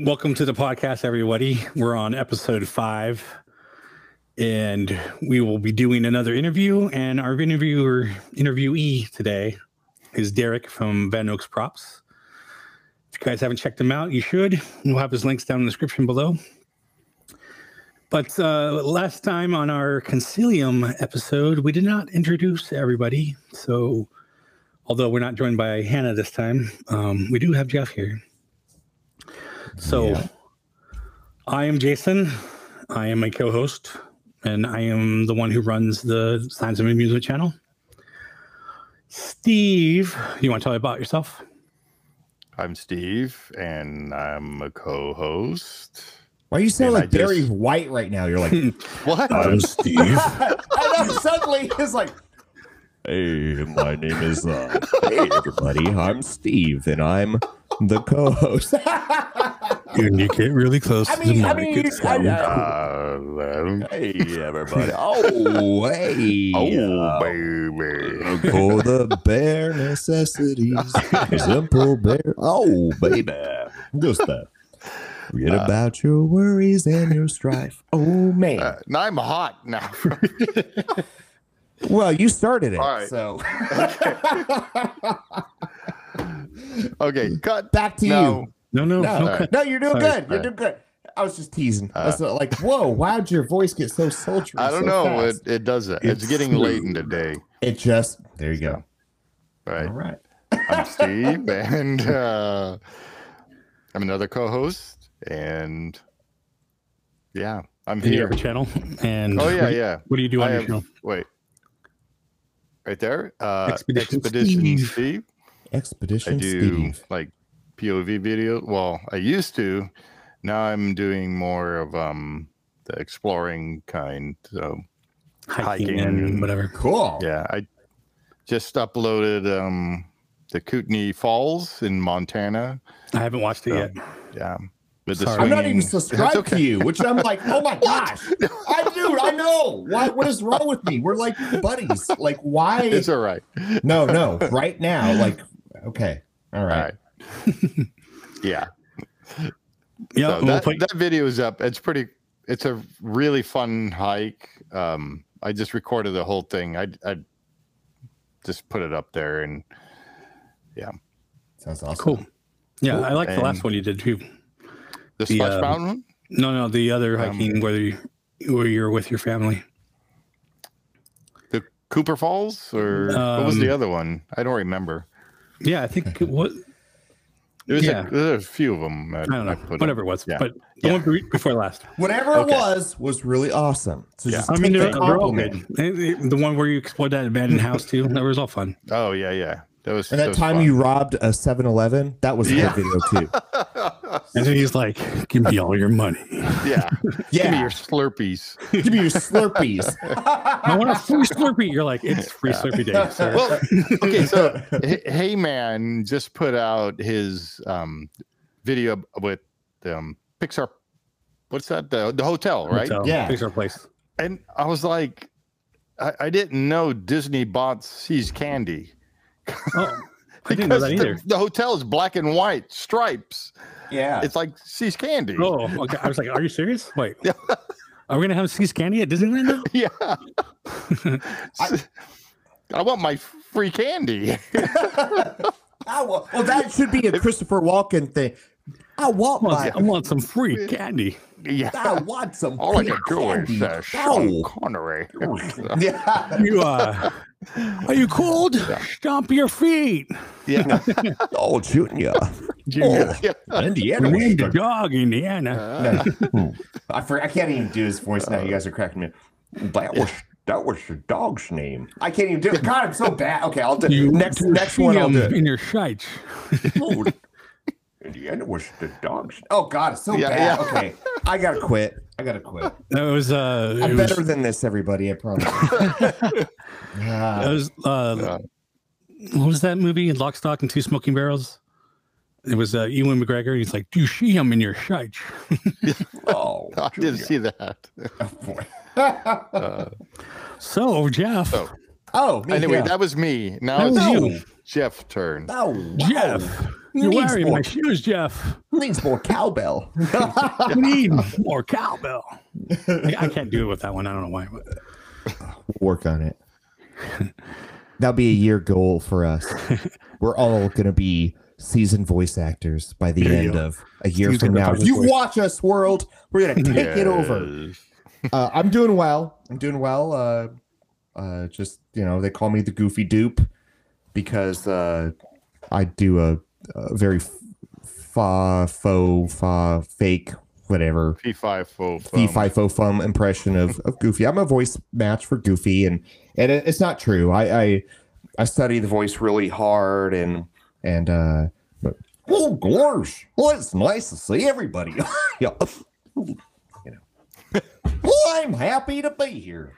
welcome to the podcast, everybody. We're on episode five, and we will be doing another interview. And our interviewer, interviewee today is Derek from VanOaks Props. If you guys haven't checked him out, you should. We'll have his links down in the description below. But uh, last time on our Concilium episode, we did not introduce everybody. So, although we're not joined by Hannah this time, um, we do have Jeff here. So, Yeah. I am Jason. I am my co host, and I am the one who runs the Signs of Amusement channel. Steve, you want to tell me about yourself? I'm Steve, and I'm a co-host. Why are you sound And I like Barry just- White right now? You're like, What? Uh, Steve. and then suddenly it's like, hey, my name is, uh, hey, everybody, I'm Steve, and I'm the co-host. and you get really close I to the mean, I mic. mean, It's I, Uh, hey, everybody. Oh, hey. oh, uh, baby. For the bare necessities, simple bare. Oh, baby, just that. Forget about your worries and your strife. Oh man. Uh, now I'm hot now. well, you started it, all right. so okay, cut. back to No. you. No, no, No, no. No, you're doing Sorry. good. You're doing good. I was just teasing. I Uh, was uh, like, "Whoa, why'd your voice get so sultry?" I don't so know. It, fast? it does that. It's, It's getting late in the day. It just there you go. Right. All right. I'm Steve, and uh, I'm another co-host, and yeah, I'm And you here. have a channel. And Oh yeah, what, yeah. What do you do on I your have- channel? Wait. Right there. Uh, Expedition Expedition, Steve. Steve. I do Steve. like POV video. Well, I used to. Now I'm doing more of um the exploring kind. So Hiking, hiking and and- whatever. Cool. yeah, I just uploaded um the Kootenai Falls in Montana. I haven't watched it yet. Yeah. With the Sorry. I'm not even swinging- subscribed okay. to you, which I'm like, oh my gosh, I do, I know. What what is wrong with me? We're like buddies. Like, why? It's all right. No, no, right now, like, okay, all All right. right. yeah. Yeah, so we'll that, put- that video is up. It's pretty. It's a really fun hike. Um, I just recorded the whole thing. I I just put it up there, and yeah. Sounds awesome. cool. Yeah, I like the last one you did too. the The, Splash um, Mountain one. No, no, the other Um, hiking where you where you're with your family. The Cooper Falls, or what was the Um, other one? I don't remember. Yeah, I think what There's yeah. a, there's a few of them. I don't know, put up. whatever it was, Yeah. but the Yeah. one before last. Whatever Okay. it was was really awesome. So Yeah. just I mean, they're, the they're all good. The one where you explored that abandoned house too. That was all fun. Oh yeah, yeah. That was And that that was time fun. you robbed a 7-Eleven, that was a Yeah. good video too. And then he's like, "Give me all your money. yeah. yeah. Give me your Slurpees. give me your Slurpees. I want a free Slurpee." You're like, "It's free Slurpee day." sir." Well, okay, so Hey Hey Man just put out his um, video with um, Pixar. What's that? The the hotel, right? Hotel, Yeah. Pixar place. And I was like, I, I didn't know Disney bought See's Candy. Oh, I didn't know that the, either. the hotel is black and white stripes. Yeah. It's like See's Candy. Oh, okay. I was like, "Are you serious? Wait, Yeah. are we gonna have See's Candy at Disneyland now?" Yeah. I, want my free candy. Ah, well, well, that should be a Christopher Walken thing. I want I my, I want some free candy. Yeah. I want some. All I free can do is uh, Sean Connery. Yeah. You uh, are you cold? Stomp your feet. yeah. Oh, Junior. Junior. Oh, Indiana. was Name the the- dog, Indiana. No. I, for, I can't even do his voice now. You guys are cracking me. up. That was that was your dog's name. I can't even do it. God, I'm so bad. Okay, I'll do You next next one. I'll do it. in your shites. Oh, Indiana was the dog's. Oh God, it's so Yeah, bad. yeah. Okay, I gotta quit. I gotta quit. That was uh, it I'm was, better than this, everybody. I promise. that Ah, was uh, Yeah. what was that movie? Lock, Stock, and Two Smoking Barrels. It was uh, Ewan McGregor. He's like, "Do you see him in your shites?" oh, I didn't see that. Oh, boy. Uh, So Jeff, So, oh, me, anyway, yeah. that was me. Now that it's was you. Jeff turn. Oh, wow. Jeff, you're Needs wearing more, my shoes, Jeff. needs more cowbell. I need more cowbell. I, I can't do it with that one. I don't know why. But Work on it. That'll be a year goal for us. We're all going to be seasoned voice actors by the There end of a year Seasoned from now. voice- You watch us, world. We're going to take it over. Uh, I'm doing well. I'm doing well. Uh, uh, just you know, they call me the goofy dupe because uh, I do a, a very fa faux fa fake whatever P5 faux fee foam. fi fo fum impression of, of Goofy. I'm a voice match for Goofy, and and it, it's not true. I, I I study the voice really hard, and and uh, but, oh gosh, well, it's nice to see everybody. yeah. you know, well, I'm happy to be here.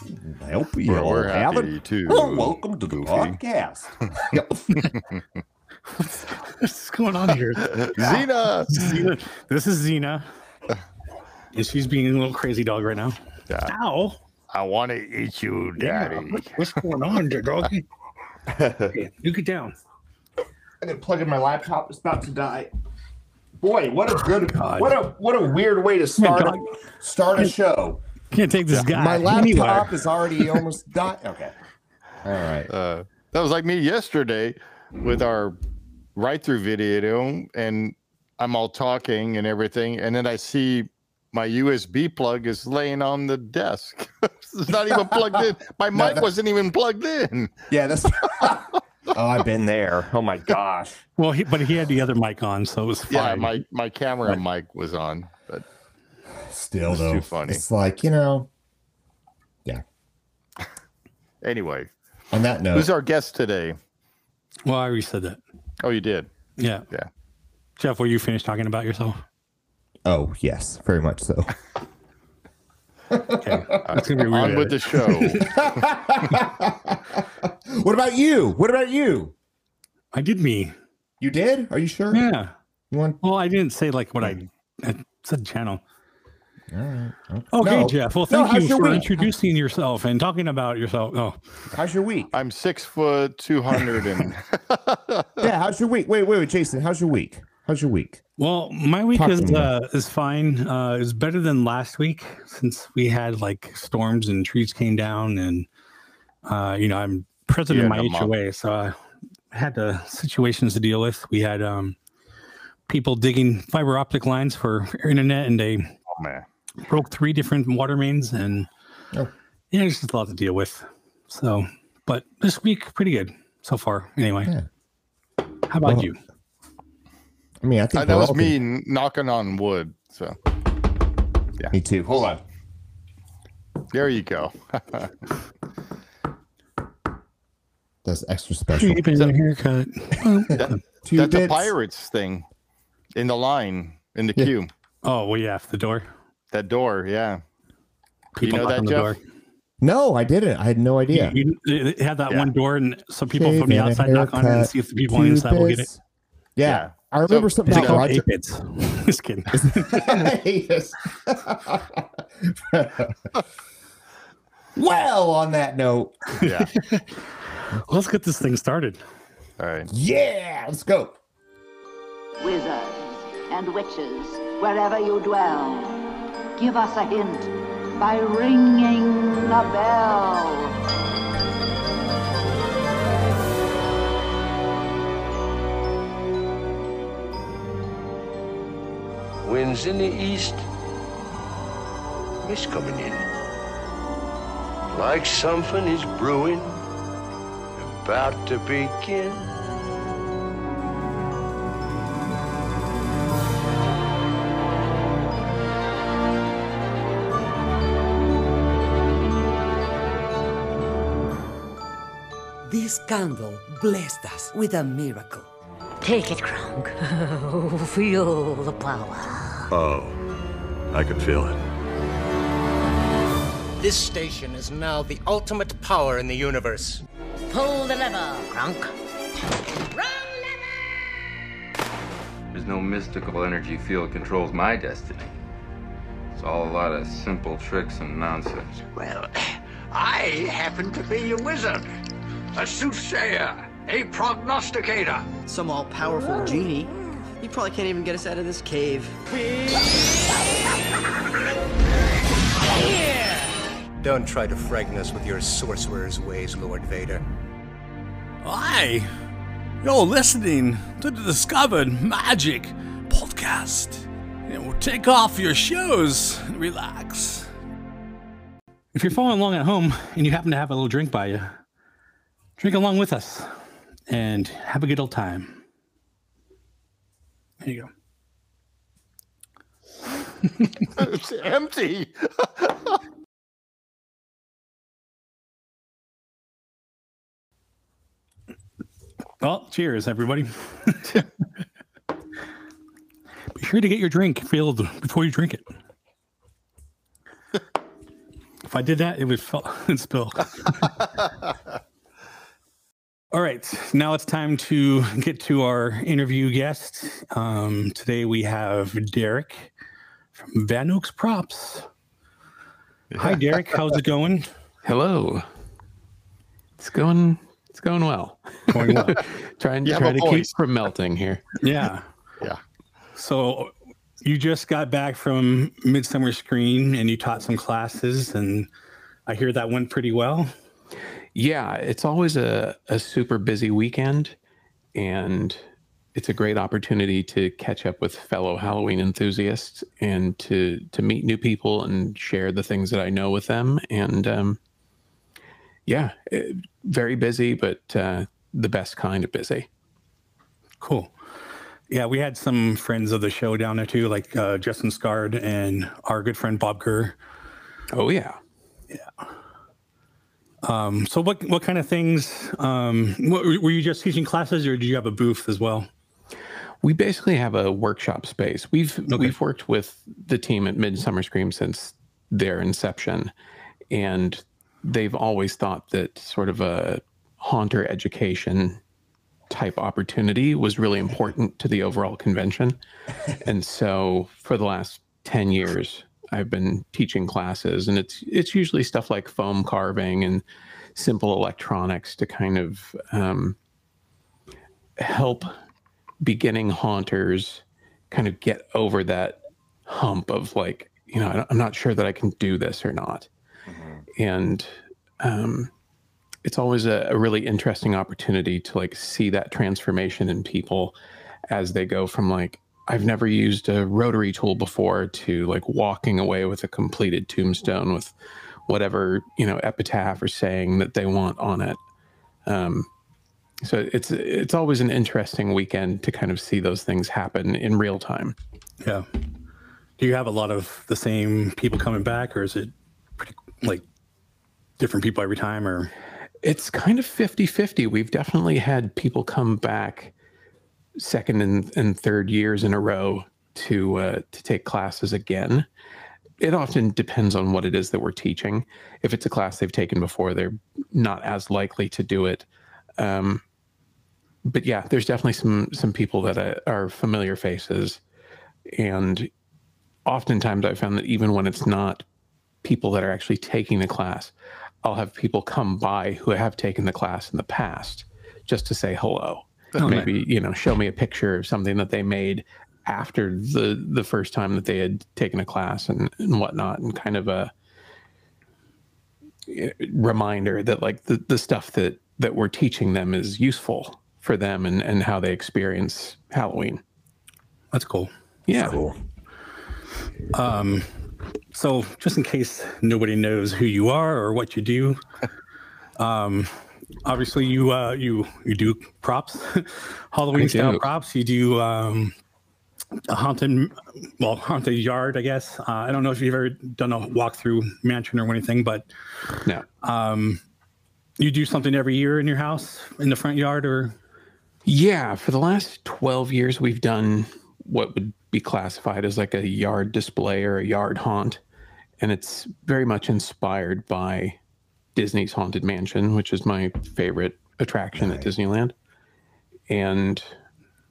I hope you We're- we're have happy it. too, oh, Well, welcome to the Goofy. podcast. What's going on here? Xena. Xena, this is Xena. And she's being a little crazy dog right now. Yeah. Ow. I want to eat you, daddy. what- what's going on there, doggy? Okay, you get down. I'm gonna plug in my laptop. It's about to die. Boy, what a good, God. what a what a weird way to start a, start a show. Can't take this guy. My laptop anywhere. is already almost done. Okay, all right. Uh, that was like me yesterday with our write through video, and I'm all talking and everything, and then I see my USB plug is laying on the desk. it's not even plugged in. My No, mic that- wasn't even plugged in. Yeah, that's. oh, I've been there. Oh my gosh. Well, he, but he had the other mic on, so it was fine. Yeah, my my camera mic was on, but Still That's though, too funny. it's like you know. Yeah. anyway, On that note, who's our guest today? well, I already said that. Oh, you did. Yeah. Yeah. Jeff, were you finished talking about yourself? oh yes, very much so. Okay. That's gonna be weird. On with the show. what about you? What about you? I did me. You did? Are you sure? Yeah. You want? Well, I didn't say like what I, hmm. I said channel. All right. Okay, Okay, No. Jeff. Well, thank how's you for week? introducing yourself and talking about yourself. Oh, How's your week? I'm six foot two hundred and Yeah, how's your week? Wait, wait, wait, Jason. How's your week? How's your week? well, my week Talk is uh, is fine. Uh, it's better than last week since we had like storms and trees came down, and uh, you know I'm president of my the month. HOA, so I had uh, situations to deal with. We had um, people digging fiber optic lines for internet, and they oh man. Broke three different water mains, and Oh. yeah, it's just a lot to deal with. So, but this week pretty good so far. Anyway, Yeah. how about Well, you? I mean, I think Uh, that was me n- knocking on wood. So yeah, Me too. Hold on. there you go. That's extra special. Keeping your haircut. Two That's a pirates thing in the line in the Yeah. queue. Oh well, yeah, the door. That door, yeah. People know that, on the Jeff? door. No, I didn't. I had no idea. You, you it had that Yeah. one door, and some people from the Shave and outside knock on it and see if the people on the inside will get it. Yeah. Yeah. I remember So- something They Is it about call Roger. eight. Just kidding. Yes. well, on that note, Yeah. Let's get this thing started. All right. yeah, let's go. wizards and witches, wherever you dwell. Give us a hint by ringing the bell. Winds in the east, mist coming in. Like something is brewing, about to begin. Candle blessed us with a miracle. Take it, Kronk. Feel the power. Oh, I can feel it. This station is now the ultimate power in the universe. Pull the lever, Kronk. Run, lever! There's no mystical energy field controls my destiny. It's all a lot of simple tricks and nonsense. Well, I happen to be a wizard, a soothsayer. a prognosticator. Some all powerful genie. He probably can't even get us out of this cave. Don't try to frighten us with your sorcerer's ways, Lord Vader. Hi! You're listening to the Discovered Magic podcast. And we'll take off your shoes and relax. If you're following along at home and you happen to have a little drink by you, drink along with us and have a good old time. There you go. it's empty. Well, cheers, everybody. Be sure to get your drink filled before you drink it. if I did that, it would fall and spill. All right, now it's time to get to our interview guest. Um, today we have Derek from VanOaks Props. Hi, Derek. How's it going? Hello. It's going. It's going well. Going well. trying You have trying a to keep from melting here. Yeah. Yeah. So you just got back from Midsummer Scream and you taught some classes, and I hear that went pretty well. Yeah, it's always a, a super busy weekend, and it's a great opportunity to catch up with fellow Halloween enthusiasts and to to meet new people and share the things that I know with them. And um, yeah, it- very busy, but uh, the best kind of busy. Cool. Yeah, we had some friends of the show down there too, like uh, Justin Scard and our good friend Bob Kerr. Oh yeah, yeah. Um, so what what kind of things? Um, what, were you just teaching classes, or did you have a booth as well? We basically have a workshop space. We've we've worked with the team at Midsummer Scream since their inception, and they've always thought that sort of a haunter education type opportunity was really important to the overall convention. and so for the last 10 years, I've been teaching classes and it's it's usually stuff like foam carving and simple electronics to kind of um, help beginning haunters kind of get over that hump of like, you know, I'm not sure that I can do this or not. And um, it's always a, a really interesting opportunity to like see that transformation in people as they go from like, I've never used a rotary tool before to like walking away with a completed tombstone with whatever, you know, epitaph or saying that they want on it. Um, so it's it's always an interesting weekend to kind of see those things happen in real time. Yeah. Do you have a lot of the same people coming back, or is it pretty like different people every time? Or It's kind of 50-50. We've definitely had people come back second and, and third years in a row to uh, to take classes again. It often depends on what it is that we're teaching. If it's a class they've taken before, they're not as likely to do it. Um, but yeah, there's definitely some some people that uh, are familiar faces, and oftentimes I found that even when it's not people that are actually taking the class, I'll have people come by who have taken the class in the past just to say hello. Oh, Maybe you know, show me a picture of something that they made after the the first time that they had taken a class and, and whatnot, and kind of a eh, reminder that like the, the stuff that that we're teaching them is useful for them and and how they experience Halloween. That's cool. Yeah. cool. Um, so just in case nobody knows who you are or what you do, um, obviously you uh, you you do props, Halloween style props. You do um, a haunted, well, haunted yard, I guess. Uh, I don't know if you've ever done a walkthrough mansion or anything, but no. Um, you do something every year in your house in the front yard, or Yeah, for the last 12 years, we've done what would be classified as like a yard display or a yard haunt. And it's very much inspired by Disney's Haunted Mansion, which is my favorite attraction at Disneyland. And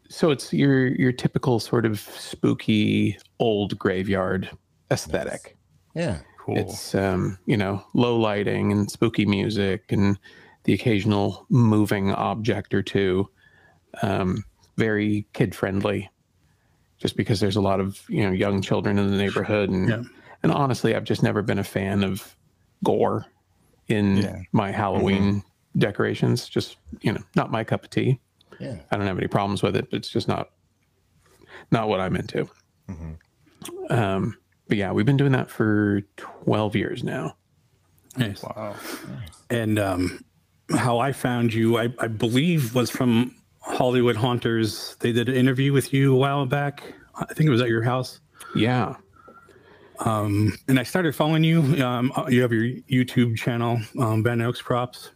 so it's your your typical sort of spooky old graveyard aesthetic. Yeah. Cool. It's um, you know, low lighting and spooky music and the occasional moving object or two. Um, very kid friendly, just because there's a lot of you know young children in the neighborhood, and Yeah. and honestly, I've just never been a fan of gore in Yeah. my Halloween decorations. Just you know, not my cup of tea. Yeah. I don't have any problems with it, but it's just not not what I'm into. Um, but yeah, we've been doing that for 12 years now. Nice. Wow. And um, how I found you, I, I believe, was from Hollywood Haunters. They did an interview with you a while back. I think it was at your house. Yeah. Um, and I started following you. Um, you have your YouTube channel, um, VanOaks Props.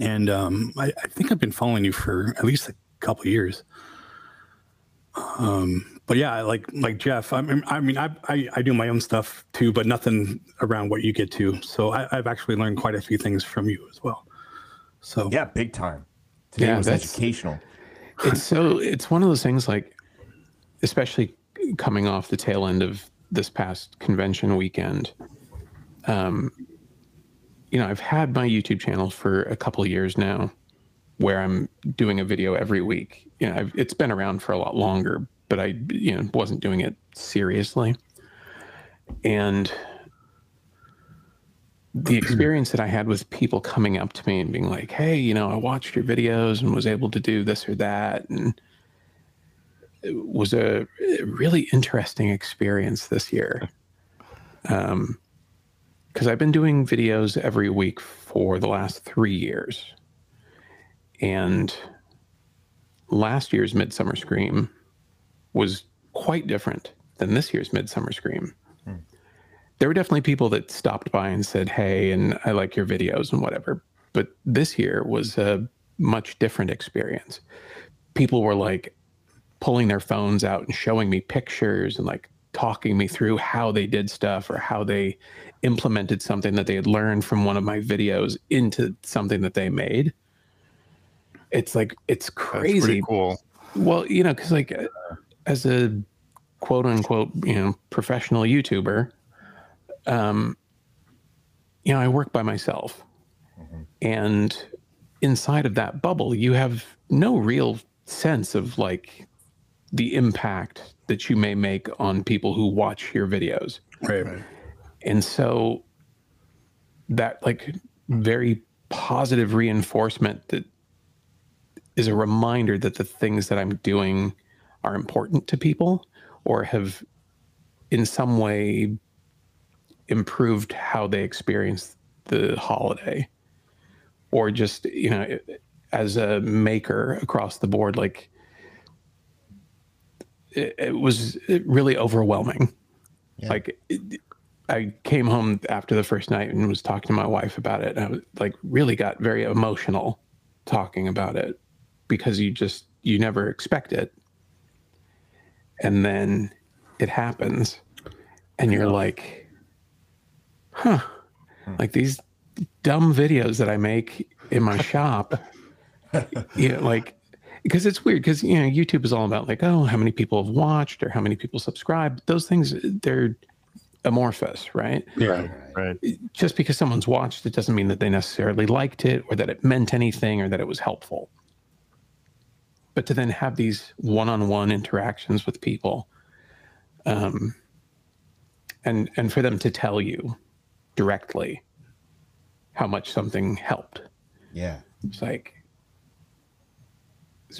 And um, I, I think I've been following you for at least a couple years. Um, but yeah, like like Jeff, I mean, I mean, I, I I do my own stuff too, but nothing around what you get to. So I, I've actually learned quite a few things from you as well. So Yeah, big time. Today Yeah, was that's- educational. It's so, it's one of those things like, especially coming off the tail end of this past convention weekend. Um, you know, I've had my YouTube channel for a couple of years now where I'm doing a video every week. You know, I've, it's been around for a lot longer, but I, you know, wasn't doing it seriously. And the experience that I had with people coming up to me and being like, "Hey, you know, I watched your videos and was able to do this or that," and was a really interesting experience this year. Um, because I've been doing videos every week for the last three years, and last year's Midsummer Scream was quite different than this year's Midsummer Scream there were definitely people that stopped by and said, "Hey, and I like your videos and whatever." But this year was a much different experience. People were like pulling their phones out and showing me pictures and like talking me through how they did stuff or how they implemented something that they had learned from one of my videos into something that they made. It's like it's crazy. cool. Well, you know, because like as a quote unquote, you know, professional YouTuber, um, you know, I work by myself, and inside of that bubble, you have no real sense of like the impact that you may make on people who watch your videos. right. And so that like very positive reinforcement that is a reminder that the things that I'm doing are important to people or have in some way improved how they experience the holiday or just you know as a maker across the board like it, it was really overwhelming. Like it, I came home after the first night and was talking to my wife about it. And I was like, really got very emotional talking about it because you just, you never expect it. And then it happens. And you're like, huh, hmm. like these dumb videos that I make in my shop, you know, like, because it's weird because, you know, YouTube is all about like, oh, how many people have watched or how many people subscribe. Those things, they're, amorphous, right? Yeah. Right. Just because someone's watched it doesn't mean that they necessarily liked it or that it meant anything or that it was helpful. But to then have these one-on-one interactions with people, um, and and for them to tell you directly how much something helped, Yeah. it's like.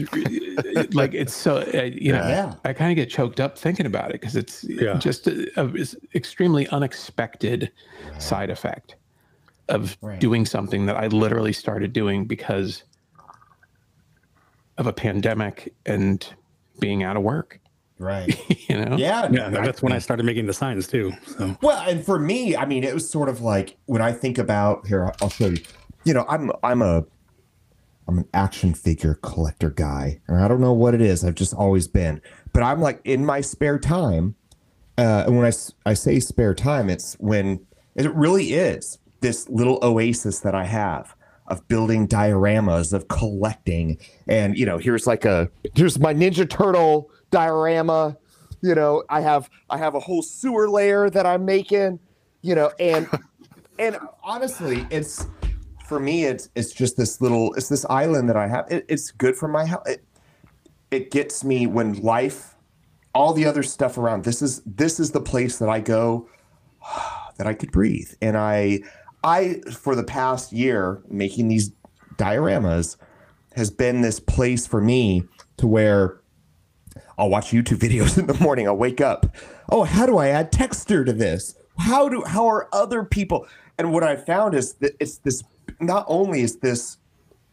It's like it's so uh, you know Yeah. I kind of get choked up thinking about it because it's Yeah. just a, a it's extremely unexpected side effect of Right. doing something that I literally started doing because of a pandemic and being out of work. Right. You know, Yeah. Yeah, that's when I started making the signs too. So Well, and for me, I mean, it was sort of like when I think about here, I'll show you. You know, I'm I'm a I'm an action figure collector guy, and I don't know what it is. I've just always been, but I'm like in my spare time. Uh, and when I I say spare time, it's when it really is this little oasis that I have of building dioramas, of collecting, and you know, here's like a here's my Ninja Turtle diorama. You know, I have I have a whole sewer layer that I'm making. You know, and and honestly, it's for me, it's it's just this little it's this island that I have. It, it's good for my health. It, it gets me when life, all the other stuff around. This is this is the place that I go that I could breathe. And I I for the past year making these dioramas has been this place for me to where I'll watch YouTube videos in the morning. I'll wake up. Oh, how do I add texture to this? How do how are other people? And what I found is that it's this. Not only is this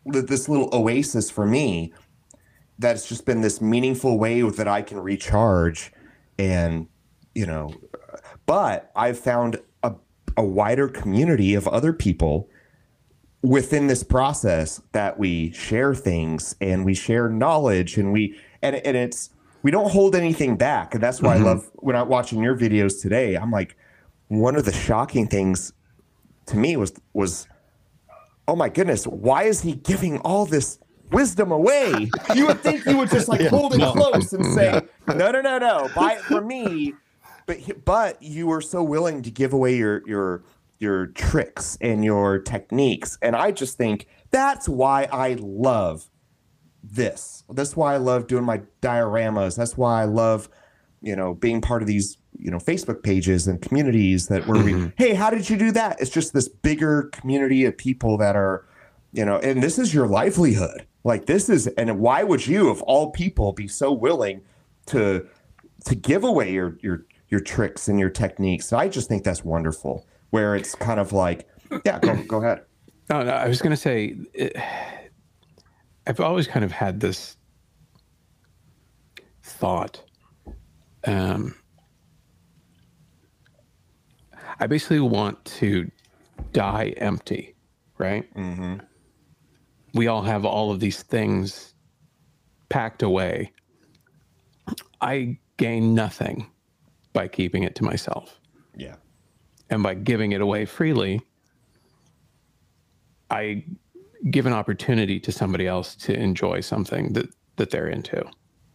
this little oasis for me, that's just been this meaningful way that I can recharge, and you know, but I've found a a wider community of other people within this process that we share things and we share knowledge and we and and it's we don't hold anything back and that's why Mhm. I love when I'm watching your videos today I'm like one of the shocking things to me was was oh my goodness why is he giving all this wisdom away you would think you would just like Yeah. hold it No. close and say Yeah. no no no no buy it for me but but you were so willing to give away your your your tricks and your techniques and i just think that's why i love this that's why i love doing my dioramas that's why i love you know being part of these you know facebook pages and communities that where we hey how did you do that? It's just this bigger community of people that are you know and this is your livelihood. Like this is and why would you of all people be so willing to to give away your your your tricks and your techniques? I just think that's wonderful where it's kind of like yeah go, go ahead. No, no, I was going to say, it, I've always kind of had this thought. Um, I basically want to die empty, right? Mm-hmm. We all have all of these things packed away. I gain nothing by keeping it to myself. Yeah. And by giving it away freely, I give an opportunity to somebody else to enjoy something that that they're into.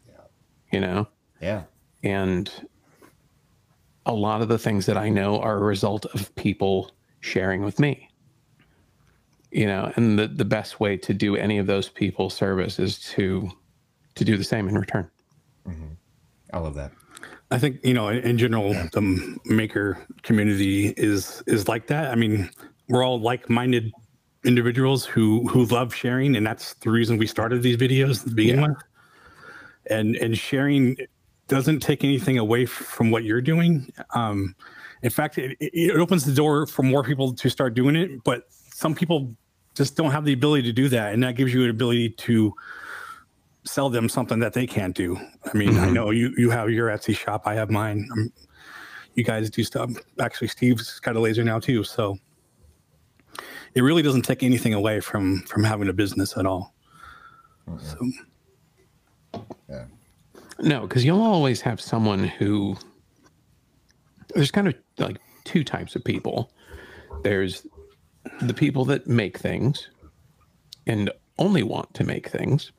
Yeah. You know? Yeah. And a lot of the things that I know are a result of people sharing with me. You know, and the, the best way to do any of those people service is to to do the same in return. Mm-hmm. i love that I think you know, in, in general, the maker community is is like that. I mean, we're all like-minded individuals who who love sharing, and that's the reason we started these videos to begin with. And and sharing doesn't take anything away from what you're doing. Um, in fact, it, it opens the door for more people to start doing it. But some people just don't have the ability to do that, and that gives you an ability to sell them something that they can't do. I mean, I Mhm. know you you have your Etsy shop, I have mine. Um you guys do stuff. Actually, Steve's got a laser now too, so it really doesn't take anything away from from having a business at all. So No, because you'll always have someone who there's kind of like two types of people. There's the people that make things and only want to make things.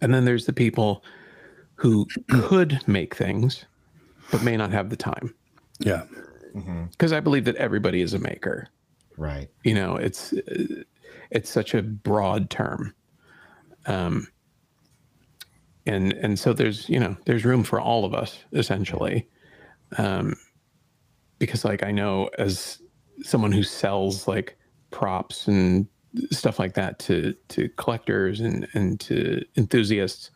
And then there's the people who could make things but may not have the time. Yeah. Because I believe that everybody is a maker. Right. You know, it's it's such a broad term. Um and and so there's you know there's room for all of us essentially. Um because like i know as someone who sells like props and stuff like that to to collectors and and to enthusiasts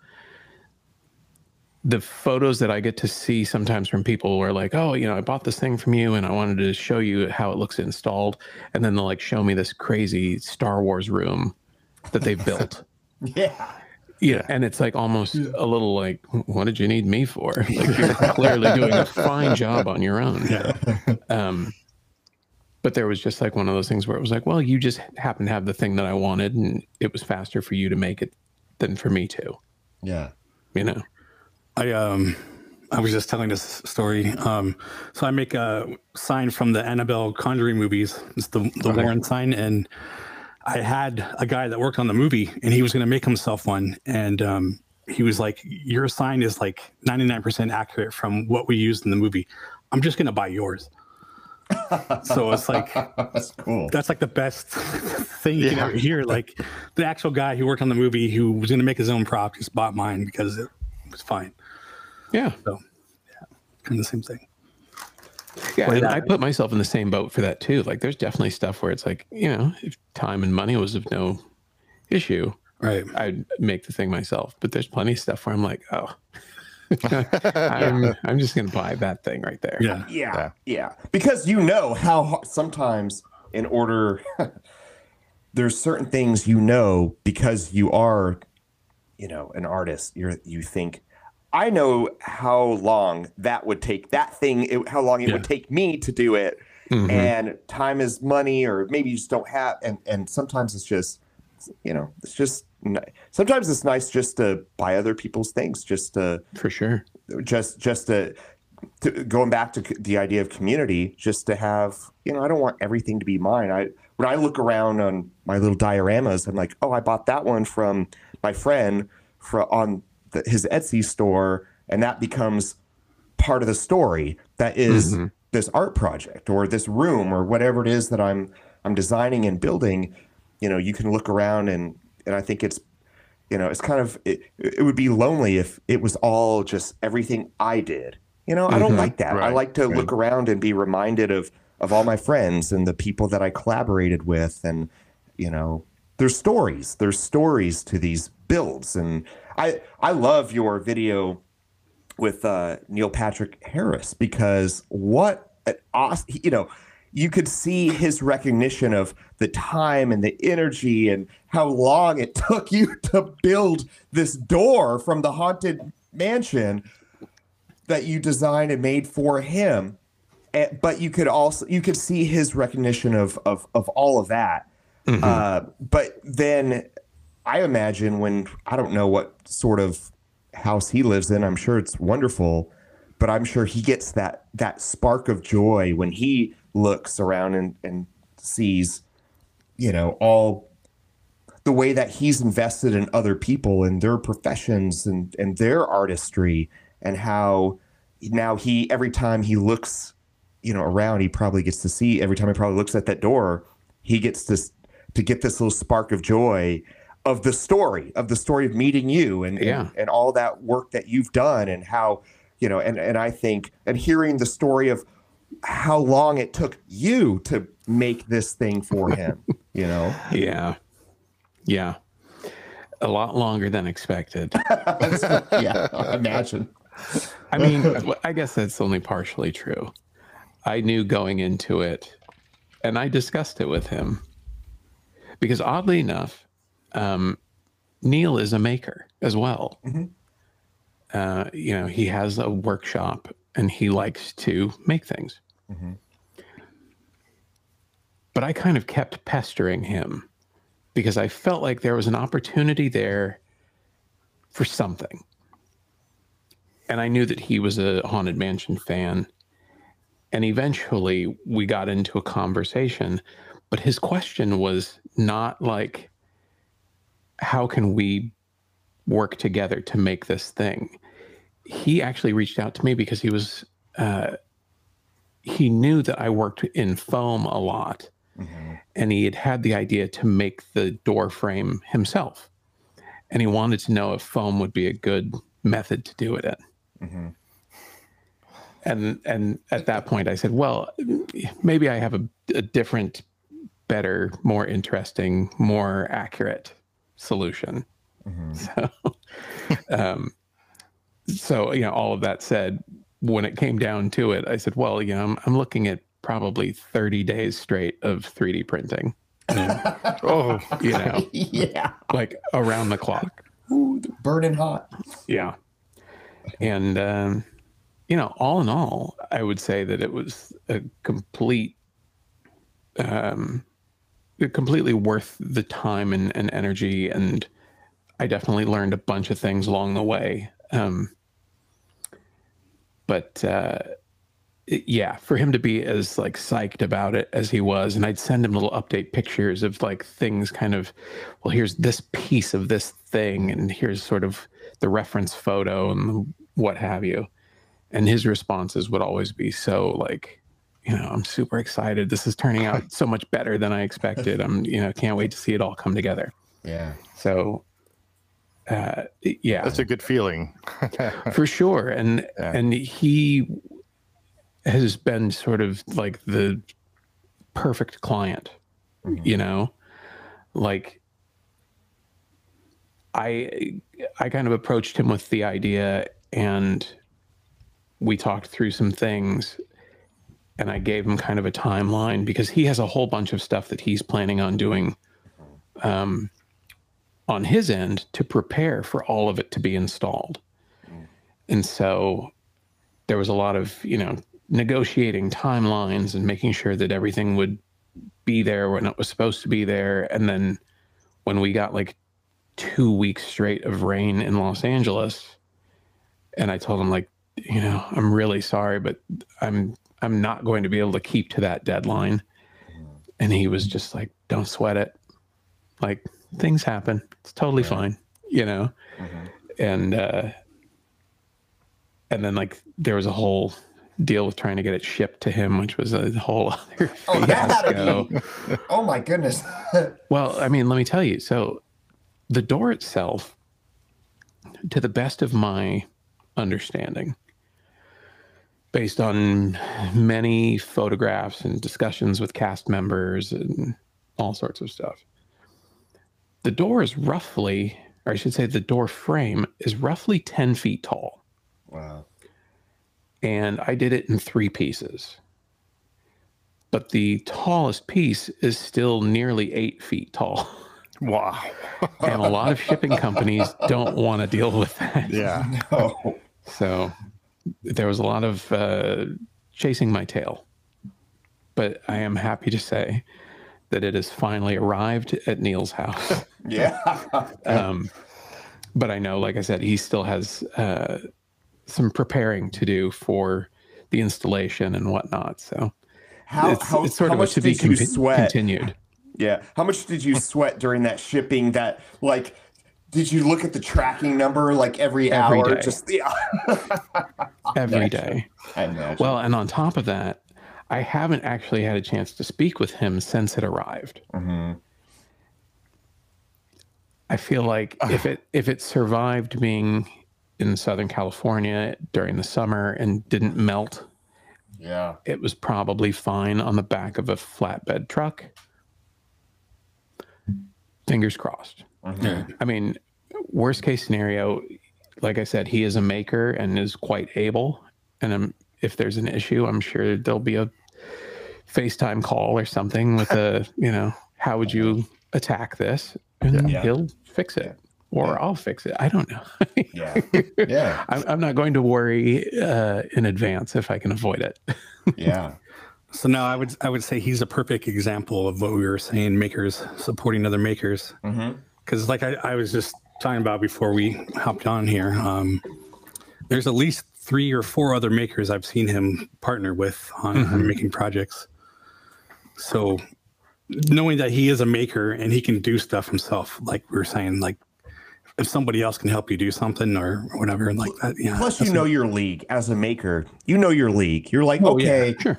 the photos that i get to see sometimes from people are like oh you know i bought this thing from you and i wanted to show you how it looks installed. And then they'll like show me this crazy star wars room that they've built. Yeah yeah, and it's like almost a little like, what did you need me for? Like you're clearly doing a fine job on your own. Um, but there was just like one of those things where it was like, well, you just happen to have the thing that I wanted, and it was faster for you to make it than for me to. Yeah, you know. I um I was just telling this story. Um, so I make a sign from the Annabelle Conjuring movies. It's the the Okay. Warren sign, and I had a guy that worked on the movie, and he was going to make himself one, and um, he was like, "Your sign is like ninety nine percent accurate from what we used in the movie. I'm just going to buy yours." so it's like that's cool. That's like the best thing you can ever hear. Like the actual guy who worked on the movie who was going to make his own prop just bought mine because it was fine. Yeah. So yeah, kind of the same thing. Yeah, Or and that- I put myself in the same boat for that too. Like, there's definitely stuff where it's like, you know, if time and money was of no issue, right? I'd make the thing myself. But there's plenty of stuff where I'm like, oh, I'm, I'm just gonna buy that thing right there. Yeah. Yeah, yeah. Because you know how sometimes in order there's certain things you know because you are you know an artist you're you think I know how long that would take that thing it, how long it would take me to do it. Mhm. and time is money or maybe you just don't have and and sometimes it's just you know it's just sometimes it's nice just to buy other people's things just to for sure. just just to, to going back to the idea of community just to have you know i don't want everything to be mine. I when i look around on my little dioramas i'm like oh i bought that one from my friend for on the, his etsy store and that becomes part of the story that is Mhm. this art project or this room or whatever it is that i'm i'm designing and building you know you can look around and and i think it's you know it's kind of it, it would be lonely if it was all just everything i did you know i don't Mhm. like that i like to right. look around and be reminded of of all my friends and the people that i collaborated with and you know there's stories there's stories to these builds and i i love your video with uh, Neil Patrick Harris because what an awesome, you know, you could see his recognition of the time and the energy and how long it took you to build this door from the haunted mansion that you designed and made for him. And, but you could also you could see his recognition of of of all of that. Uh, but then I imagine when I don't know what sort of house he lives in, I'm sure it's wonderful, but I'm sure he gets that that spark of joy when he looks around and, and sees, you know, all the way that he's invested in other people and their professions and, and their artistry and how now he every time he looks, you know, around, he probably gets to see every time he probably looks at that door, he gets this to get this little spark of joy of the story of the story of meeting you and, Yeah. and and all that work that you've done and how you know and and I think and hearing the story of how long it took you to make this thing for him you know Yeah. Yeah. A lot longer than expected. yeah imagine I mean, I guess that's only partially true. I knew going into it, and I discussed it with him because oddly enough, um, Neil is a maker as well. Uh, you know, he has a workshop and he likes to make things. But I kind of kept pestering him because I felt like there was an opportunity there for something. And I knew that he was a Haunted Mansion fan. And eventually we got into a conversation, but his question was not like, how can we work together to make this thing? He actually reached out to me because he was, uh, he knew that I worked in foam a lot and he had had the idea to make the door frame himself. And he wanted to know if foam would be a good method to do it in. And and at that point, I said, "Well, maybe I have a, a different, better, more interesting, more accurate solution." So, um, so you know, all of that said, when it came down to it, I said, "Well, you know, I'm, I'm looking at probably 30 days straight of 3D printing." Oh, you know, yeah like around the clock. Ooh, burning hot Yeah. And, um, you know, all in all, I would say that it was a complete, um, completely worth the time and, and energy. And I definitely learned a bunch of things along the way. Um, but, uh, it- yeah, for him to be as like psyched about it as he was, and I'd send him little update pictures of like things kind of, well, here's this piece of this thing, and here's sort of the reference photo and what have you. And his responses would always be so like, you know, I'm super excited. This is turning out so much better than I expected. I'm, you know, can't wait to see it all come together. Yeah. So, uh, yeah, That's a good feeling. for sure. And and he has been sort of like the perfect client, you know, like I I kind of approached him with the idea and we talked through some things and I gave him kind of a timeline because he has a whole bunch of stuff that he's planning on doing um, on his end to prepare for all of it to be installed. And so there was a lot of, you know, negotiating timelines and making sure that everything would be there when it was supposed to be there. And then when we got like two weeks straight of rain in Los Angeles, and I told him like, you know, I'm really sorry, but I'm I'm not going to be able to keep to that deadline. And he was just like, don't sweat it. Like things happen. It's totally fine, you know? And uh and then like there was a whole deal with trying to get it shipped to him, which was a whole other Oh, fiasco. be. Oh my goodness. Well, I mean, let me tell you. So, the door itself, to the best of my understanding, based on many photographs and discussions with cast members and all sorts of stuff, the door is roughly, or I should say, the door frame is roughly 10 feet tall. Wow. And I did it in three pieces. But the tallest piece is still nearly eight feet tall. Wow. and a lot of shipping companies don't want to deal with that. Yeah. No. So there was a lot of uh, chasing my tail. But I am happy to say that it has finally arrived at Neil's house. Yeah. um, but I know, like I said, he still has uh, some preparing to do for the installation and whatnot. So How, it's, how, it's sort how of much to be did you conti- sweat? continued. Yeah. How much did you sweat during that shipping? That like, did you look at the tracking number like every, Every hour? day. Just yeah. every day. I imagine. Well, and on top of that, I haven't actually had a chance to speak with him since it arrived. Mm-hmm. I feel like if it if it survived being in Southern California during the summer and didn't melt, Yeah. it was probably fine on the back of a flatbed truck. Fingers crossed. Mhm. I mean, worst case scenario, like I said, he is a maker and is quite able. And um, if there's an issue, I'm sure there'll be a FaceTime call or something with a, you know, how would you attack this? And Yeah. he'll fix it. Or I'll fix it. I don't know. Yeah. Yeah. I'm, I'm not going to worry uh, in advance if I can avoid it. Yeah. So now I would I would say he's a perfect example of what we were saying, makers supporting other makers. Mm-hmm. Because like I, I was just talking about before we hopped on here, um, there's at least three or four other makers I've seen him partner with on, on Mhm. making projects. So knowing that he is a maker and he can do stuff himself, like we were saying, like if somebody else can help you do something or whatever, and like that, yeah. Plus, you know a- your league as a maker. You know your league. You're like, Oh, yeah, okay, sure.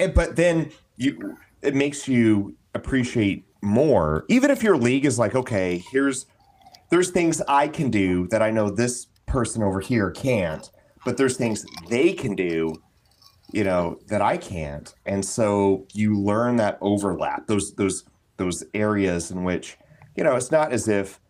And- but then you, it makes you appreciate more. Even if your league is like, okay, here's, there's things I can do that I know this person over here can't, but there's things they can do, you know, that I can't. And so you learn that overlap, those, those, those areas in which, you know, it's not as if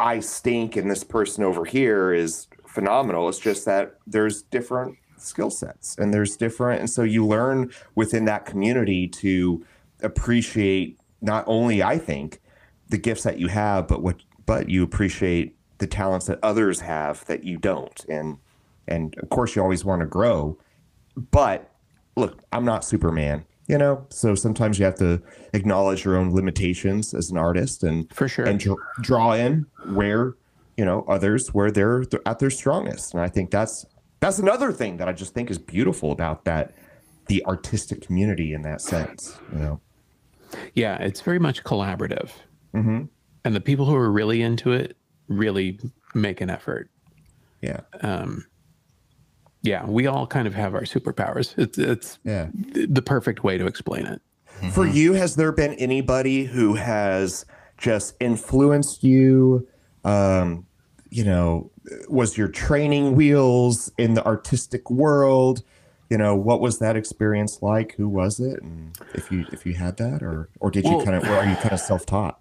I stink and this person over here is phenomenal. It's just that there's different skill sets and there's different, and so you learn within that community to appreciate not only I think the gifts that you have, but what but you appreciate the talents that others have that you don't, and and of course you always want to grow, but look, I'm not Superman. You know, so sometimes you have to acknowledge your own limitations as an artist, and For sure. and dr- draw in where you know others where they're, they're at their strongest and i think that's that's another thing that i just think is beautiful about that the artistic community in that sense you know Yeah, it's very much collaborative. mm-hmm. And the people who are really into it really make an effort. yeah Um, yeah, we all kind of have our superpowers. It's it's yeah. the perfect way to explain it. For you, has there been anybody who has just influenced you? Um, you know, was your training wheels in the artistic world? You know, what was that experience like? Who was it? And if you if you had that, or or did you kind of, are you kind of self taught?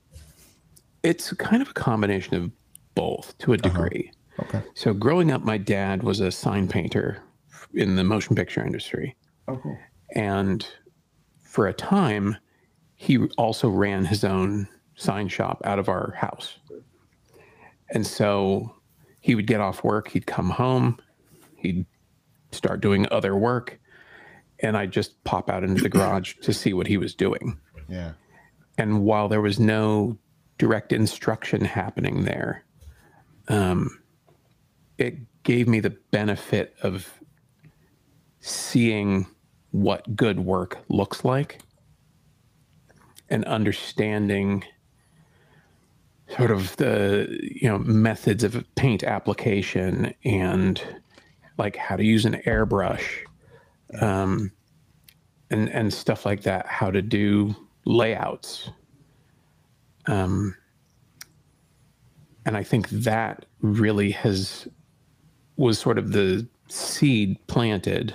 It's kind of a combination of both to a uh-huh. degree. Okay. So growing up, my dad was a sign painter in the motion picture industry. Oh, cool. And for a time, he also ran his own sign shop out of our house. And so he would get off work, he'd come home, he'd start doing other work, and I'd just pop out into the garage to see what he was doing. Yeah. And while there was no direct instruction happening there, um, it gave me the benefit of seeing what good work looks like and understanding sort of the you know methods of paint application and like how to use an airbrush um, and and stuff like that how to do layouts um, and i think that really has was sort of the seed planted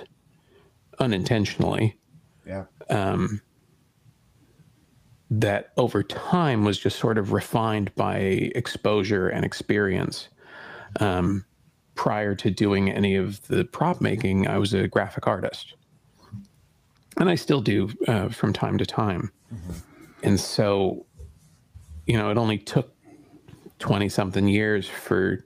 unintentionally Yeah. um, that over time was just sort of refined by exposure and experience. Um, prior to doing any of the prop making, I was a graphic artist. And I still do uh, from time to time. And so, you know, it only took 20 something years for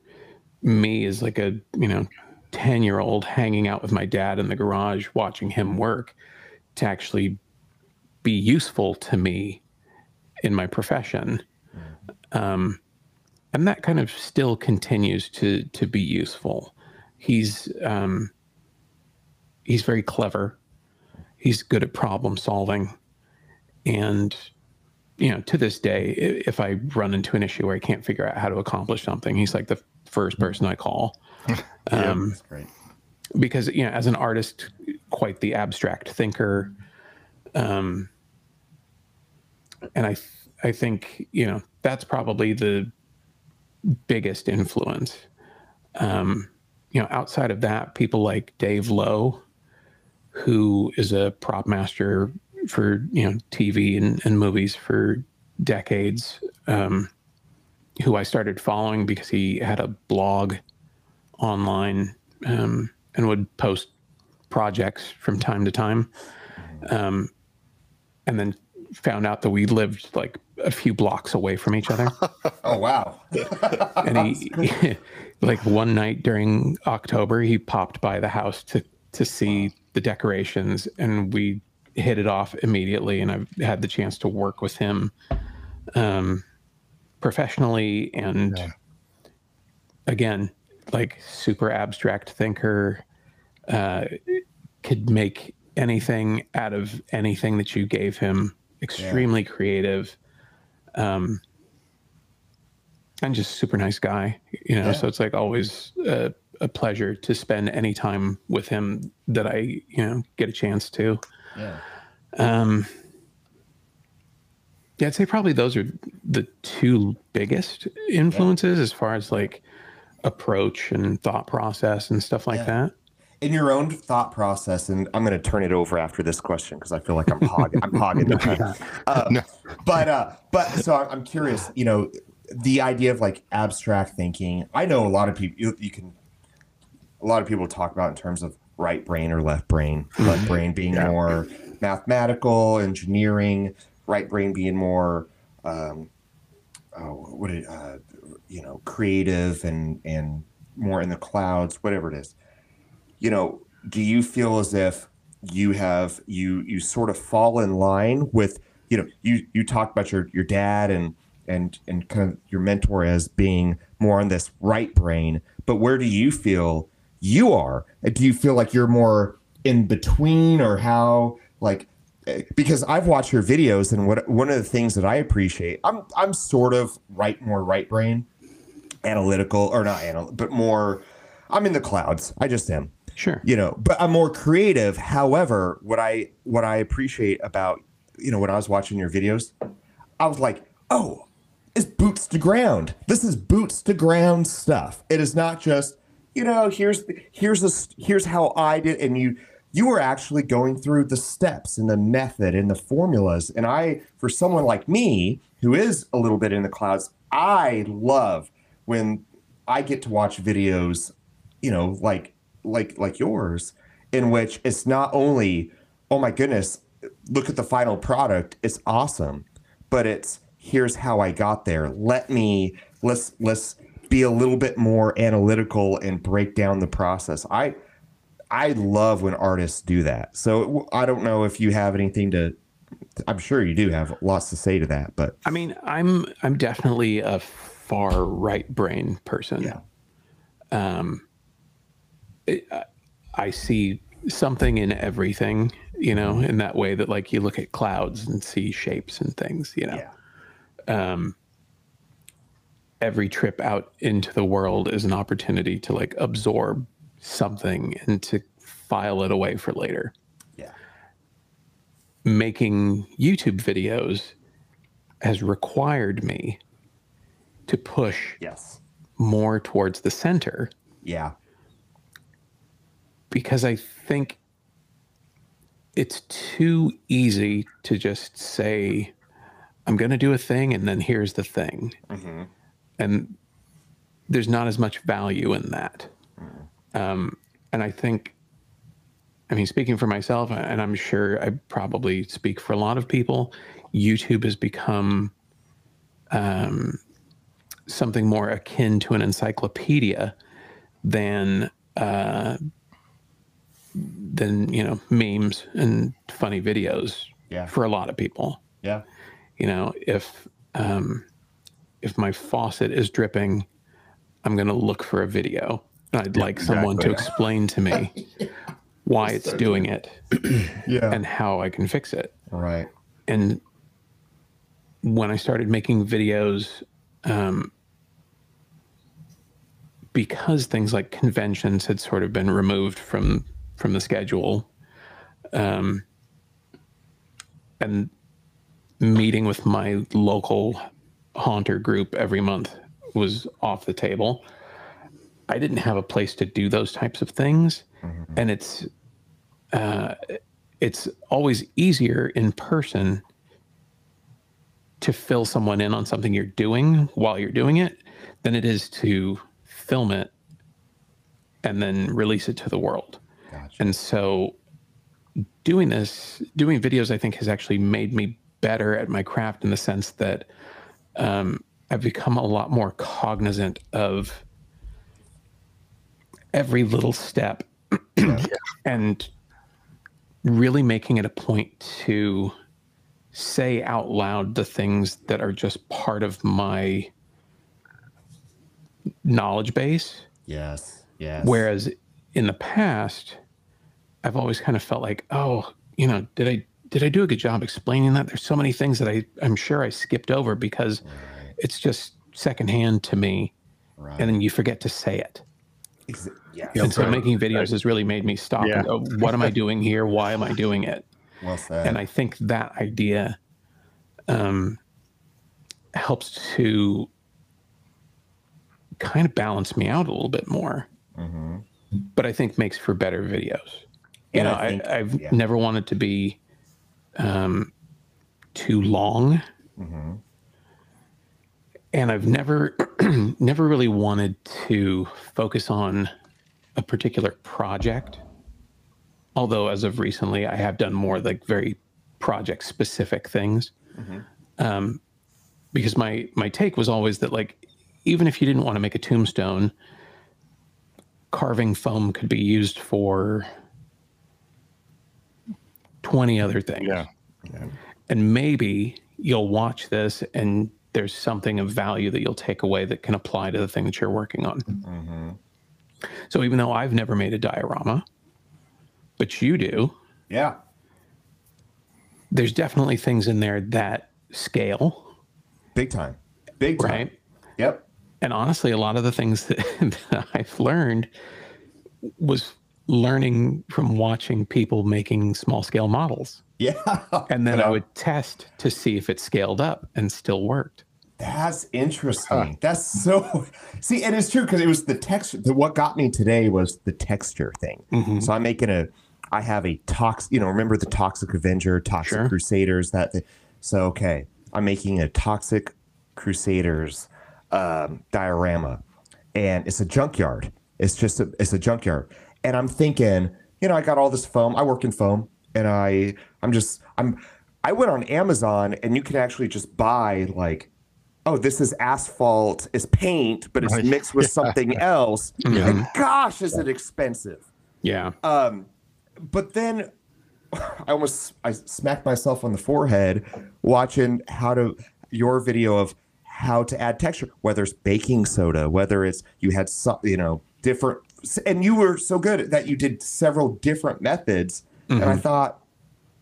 me as like a, you know, 10 year old hanging out with my dad in the garage watching him work to actually be useful to me in my profession. Um, and that kind of still continues to to be useful. He's um, he's very clever. He's good at problem solving, and you know to this day, if I run into an issue where I can't figure out how to accomplish something, he's like the first person I call. Um, That's great. because you know as an artist quite the abstract thinker um and i i think you know that's probably the biggest influence um you know outside of that people like dave lowe who is a prop master for you know tv and, and movies for decades um who i started following because he had a blog online um, and would post projects from time to time. Um, and then found out that we lived like a few blocks away from each other. Oh wow. and he, like one night during October, he popped by the house to to see the decorations, and we hit it off immediately. And I've had the chance to work with him um, professionally, and again, like super abstract thinker, uh, could make anything out of anything that you gave him. Extremely creative. Um, and just super nice guy, you know. Yeah. So it's like always a, a pleasure to spend any time with him that I, you know, get a chance to. Yeah. Um, yeah, I'd say probably those are the two biggest influences as far as like approach and thought process and stuff like Yeah. that. In your own thought process, and I'm going to turn it over after this question because I feel like I'm hogging, I'm hogging. Uh, But uh, but so I'm- curious. You know, the idea of like abstract thinking. I know a lot of people. You, you can. A lot of people talk about in terms of right brain or left brain. Left brain being more mathematical, engineering. Right brain being more. Um, oh, what it, uh, you know, creative and and more in the clouds, whatever it is you know, do you feel as if you have you you sort of fall in line with you know you you talk about your your dad and and and kind of your mentor as being more on this right brain, but where do you feel you are? Do you feel like you're more in between or how like because I've watched your videos and what one of the things that I appreciate, I'm I'm sort of right more right brain, analytical or not analytical, but more I'm in the clouds. I just am. Sure. You know, but I'm more creative. However, what I what I appreciate about you know when I was watching your videos, I was like, oh, it's boots to ground. This is boots to ground stuff. It is not just you know here's here's this here's how I did, and you you were actually going through the steps and the method and the formulas. And I, for someone like me who is a little bit in the clouds, I love when I get to watch videos, you know, like like like yours, in which it's not only, oh my goodness, look at the final product, it's awesome, but it's here's how I got there. Let me let's let's be a little bit more analytical and break down the process. I I love when artists do that. So I don't know if you have anything to. I'm sure you do have lots to say to that, but I mean, I'm I'm definitely a far right brain person. Yeah. Um. I see something in everything, you know, in that way that like you look at clouds and see shapes and things, you know. Yeah. Um. Every trip out into the world is an opportunity to like absorb something and to file it away for later. Yeah. Making YouTube videos has required me to push yes more towards the center. Yeah. Because I think it's too easy to just say, I'm going to do a thing and then here's the thing. Mm-hmm. And there's not as much value in that. Um, and I think, I mean, speaking for myself, and I'm sure I probably speak for a lot of people, YouTube has become um, something more akin to an encyclopedia than uh, than you know memes and funny videos Yeah. for a lot of people. Yeah. You know, if um, if my faucet is dripping, I'm going to look for a video. I'd like someone to explain to me why it's doing it Yeah. and how I can fix it. Right. And when I started making videos, um, because things like conventions had sort of been removed from from the schedule, um, and meeting with my local haunter group every month was off the table. I didn't have a place to do those types of things, and it's uh, it's always easier in person to fill someone in on something you're doing while you're doing it than it is to film it and then release it to the world. And so doing this, doing videos, I think has actually made me better at my craft in the sense that um, I've become a lot more cognizant of every little step and really making it a point to say out loud the things that are just part of my knowledge base. Yes. Yes. Whereas in the past, I've always kind of felt like, oh, you know, did I did I do a good job explaining that? There's so many things that I I'm sure I skipped over because it's just secondhand to me, Right. and then you forget to say it. Ex- yeah. and so making videos has really made me stop Yeah. and go, what am I doing here? Why am I doing it? Well said. And I think that idea um, helps to kind of balance me out a little bit more, Mhm. but I think makes for better videos. You And know, I I've yeah. never wanted to be um, too long, Mhm. and I've never never really wanted to focus on a particular project. Although, as of recently, I have done more like very project specific things. Um, because my my take was always that like even if you didn't want to make a tombstone, carving foam could be used for twenty other things. Yeah. And maybe you'll watch this and there's something of value that you'll take away that can apply to the thing that you're working on. Mm-hmm. So even though I've never made a diorama, but you do, Yeah. there's definitely things in there that scale. Big time. Big time. Right. Yep. And honestly, a lot of the things that, that I've learned was learning from watching people making small scale models. Yeah. And then I would test to see if it scaled up and still worked. That's interesting. That's so see, and it's true because it was the texture. The, what got me today was the texture thing. Mhm. So I'm making a. I have a toxic. You know, remember the Toxic Avenger, Toxic Sure. Crusaders. That. Thing. So okay, I'm making a Toxic Crusaders um, diorama, and it's a junkyard. It's just a. It's a junkyard, and I'm thinking, you know, I got all this foam. I work in foam, and I. I'm just. I'm. I went on Amazon, and you can actually just buy like oh, this is asphalt, it's paint, but it's Right. mixed with Yeah. something else. Yeah. And gosh, is it expensive? Yeah. Um, but then I almost I smacked myself on the forehead watching how to your video of how to add texture, whether it's baking soda, whether it's you had some, you know, different, and you were so good that you did several different methods, and I Mhm. thought,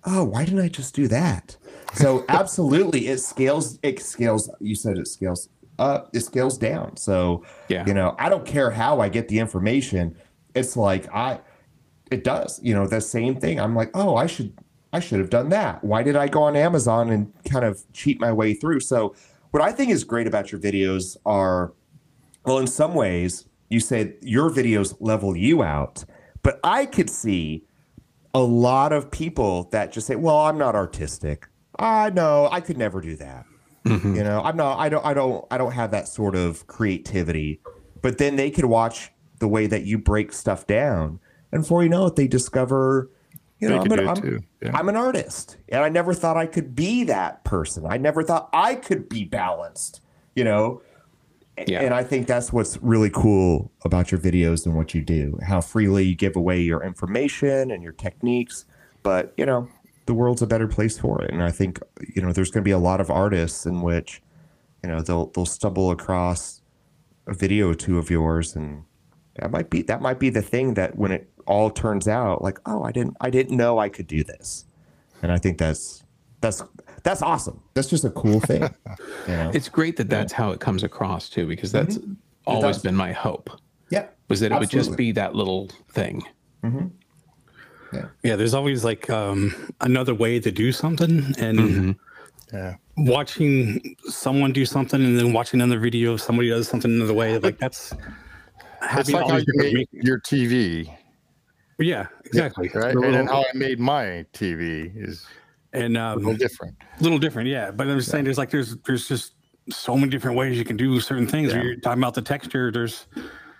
oh, why didn't I just do that? So absolutely, it scales. It scales. You said it scales up. It scales down. So Yeah. you know, I don't care how I get the information. It's like I, it does. You know, the same thing. I'm like, oh, I should, I should have done that. Why did I go on Amazon and kind of cheat my way through? So what I think is great about your videos are, well, in some ways, you say your videos level you out, but I could see a lot of people that just say, "Well, I'm not artistic. I know I could never do that. Mhm. You know, I'm not. I don't. I don't. I don't have that sort of creativity." But then they could watch the way that you break stuff down, and before you know it, they discover, you know, I'm an, I'm, yeah. I'm an artist, and I never thought I could be that person. I never thought I could be balanced. You know, Yeah. and I think that's what's really cool about your videos and what you do, how freely you give away your information and your techniques. But, you know, the world's a better place for it. And I think, you know, there's going to be a lot of artists in which, you know, they'll, they'll stumble across a video or two of yours and that might be, that might be the thing that when it all turns out like, oh, I didn't, I didn't know I could do this. And I think that's, that's, that's awesome. That's just a cool thing. You know? It's great that that's how it comes across too, because mm-hmm. that's always been my hope. yeah. Was that it would just be that little thing. Mm-hmm. Yeah, yeah, there's always like um, another way to do something, and mm-hmm. Yeah. watching someone do something and then watching another video of somebody does something another way, like that's It's having like how you different made your TV. Yeah, exactly. Right. And then how I made my TV is and a um, little different. little different, yeah. But I'm just saying, there's like there's there's just so many different ways you can do certain things. Yeah. You're talking about the texture. There's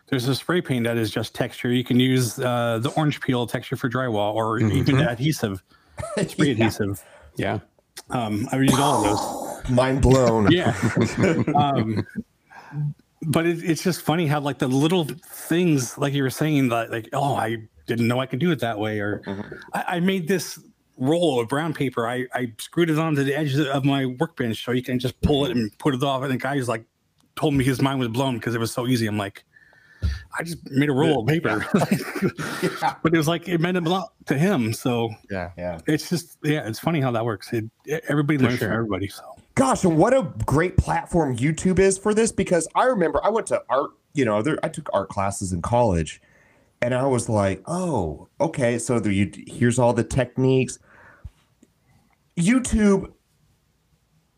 there's a spray paint that is just texture. You can use uh, the orange peel texture for drywall, or even the adhesive, spray adhesive. Yeah. Um, I would use all of those. Mind blown. Yeah. um, but it, it's just funny how like the little things, like you were saying, that like, oh, I didn't know I could do it that way, or I, I made this roll of brown paper. I, I screwed it onto the edge of my workbench so you can just pull it mm-hmm. and put it off. And the guy's like, told me his mind was blown because it was so easy. I'm like, I just made a roll of paper, but it was like it meant a lot to him. So Yeah. Yeah. it's just yeah, it's funny how that works. It, everybody learns sure. from everybody. So Gosh, and what a great platform YouTube is for this because I remember I went to art, you know, there, I took art classes in college and I was like, oh, okay, so the, you, here's all the techniques. YouTube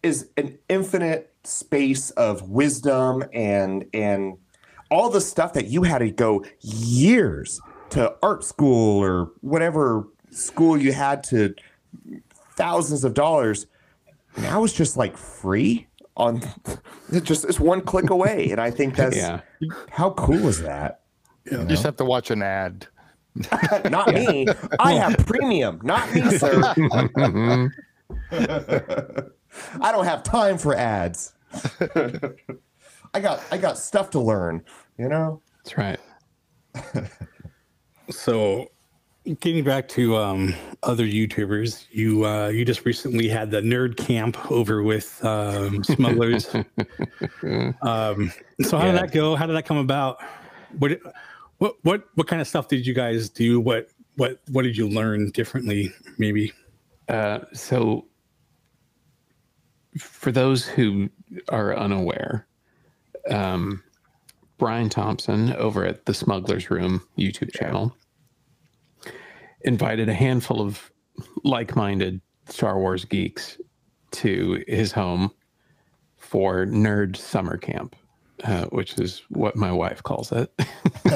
is an infinite space of wisdom and and all the stuff that you had to go years to art school or whatever school you had to thousands of dollars now it's just like free on just it's one click away and i think that's Yeah. how cool is that You just have to watch an ad. not me i have premium not me sir i don't have time for ads i got i got stuff to learn you know That's right. So, getting back to um, other YouTubers, you uh, you just recently had the nerd camp over with um, smugglers. um, so, how did that go? How did that come about? What what what what kind of stuff did you guys do? What what what did you learn differently? Maybe. Uh, so, for those who are unaware, um, Brian Thompson over at the Smugglers Room YouTube channel invited a handful of like-minded Star Wars geeks to his home for nerd summer camp, uh, which is what my wife calls it.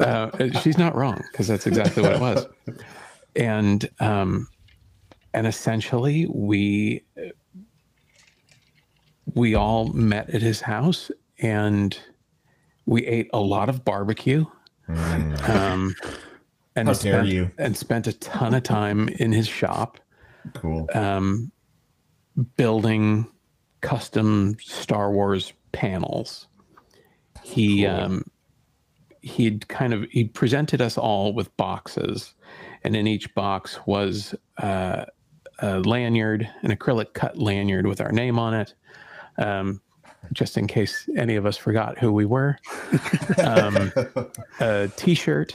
uh, she's not wrong because that's exactly what it was. And um, and essentially we we all met at his house and we ate a lot of barbecue. Um, and How dare spent, you. and spent a ton of time in his shop Cool. um, building custom Star Wars panels. He um, he'd kind of he presented us all with boxes, and in each box was uh, a lanyard, an acrylic cut lanyard with our name on it. Um, just in case any of us forgot who we were, um, a T-shirt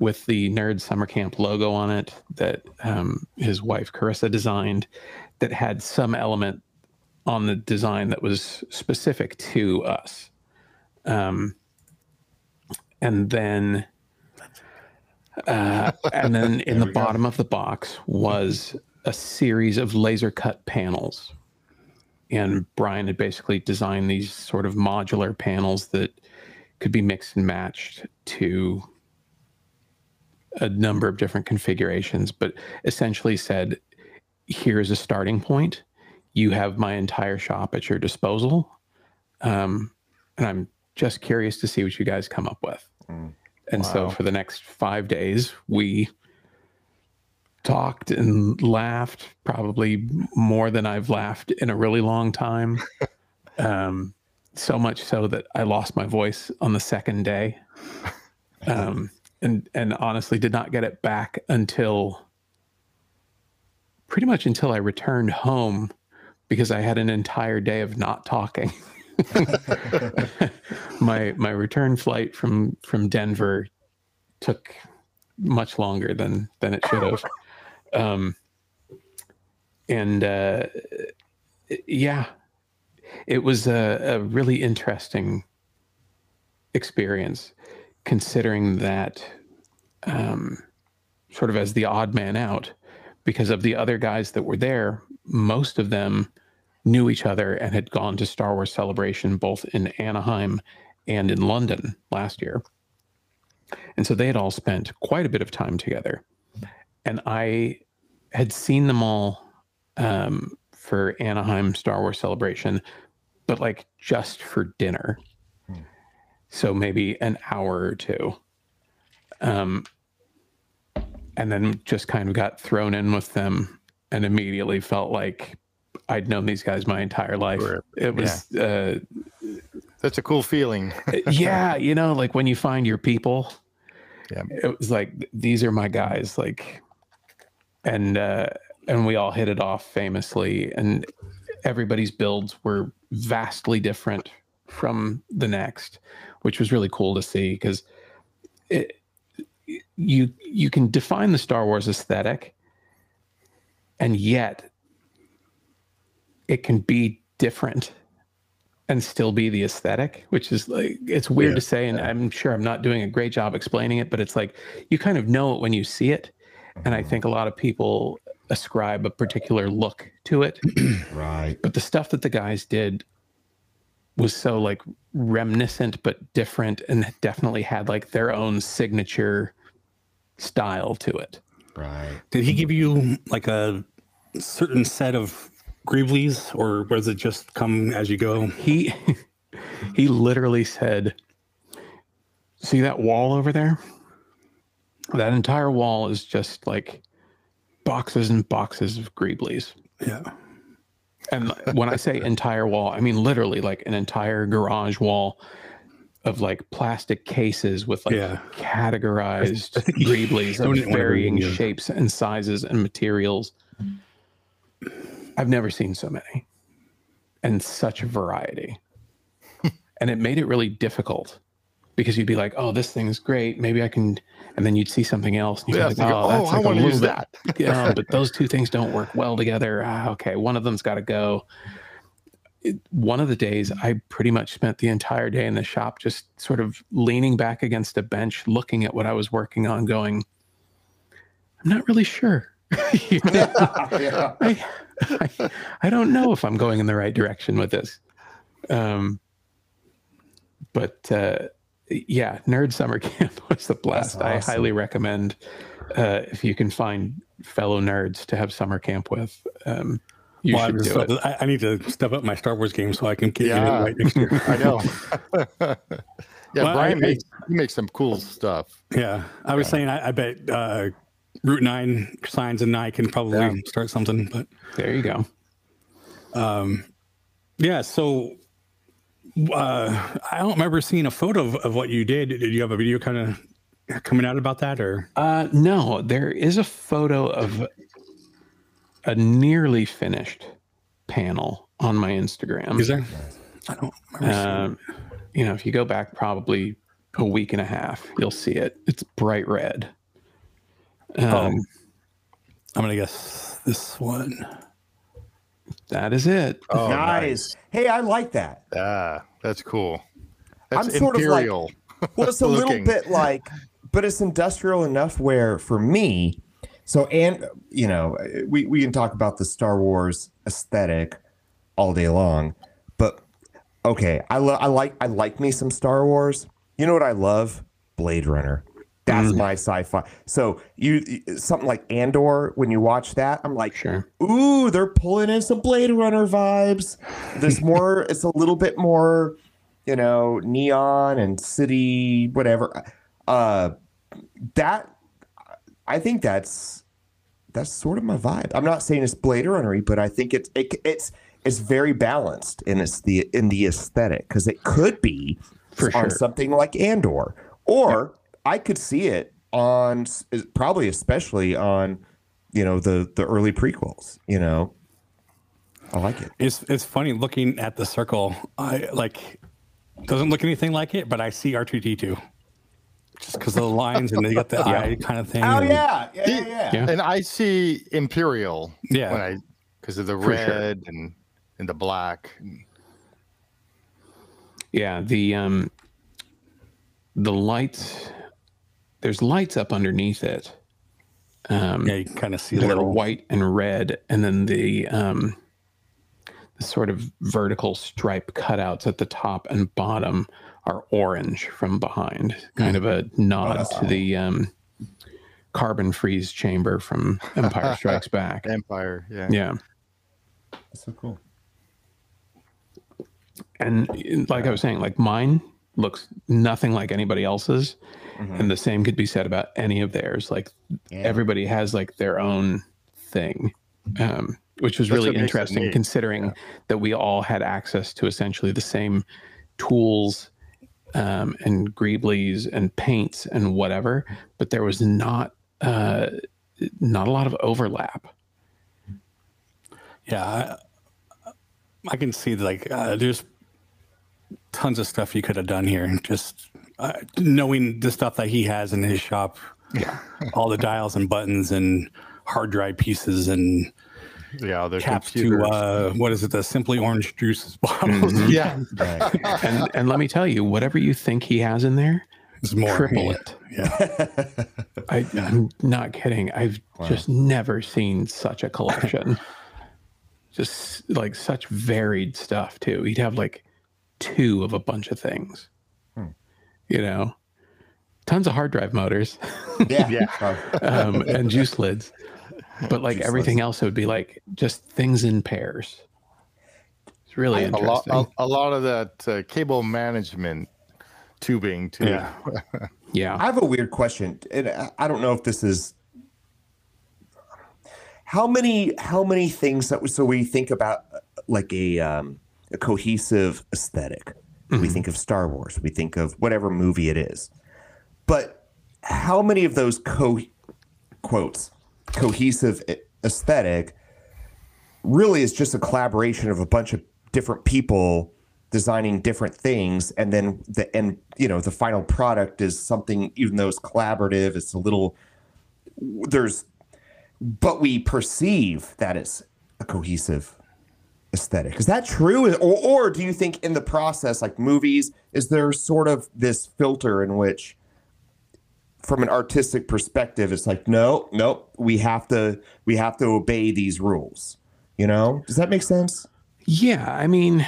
with the Nerd Summer Camp logo on it that um, his wife Carissa designed that had some element on the design that was specific to us. Um, and then, uh, and then in the bottom of the box was a series of laser cut panels. And Brian had basically designed these sort of modular panels that could be mixed and matched to a number of different configurations, but essentially said, here's a starting point. You have my entire shop at your disposal. Um, and I'm just curious to see what you guys come up with. And so for the next five days, we talked and laughed probably more than I've laughed in a really long time. um, so much so that I lost my voice on the second day. Um, and, and honestly did not get it back until pretty much until I returned home because I had an entire day of not talking. my my return flight from from Denver took much longer than than it should have. Um, and uh, yeah, it was a, a really interesting experience, considering that um, sort of as the odd man out, because of the other guys that were there, most of them knew each other and had gone to Star Wars Celebration both in Anaheim and in London last year. And so they had all spent quite a bit of time together. And I had seen them all um, for Anaheim Star Wars Celebration, but like just for dinner. So maybe an hour or two. Um, and then just kind of got thrown in with them and immediately felt like I'd known these guys my entire life. It was, uh, That's a cool feeling. yeah, you know, like when you find your people, Yeah. it was like these are my guys, like, and uh, and we all hit it off famously, and everybody's builds were vastly different from the next, which was really cool to see because it you you can define the Star Wars aesthetic, and yet it can be different and still be the aesthetic, which is like it's weird Yeah. to say, and I'm sure I'm not doing a great job explaining it, but it's like you kind of know it when you see it, and I think a lot of people ascribe a particular look to it. right. But the stuff that the guys did was so like reminiscent but different, and definitely had like their own signature style to it. Right. Did he give you like a certain set of Greeblies, or was it just come as you go? He he literally said, "See that wall over there? That entire wall is just like boxes and boxes of Greeblies." Yeah. And when I say entire wall, I mean literally like an entire garage wall of like plastic cases with like Yeah. categorized Greeblies of it in one of the varying shapes and sizes and materials. I've never seen so many and such a variety. and it made it really difficult because you'd be like, oh, this thing's great. Maybe I can. And then you'd see something else. And you'd Yeah, be like, oh, "Oh, that's I like a wanna little use bit. that. yeah, but those two things don't work well together. Ah, okay. One of them's got to go. It, one of the days, I pretty much spent the entire day in the shop just sort of leaning back against a bench, looking at what I was working on, going, I'm not really sure. You know? I, I, I don't know if I'm going in the right direction with this. Um, but uh, yeah, Nerd Summer Camp was a blast. I highly recommend uh, if you can find fellow nerds to have summer camp with. Um, you Well, I should just do thought it. I, I need to step up my Star Wars game so I can get Yeah. in right next year. I know. yeah, Well, Brian I- makes he makes some cool stuff. Yeah, I was saying I, I bet uh, Route Nine Signs and I can probably Yeah. start something, but there you go. Um, yeah. So uh, I don't remember seeing a photo of, of what you did. Did you have a video kind of coming out about that, or Uh, no, there is a photo of a nearly finished panel on my Instagram. is there? I don't remember. seeing Um, you know, if you go back probably a week and a half, you'll see it. It's bright red. Um, Oh. I'm gonna guess this one. That is it. Oh, nice. Hey, I like that. Ah, that's cool. That's I'm sort imperial. of like, well, it's a little bit like, but it's industrial enough where for me, so and you know, we we can talk about the Star Wars aesthetic all day long, but okay, I love I like I like me some Star Wars. You know what I love? Blade Runner. That's my sci-fi. So you something like Andor when you watch that, I'm like, Sure. ooh, they're pulling in some Blade Runner vibes. There's more. it's a little bit more, you know, neon and city, whatever. Uh, that I think that's that's sort of my vibe. I'm not saying it's Blade Runnery, but I think it's it, it's it's very balanced in its the in the aesthetic because it could be For on sure. something like Andor, or I could see it on probably especially on you know the the early prequels. You know, I like it. It's it's funny looking at the circle. I like doesn't look anything like it, but I see R two D two. Just because of the lines and they got the eye kind of thing. Oh and- yeah, yeah, yeah. yeah. Yeah. And I see imperial. Yeah. When I because of the For sure. red and and the black. Yeah, the um the lights there's lights up underneath it. Um Yeah, you can kind of see that the are little white and red, and then the um the sort of vertical stripe cutouts at the top and bottom are orange from behind, kind of a nod to the um carbon freeze chamber from Empire Strikes Back. Empire. Yeah. Yeah. That's so cool. And like I was saying, like mine looks nothing like anybody else's. And the same could be said about any of theirs. Like everybody has like their own thing, um, which was That's really what makes it interesting neat. considering that we all had access to essentially the same tools um, and greeblies and paints and whatever, but there was not uh, not a lot of overlap. Yeah, I, I can see like uh, there's tons of stuff you could have done here. Just uh, knowing the stuff that he has in his shop, yeah, all the dials and buttons and hard drive pieces and Yeah. The caps computers. to uh, what is it? The simply orange juice bottles. Mhm. yeah. and and let me tell you, whatever you think he has in there, It's more triple yeah. it. Yeah, I, I'm not kidding. I've just never seen such a collection. just like such varied stuff too. He'd have like two of a bunch of things. You know, tons of hard drive motors Yeah, Yeah. um, and juice lids, but like Juice everything lids. else it would be like just things in pairs. It's really a lot, interesting. a, a lot of that uh, cable management tubing too. Yeah. yeah. I have a weird question, and I- I don't know if this is how many how many things that so we think about uh, like a um, a cohesive esthetic We mm-hmm. think of Star Wars, we think of whatever movie it is, but how many of those co quotes cohesive aesthetic really is just a collaboration of a bunch of different people designing different things and then the and you know the final product is something even though it's collaborative it's a little there's but we perceive that it's a cohesive aesthetic is that true or, or do you think in the process like movies is there sort of this filter in which from an artistic perspective, it's like no, no, we have to we have to obey these rules. You know, does that make sense? Yeah, I mean,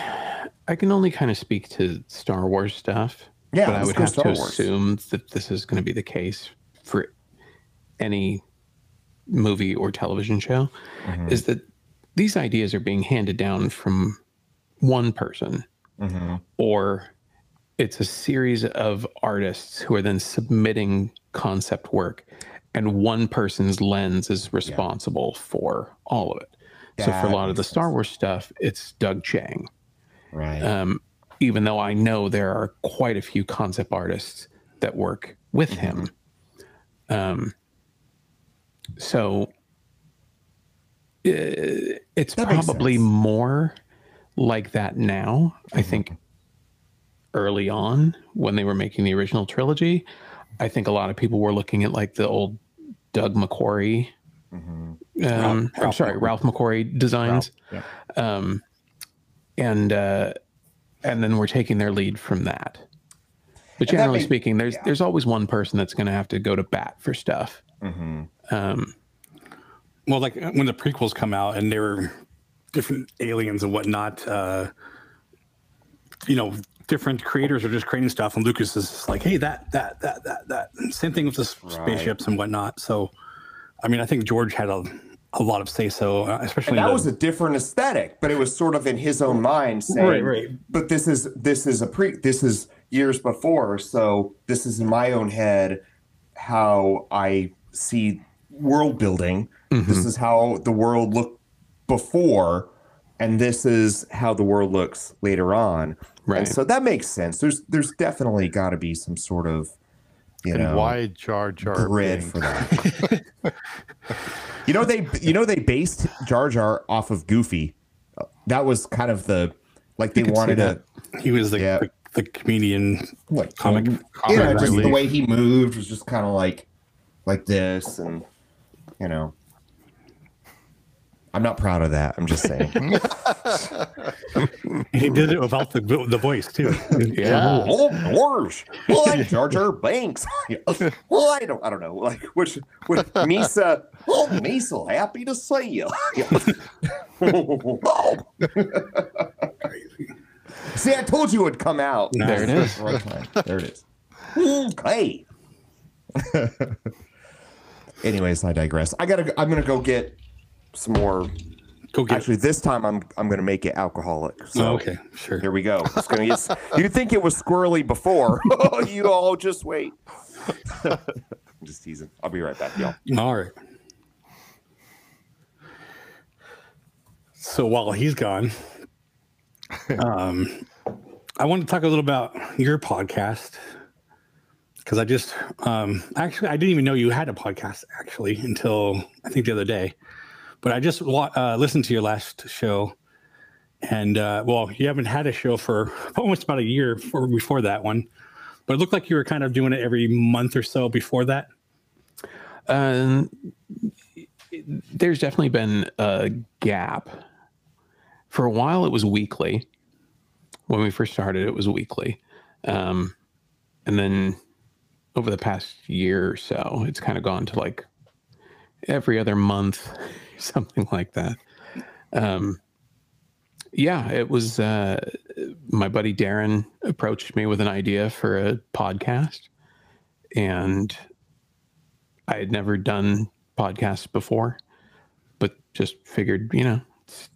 I can only kind of speak to Star Wars stuff. Yeah, but I would have Star to Wars. assume that this is going to be the case for any movie or television show. Mm-hmm. Is that these ideas are being handed down from one person, Mm-hmm. or it's a series of artists who are then submitting concept work, and one person's lens is responsible for all of it. so for a lot of the Star Wars stuff, it's Doug Chiang. Right. Um, even though I know there are quite a few concept artists that work with him. Um, so it's That probably more like that now. I think early on when they were making the original trilogy, I think a lot of people were looking at like the old Doug McQuarrie. Um, I'm sorry, Ralph McQuarrie designs um, and uh, and then we're taking their lead from that. But And that generally may- speaking, there's there's always one person that's going to have to go to bat for stuff. Mm-hmm. Um, Well, like uh, when the prequels come out and they're different aliens and whatnot, uh, you know, different creators are just creating stuff, and Lucas is like, hey, that, that, that, that, that. Same thing with the s- spaceships and whatnot. So, I mean, I think George had a, a lot of say so, uh, especially and that the- was a different aesthetic, but it was sort of in his own mind saying, Right, right. But this is this is a pre this is years before, so this is in my own head how I see world building. This mm-hmm. is how the world looked before, and this is how the world looks later on. Right. And so that makes sense. There's there's definitely got to be some sort of you and know why Jar Jar grid Binks? for that. you know they you know they based Jar Jar off of Goofy. That was kind of the like they wanted to he was the, Yeah. the, the comedian like comic. you comic know just the way he moved was just kind of like like this and you know I'm not proud of that. I'm just saying. he did it without the the voice too. yeah. Oh, George. Well, I'm Jar Jar Banks. well, I don't, I don't know. Like, which, which Misa? Oh, Misa, happy to see you. See, I told you it would come out. There it is. Right. There it is. Okay. Anyways, I digress. I gotta. I'm gonna go get some more. Go get. Actually, this time I'm I'm gonna make it alcoholic. So oh, okay, sure. here we go. It's gonna get. you think it was squirrely before? Oh, you all just wait. I'm just teasing. I'll be right back, y'all. All right. So while he's gone, um, I want to talk a little about your podcast because I just um, actually I didn't even know you had a podcast actually until I think the other day, but I just uh, listened to your last show, and uh, well, you haven't had a show for almost about a year for, before that one, but it looked like you were kind of doing it every month or so before that. Um, there's definitely been a gap. For a while, it was weekly. When we first started, it was weekly. Um, and then over the past year or so, it's kind of gone to like every other month, something like that. Um, yeah, it was uh, my buddy Darren approached me with an idea for a podcast. And I had never done podcasts before, but just figured, you know, it's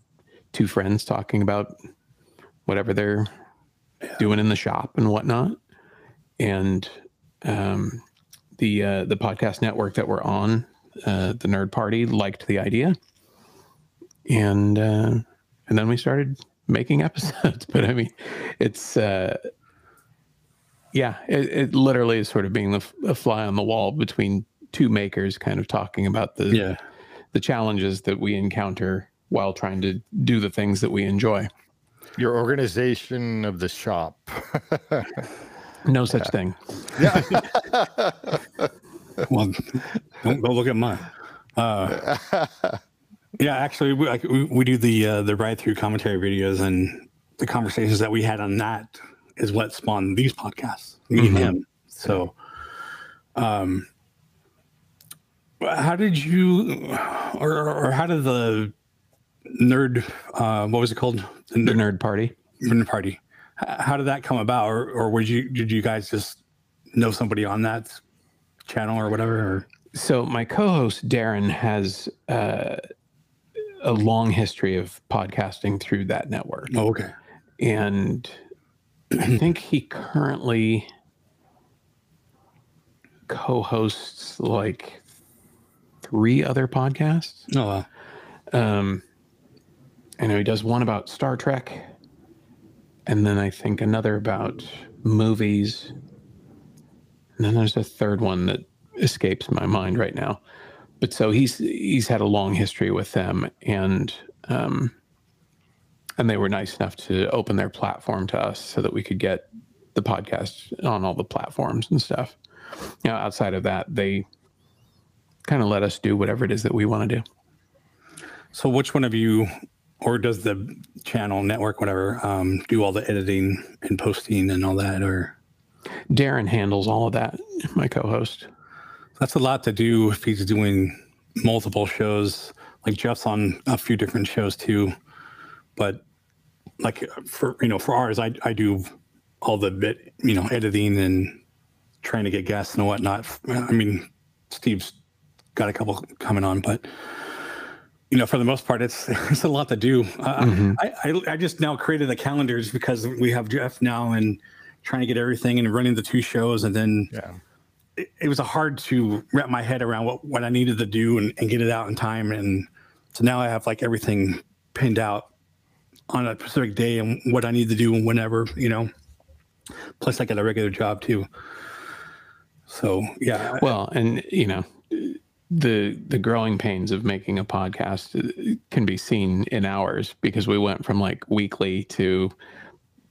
two friends talking about whatever they're doing in the shop and whatnot. And um, the uh, the podcast network that we're on, uh, the Nerd Party, liked the idea, and uh, and then we started making episodes. But I mean, it's uh, yeah, it, it literally is sort of being the, f- a fly on the wall between two makers, kind of talking about the Yeah. the challenges that we encounter while trying to do the things that we enjoy. Your organization of the shop. No such thing. well, don't go look at mine. Uh, yeah, actually, we, like, we, we do the uh, the ride through commentary videos, and the conversations that we had on that is what spawned these podcasts. Me and Mhm. him. So, Um, how did you, or, or how did the nerd, uh, what was it called? The nerd party. Nerd party. How did that come about, or or would you did you guys just know somebody on that channel or whatever? Or? So my co-host Darren has uh, a long history of podcasting through that network. Oh, okay. And I think he currently co-hosts like three other podcasts. Oh, wow. Um, I know he does one about Star Trek, and then I think another about movies. And then there's a third one that escapes my mind right now. But so he's he's had a long history with them, and um, and they were nice enough to open their platform to us so that we could get the podcast on all the platforms and stuff. You know, outside of that, they kind of let us do whatever it is that we want to do. So which one of you, or does the channel network, whatever, um, do all the editing and posting and all that, or? Darren handles all of that, my co-host. That's a lot to do if he's doing multiple shows. Like Jeff's on a few different shows too, but like for you know for ours, I I do all the bit you know editing and trying to get guests and whatnot. I mean, Steve's got a couple coming on, but you know for the most part, it's it's a lot to do. Uh, Mhm. I, I I just now created the calendars because we have Jeff now and trying to get everything and running the two shows and then yeah it, it was hard to wrap my head around what, what I needed to do and, and get it out in time. And so now I have like everything pinned out on a specific day and what I need to do and whenever, you know. Plus I got a regular job too. So yeah. Well, and you know, the the growing pains of making a podcast can be seen in hours because we went from like weekly to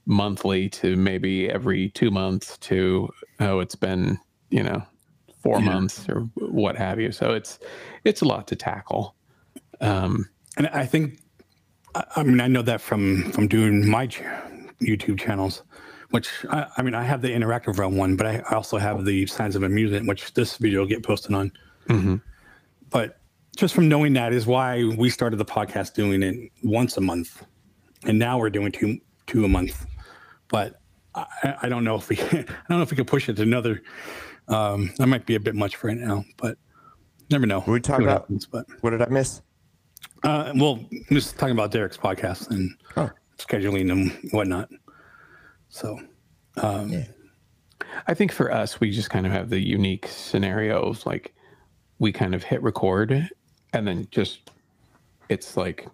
monthly to maybe every two months to oh it's been you know four Yeah. months or what have you so it's it's a lot to tackle um and I think I, mean I know that from from doing my ch- YouTube channels, which I, I mean I have the interactive realm one, but I also have the signs of amusement, which this video will get posted on. mhm. But just from knowing that is why we started the podcast doing it once a month, and now we're doing two two a month. But I, I don't know if we I don't know if we could push it to another. Um, that might be a bit much for right now, but never know. we talk See what about? happens, but What did I miss? uh, well, I'm just talking about Derek's podcast and scheduling and whatnot. So, um, I think for us, we just kind of have the unique scenario of like we kind of hit record and then just it's like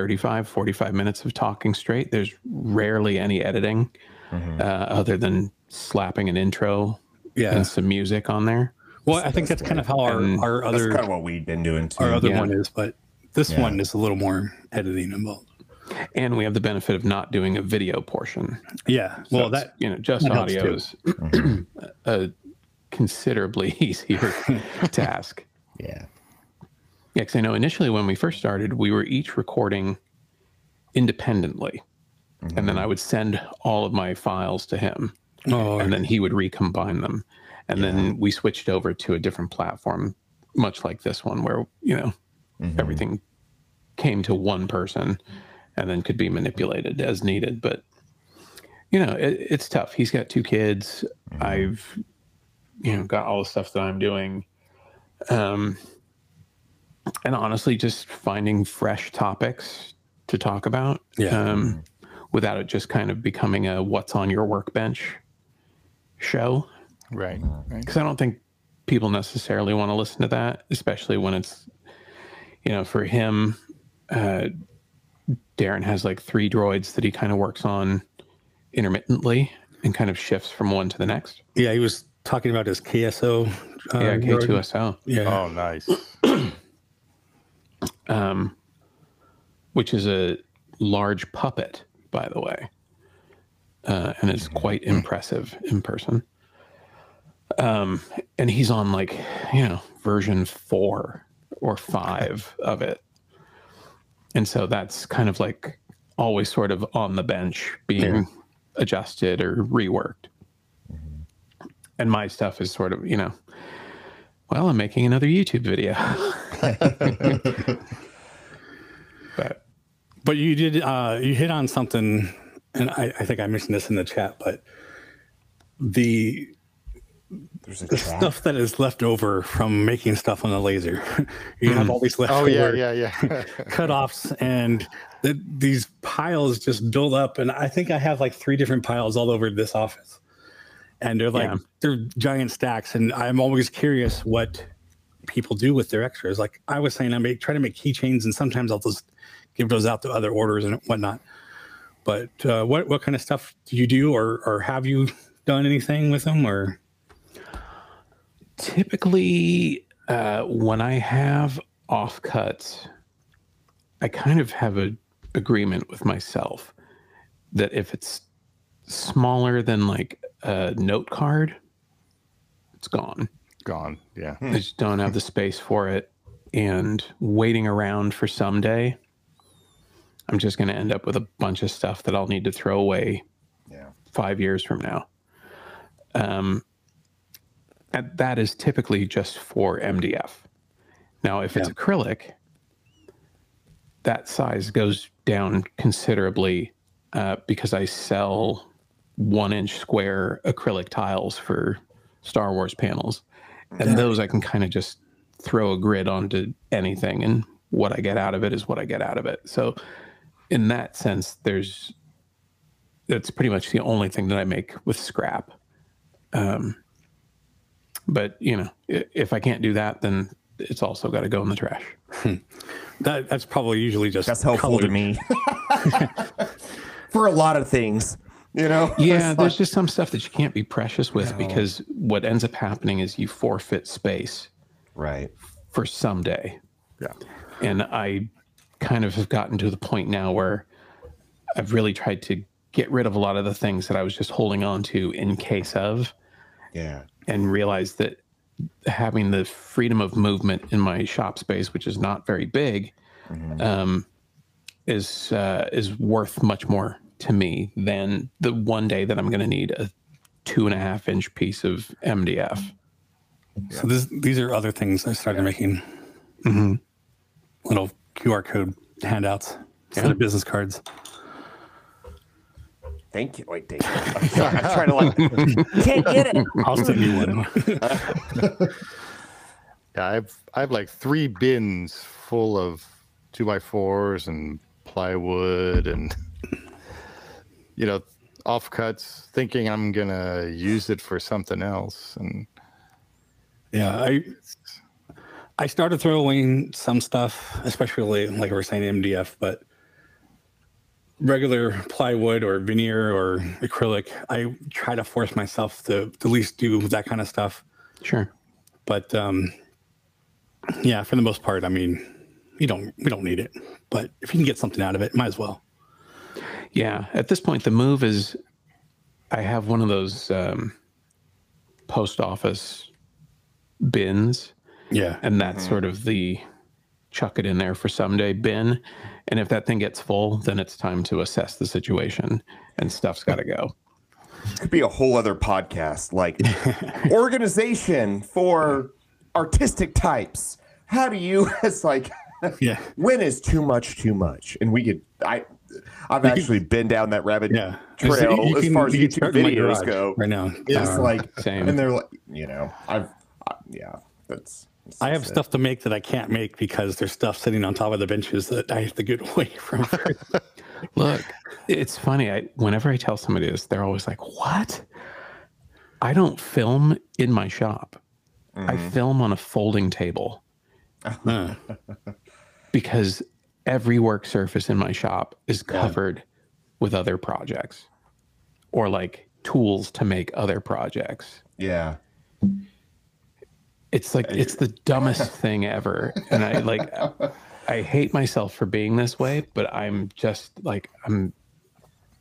35, 45 minutes of talking straight. There's rarely any editing uh, other than slapping an intro Yeah. and some music on there. well, I think that's kind of how our, And our That's other kind of what we've been doing too. our other Yeah. one is, but this Yeah. one is a little more editing involved. And we have the benefit of not doing a video portion. Yeah. So well, that you know, just audio is a considerably easier task. Yeah. Yeah, because I know initially when we first started, we were each recording independently. And then mm-hmm. I would send all of my files to him. Oh, and then he would recombine them. And then we switched over to a different platform, much like this one, where, you know, mm-hmm. everything came to one person and then could be manipulated as needed. But, you know, it, it's tough. He's got two kids. Mm-hmm. I've, you know, got all the stuff that I'm doing. Um, and honestly, just finding fresh topics to talk about. Yeah. Um, without it just kind of becoming a what's on your workbench show. right right Because I don't think people necessarily want to listen to that, especially when it's, you know, for him, uh, Darren has like three droids that he kind of works on intermittently and kind of shifts from one to the next. yeah, he was talking about his KSO. Uh, yeah, droid. K2SO. Yeah. oh nice um, which is a large puppet, by the way, uh, and it's quite impressive in person. Um, and he's on like you know version four or five of it, and so that's kind of like always sort of on the bench being Yeah. adjusted or reworked. and my stuff is sort of you know, well, I'm making another YouTube video. but but you did uh, you hit on something, and I, I think I mentioned this in the chat, but the There's a the trap. stuff that is left over from making stuff on the laser. you have all these leftover Oh yeah, yeah, yeah. cutoffs, and the, these piles just build up. And I think I have like three different piles all over this office, and they're like Yeah. they're giant stacks. And I'm always curious what people do with their extras. Like I was saying, I make try to make keychains, and sometimes I'll just give those out to other orders and whatnot. But uh, what what kind of stuff do you do, or or have you done anything with them, or typically uh, when I have offcuts, I kind of have a agreement with myself that if it's smaller than like a note card, it's gone. Gone. Yeah. I just don't have the space for it. And waiting around for someday, I'm just going to end up with a bunch of stuff that I'll need to throw away Yeah. five years from now. Um, and that is typically just for MDF. Now, if it's acrylic, that size goes down considerably uh, because I sell one inch square acrylic tiles for Star Wars panels. And those I can kind of just throw a grid onto anything, and what I get out of it is what I get out of it. So, in that sense, there's that's pretty much the only thing that I make with scrap. Um, but you know, if I can't do that, then it's also got to go in the trash. that that's probably usually just That's helpful to me. For a lot of things, you know. Yeah, there's like- just some stuff that you can't be precious with because what ends up happening is you forfeit space right for someday. Yeah. And I kind of have gotten to the point now where I've really tried to get rid of a lot of the things that I was just holding on to in case of yeah. and realized that having the freedom of movement in my shop space, which is not very big, um, is uh, is worth much more to me than the one day that I'm going to need a two and a half inch piece of MDF. So this, these are other things I started making Mm-hmm. little QR code handouts instead Yeah. of business cards. Thank you. Wait, thank you. I'm, sorry, I'm trying to like can't get it. I'll send you one. Yeah, I've I have like three bins full of two by fours and plywood and you know offcuts, thinking I'm gonna use it for something else. And Yeah, I I started throwing some stuff, especially like we are saying MDF, but regular plywood or veneer or acrylic, I try to force myself to, to at least do that kind of stuff. Sure. But um yeah, for the most part, I mean, you don't we don't need it. But if you can get something out of it, might as well. Yeah. At this point, the move is I have one of those um, post office bins. Yeah. And that's sort of the chuck it in there for someday bin. And if that thing gets full, then it's time to assess the situation and stuff's got to go. This could be a whole other podcast, like organization for artistic types. How do you? It's like, yeah, when is too much too much? And we could, I, I've actually been down that rabbit Yeah. trail You as can- far as you can YouTube start in my videos go. right now. it's Uh, like, Same. and they're like, you know, I've, I, yeah, that's. that's I have it. stuff to make that I can't make because there's stuff sitting on top of the benches that I have to get away from. Look, it's funny. I whenever I tell somebody this, they're always like, "What?" I don't film in my shop. I film on a folding table Uh, because every work surface in my shop is covered with other projects or like tools to make other projects. Yeah. It's like it's the dumbest thing ever. And I like I hate myself for being this way, but I'm just like I'm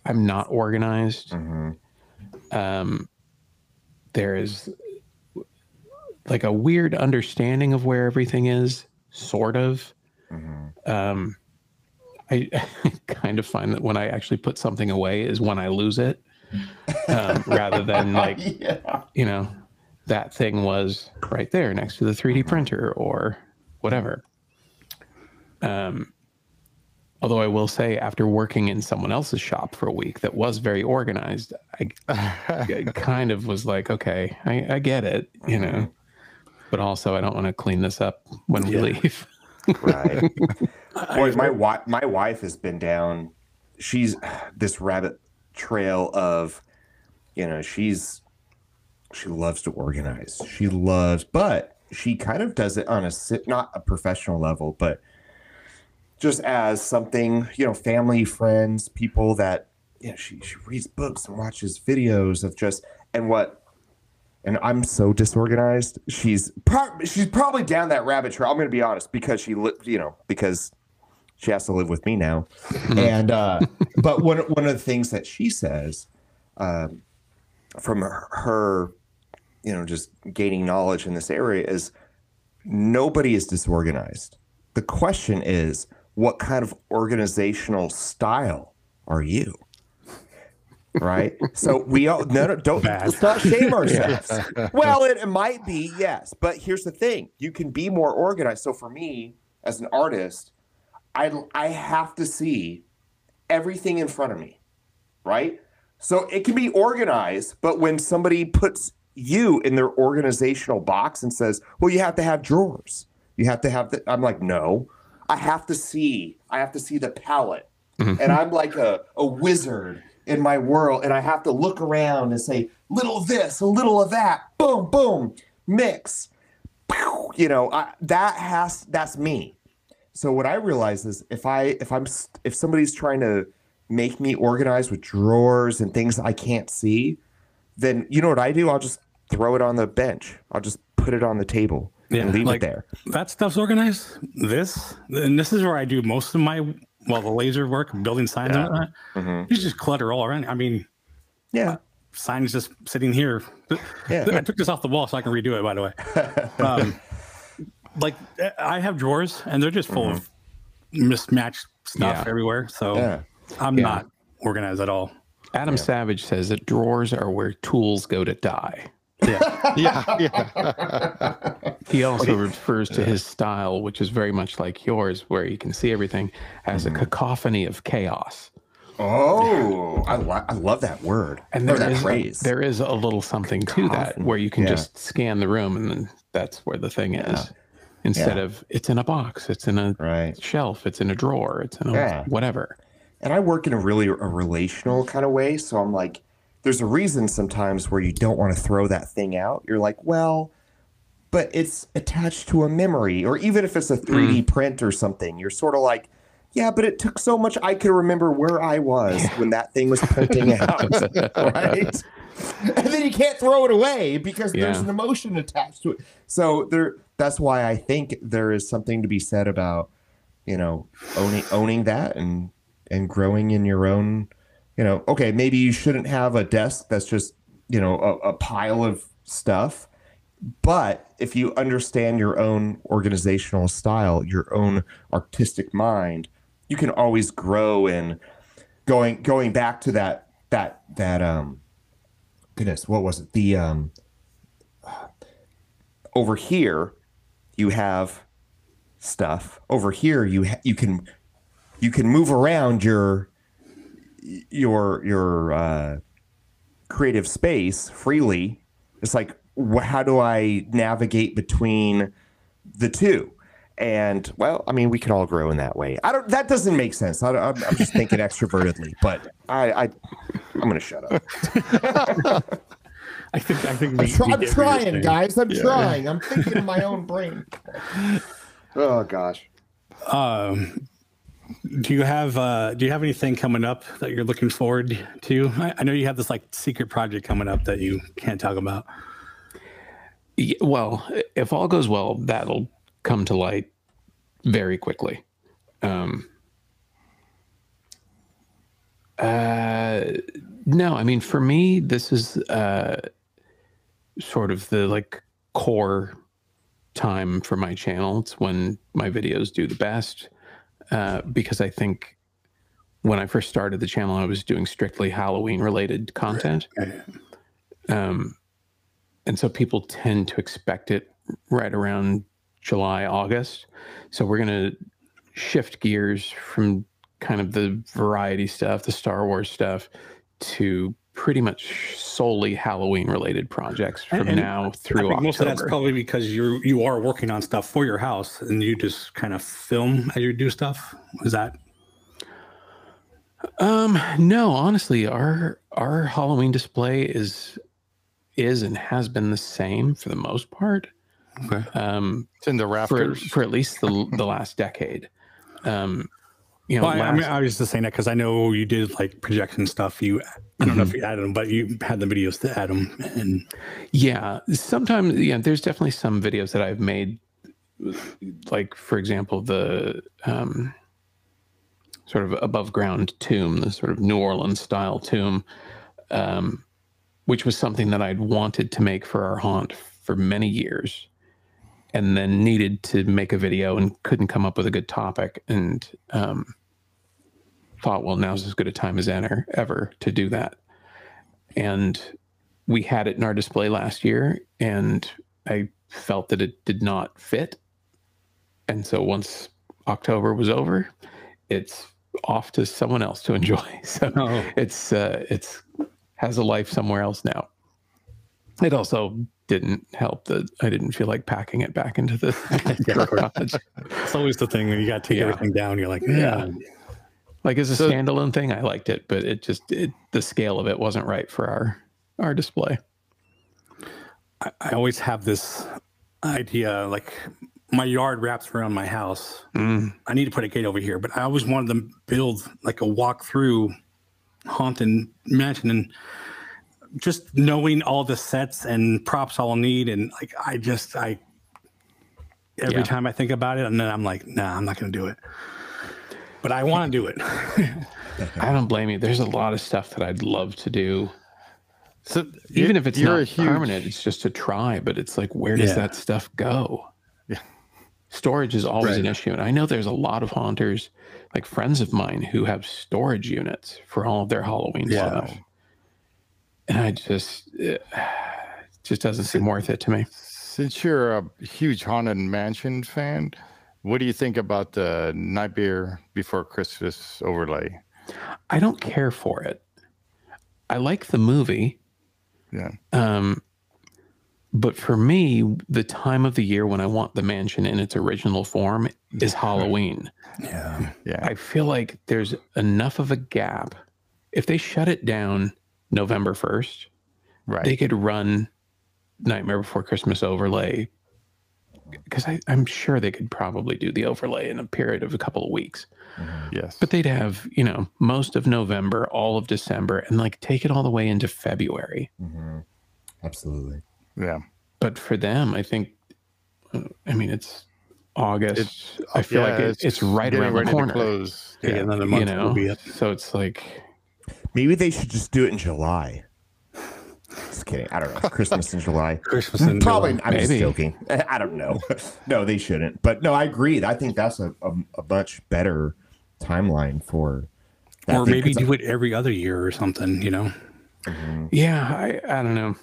I'm not organized. Um there is like a weird understanding of where everything is, sort of. Um I kind of find that when I actually put something away is when I lose it. Um, rather than like yeah. you know that thing was right there next to the 3D printer or whatever. Um, although I will say, after working in someone else's shop for a week that was very organized, I, I kind of was like, okay, I, I get it, you know. But also, I don't want to clean this up when we Yeah. leave. Right. Boy my wife my wife has been down she's this rabbit trail of you know she's she loves to organize. She loves but she kind of does it on a si- not a professional level but just as something you know family friends people that you know she, she reads books and watches videos of just and what and I'm so disorganized. She's pro- she's probably down that rabbit trail. I'm going to be honest because she li- you know because she has to live with me now. and uh, but one one of the things that she says um, from her, her you know just gaining knowledge in this area is nobody is disorganized. The question is what kind of organizational style are you? Right? So we all no, no don't let's not shame ourselves. well, it, it might be yes, but here's the thing: you can be more organized. So for me, as an artist, I I have to see everything in front of me, right? So it can be organized, but when somebody puts you in their organizational box and says, "Well, you have to have drawers," you have to have the, I'm like, no, I have to see. I have to see the palette mm-hmm. and I'm like a, a wizard in my world, and I have to look around and say, little of this, a little of that, boom, boom, mix. Pew, You know, I, that has that's me. So what I realize is if I if I'm if somebody's trying to make me organized with drawers and things I can't see, then you know what I do? I'll just throw it on the bench. I'll just put it on the table and leave like, it there. That stuff's organized. This and this is where I do most of my well, the laser work, building signs and whatnot. Mhm. You just clutter all around. I mean, yeah, signs just sitting here. Yeah. I took this off the wall so I can redo it. By the way, um, like I have drawers and they're just full of mismatched stuff Yeah. everywhere. So Yeah. I'm Yeah. not organized at all. Adam Savage says that drawers are where tools go to die. Yeah. yeah. Yeah. He also refers to his style, which is very much like yours, where you can see everything as a mm-hmm. cacophony of chaos. Oh, I, lo- I love that word. And Or there that is, phrase. there is a little something to that where you can Yeah. just scan the room and then that's where the thing is. Instead Yeah. of it's in a box, it's in a shelf, it's in a drawer, it's in a Yeah. whatever. and I work in a really a relational kind of way. So I'm like, there's a reason sometimes where you don't want to throw that thing out. You're like, well, but it's attached to a memory, or even if it's a hmm. 3D print or something, you're sort of like, yeah, but it took so much. I could remember where I was when that thing was printing out, right? And then you can't throw it away because there's an emotion attached to it. So there, that's why I think there is something to be said about, you know, owning owning that and and growing in your own, you know, okay, maybe you shouldn't have a desk that's just, you know, a, a pile of stuff. But if you understand your own organizational style, your own artistic mind, you can always grow in going going back to that that that um goodness, what was it? The um over here you have stuff. Over here you ha- you can you can move around your your your uh, creative space freely. It's like wh- how do I navigate between the two? And well, I mean, we can all grow in that way. I don't. That doesn't make sense. I, am I'm just thinking extrovertedly, but I, I I'm going to shut up. I think I think I'm, we- try- we I'm get what you're trying, guys. I'm Yeah. trying. I'm thinking in my own brain. Oh gosh. Um, do you have uh, do you have anything coming up that you're looking forward to? I, I know you have this like secret project coming up that you can't talk about. Y- Well, if all goes well, that'll come to light very quickly. Um, uh, no, I mean, for me, this is uh, sort of the like core time for my channel. It's when my videos do the best uh, because I think when I first started the channel, I was doing strictly Halloween related content. Um, and so people tend to expect it right around July, August. So we're going to shift gears from kind of the variety stuff, the Star Wars stuff, to pretty much solely Halloween related projects from And- and now through I think October. most of that's probably because you you are working on stuff for your house and you just kind of film as you do stuff. Is that Um, no, honestly, our our Halloween display is is and has been the same for the most part. Okay. Um, it's in the for, rafters. for at least the the last decade. Um, you know, well, I, I mean, I was just saying that because I know you did like projection stuff. You, I don't know if Mm-hmm. you added them, but you had the videos to add them. And Yeah, sometimes yeah, there's definitely some videos that I've made like for example the um sort of above ground tomb, the sort of New Orleans style tomb um which was something that I'd wanted to make for our haunt for many years and then needed to make a video and couldn't come up with a good topic and um thought well now's as good a time as ever ever to do that and we had it in our display last year and I felt that it did not fit. And so once October was over, it's off to someone else to enjoy. So Oh. it's uh, it's has a life somewhere else now. It also didn't help that I didn't feel like packing it back into the garage. it's always the thing when you got to take Yeah. everything down. You're like, Yeah. yeah, Like as a So- standalone thing, I liked it, but it just it, the scale of it wasn't right for our our display. I, I always have this idea like my yard wraps around my house. Mm. I need to put a gate over here, but I always wanted to build like a walk through haunted mansion and just knowing all the sets and props I'll need. And like, I just, I, every Yeah. time I think about it, and then I'm like, nah, I'm not going to do it. But I want to do it. I don't blame you. There's a lot of stuff that I'd love to do. So Even if it's you're not huge- permanent, it's just to try. But it's like, where does Yeah. that stuff go? Yeah. Storage is always an issue, and I know there's a lot of haunters, like friends of mine, who have storage units for all of their Halloween Yeah. stuff. And I just, it just doesn't seem worth it to me. Since you're a huge haunted mansion fan, what do you think about the Nightmare Before Christmas overlay? I don't care for it. I like the movie. Yeah. Um, but for me, the time of the year when I want the mansion in its original form is Halloween. yeah. Yeah. I feel like there's enough of a gap. If they shut it down November 1st, right. they could run Nightmare Before Christmas overlay because I'm sure they could probably do the overlay in a period of a couple of weeks. yes. But they'd have, you know, most of November, all of December, and like take it all the way into February. Mhm. Absolutely. yeah. But for them, I think, uh, I mean, it's August. I feel Yeah, like it, it's, right getting around the ready to corner. Close. Yeah, Yeah. another month You will be know, so it's like, Maybe they should just do it in July. Just kidding. I don't know. Christmas in July. Christmas in July. Probably. July. I'm just joking. I don't know. no, they shouldn't. But no, I agree. I think that's a, a, a much better timeline for. that Or thing, maybe do it every other year or something, you know? yeah, I, I don't know.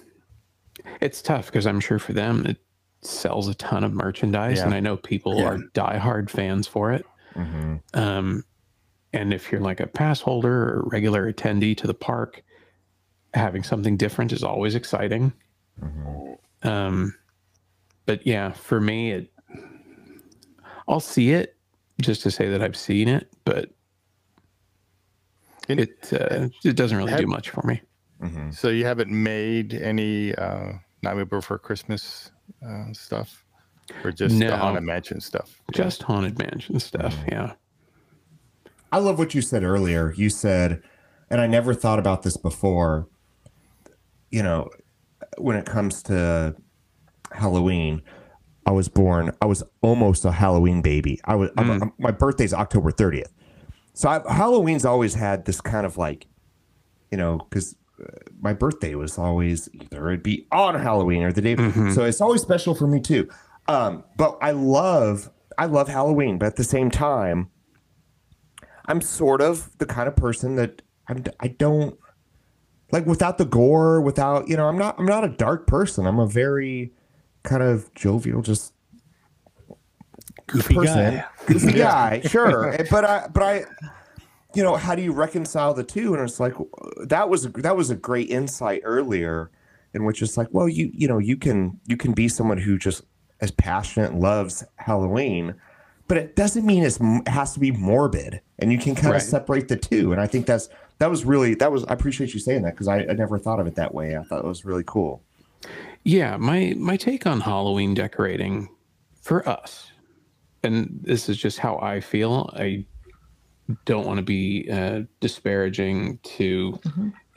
It's tough because I'm sure for them, it sells a ton of merchandise. Yeah. And I know people Yeah. are diehard fans for it. Mhm. Um, and if you're like a pass holder or regular attendee to the park, having something different is always exciting. Um, but yeah, for me, it I'll see it just to say that I've seen it, but And- it uh, it doesn't really do much for me. Mhm. So you haven't made any uh, Nightmare Before Christmas uh, stuff, or just the haunted mansion stuff? Just haunted mansion stuff. Yeah. I love what you said earlier. You said, and I never thought about this before. You know, when it comes to Halloween, I was born. I was almost a Halloween baby. I was. I'm- mm. I'm- my birthday's October 30th, so I, Halloween's always had this kind of like, you know, because uh, my birthday was always either it'd be on Halloween or the day. Mm-hmm. So it's always special for me too. Um, but I love I love Halloween, but at the same time, I'm sort of the kind of person that I'm, I don't like without the gore, without you know, I'm not I'm not a dark person. I'm a very kind of jovial, just Goofy person, guy. goofy guy, sure. But I, but I, you know, how do you reconcile the two? And it's like that was that was a great insight earlier, in which it's like, well, you you know, you can you can be someone who just as passionate loves Halloween, but it doesn't mean it's, it has to be morbid, and you can kind Right. of separate the two. And I think that's that was really that was I appreciate you saying that because I, I never thought of it that way. I thought it was really cool. Yeah, my my take on Halloween decorating for us, and this is just how I feel. I don't want to be uh, disparaging to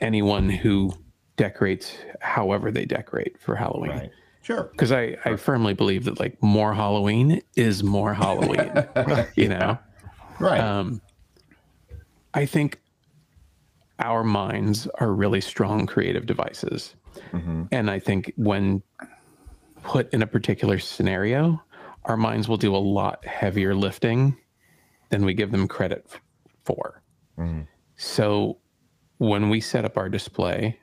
anyone who decorates however they decorate for Halloween. Sure. Because I, I firmly believe that like more Halloween is more Halloween. you know? Right. Um, I think our minds are really strong creative devices. And I think when put in a particular scenario, our minds will do a lot heavier lifting than we give them credit for. So when we set up our display,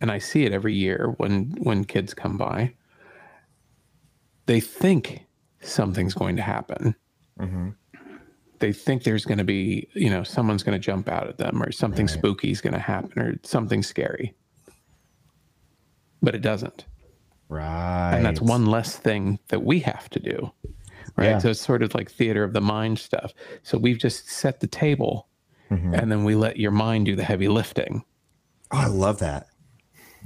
and I see it every year when when kids come by, they think something's going to happen. They think there's going to be, you know, someone's going to jump out at them or something spooky is going to happen or something scary. But it doesn't. Right. And that's one less thing that we have to do. Right. Yeah. So it's sort of like theater of the mind stuff. So we've just set the table Mm-hmm. and then we let your mind do the heavy lifting. Oh, I love that.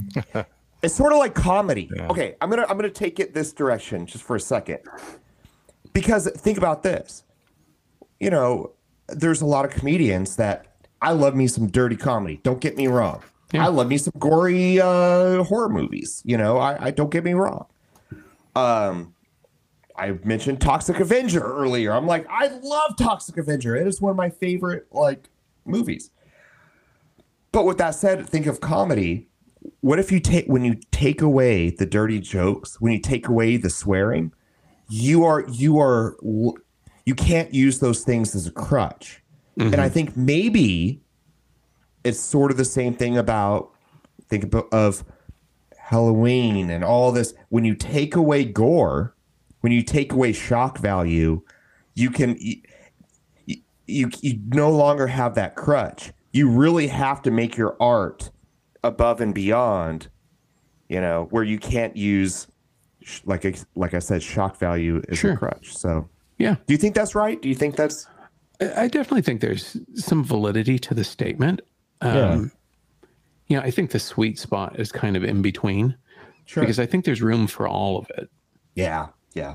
it's sort of like comedy. Okay, I'm gonna I'm gonna take it this direction just for a second. Because think about this. You know, there's a lot of comedians that I love me some dirty comedy. Don't get me wrong. I love me some gory uh, horror movies. You know, I, I don't get me wrong. Um, I mentioned Toxic Avenger earlier. I'm like, I love Toxic Avenger. It is one of my favorite like movies. But with that said, think of comedy. What if you take when you take away the dirty jokes, when you take away the swearing, you are you are you can't use those things as a crutch. And I mm-hmm. think maybe it's sort of the same thing about think about, of Halloween and all this. When you take away gore, when you take away shock value, you can you, you you no longer have that crutch. You really have to make your art above and beyond, you know, where you can't use like I, like I said, shock value as a crutch. So Yeah. do you think that's right? Do you think that's I I definitely think there's some validity to the statement. Yeah. Um, you know, I think the sweet spot is kind of in between. Sure. Because I think there's room for all of it. Yeah. Yeah.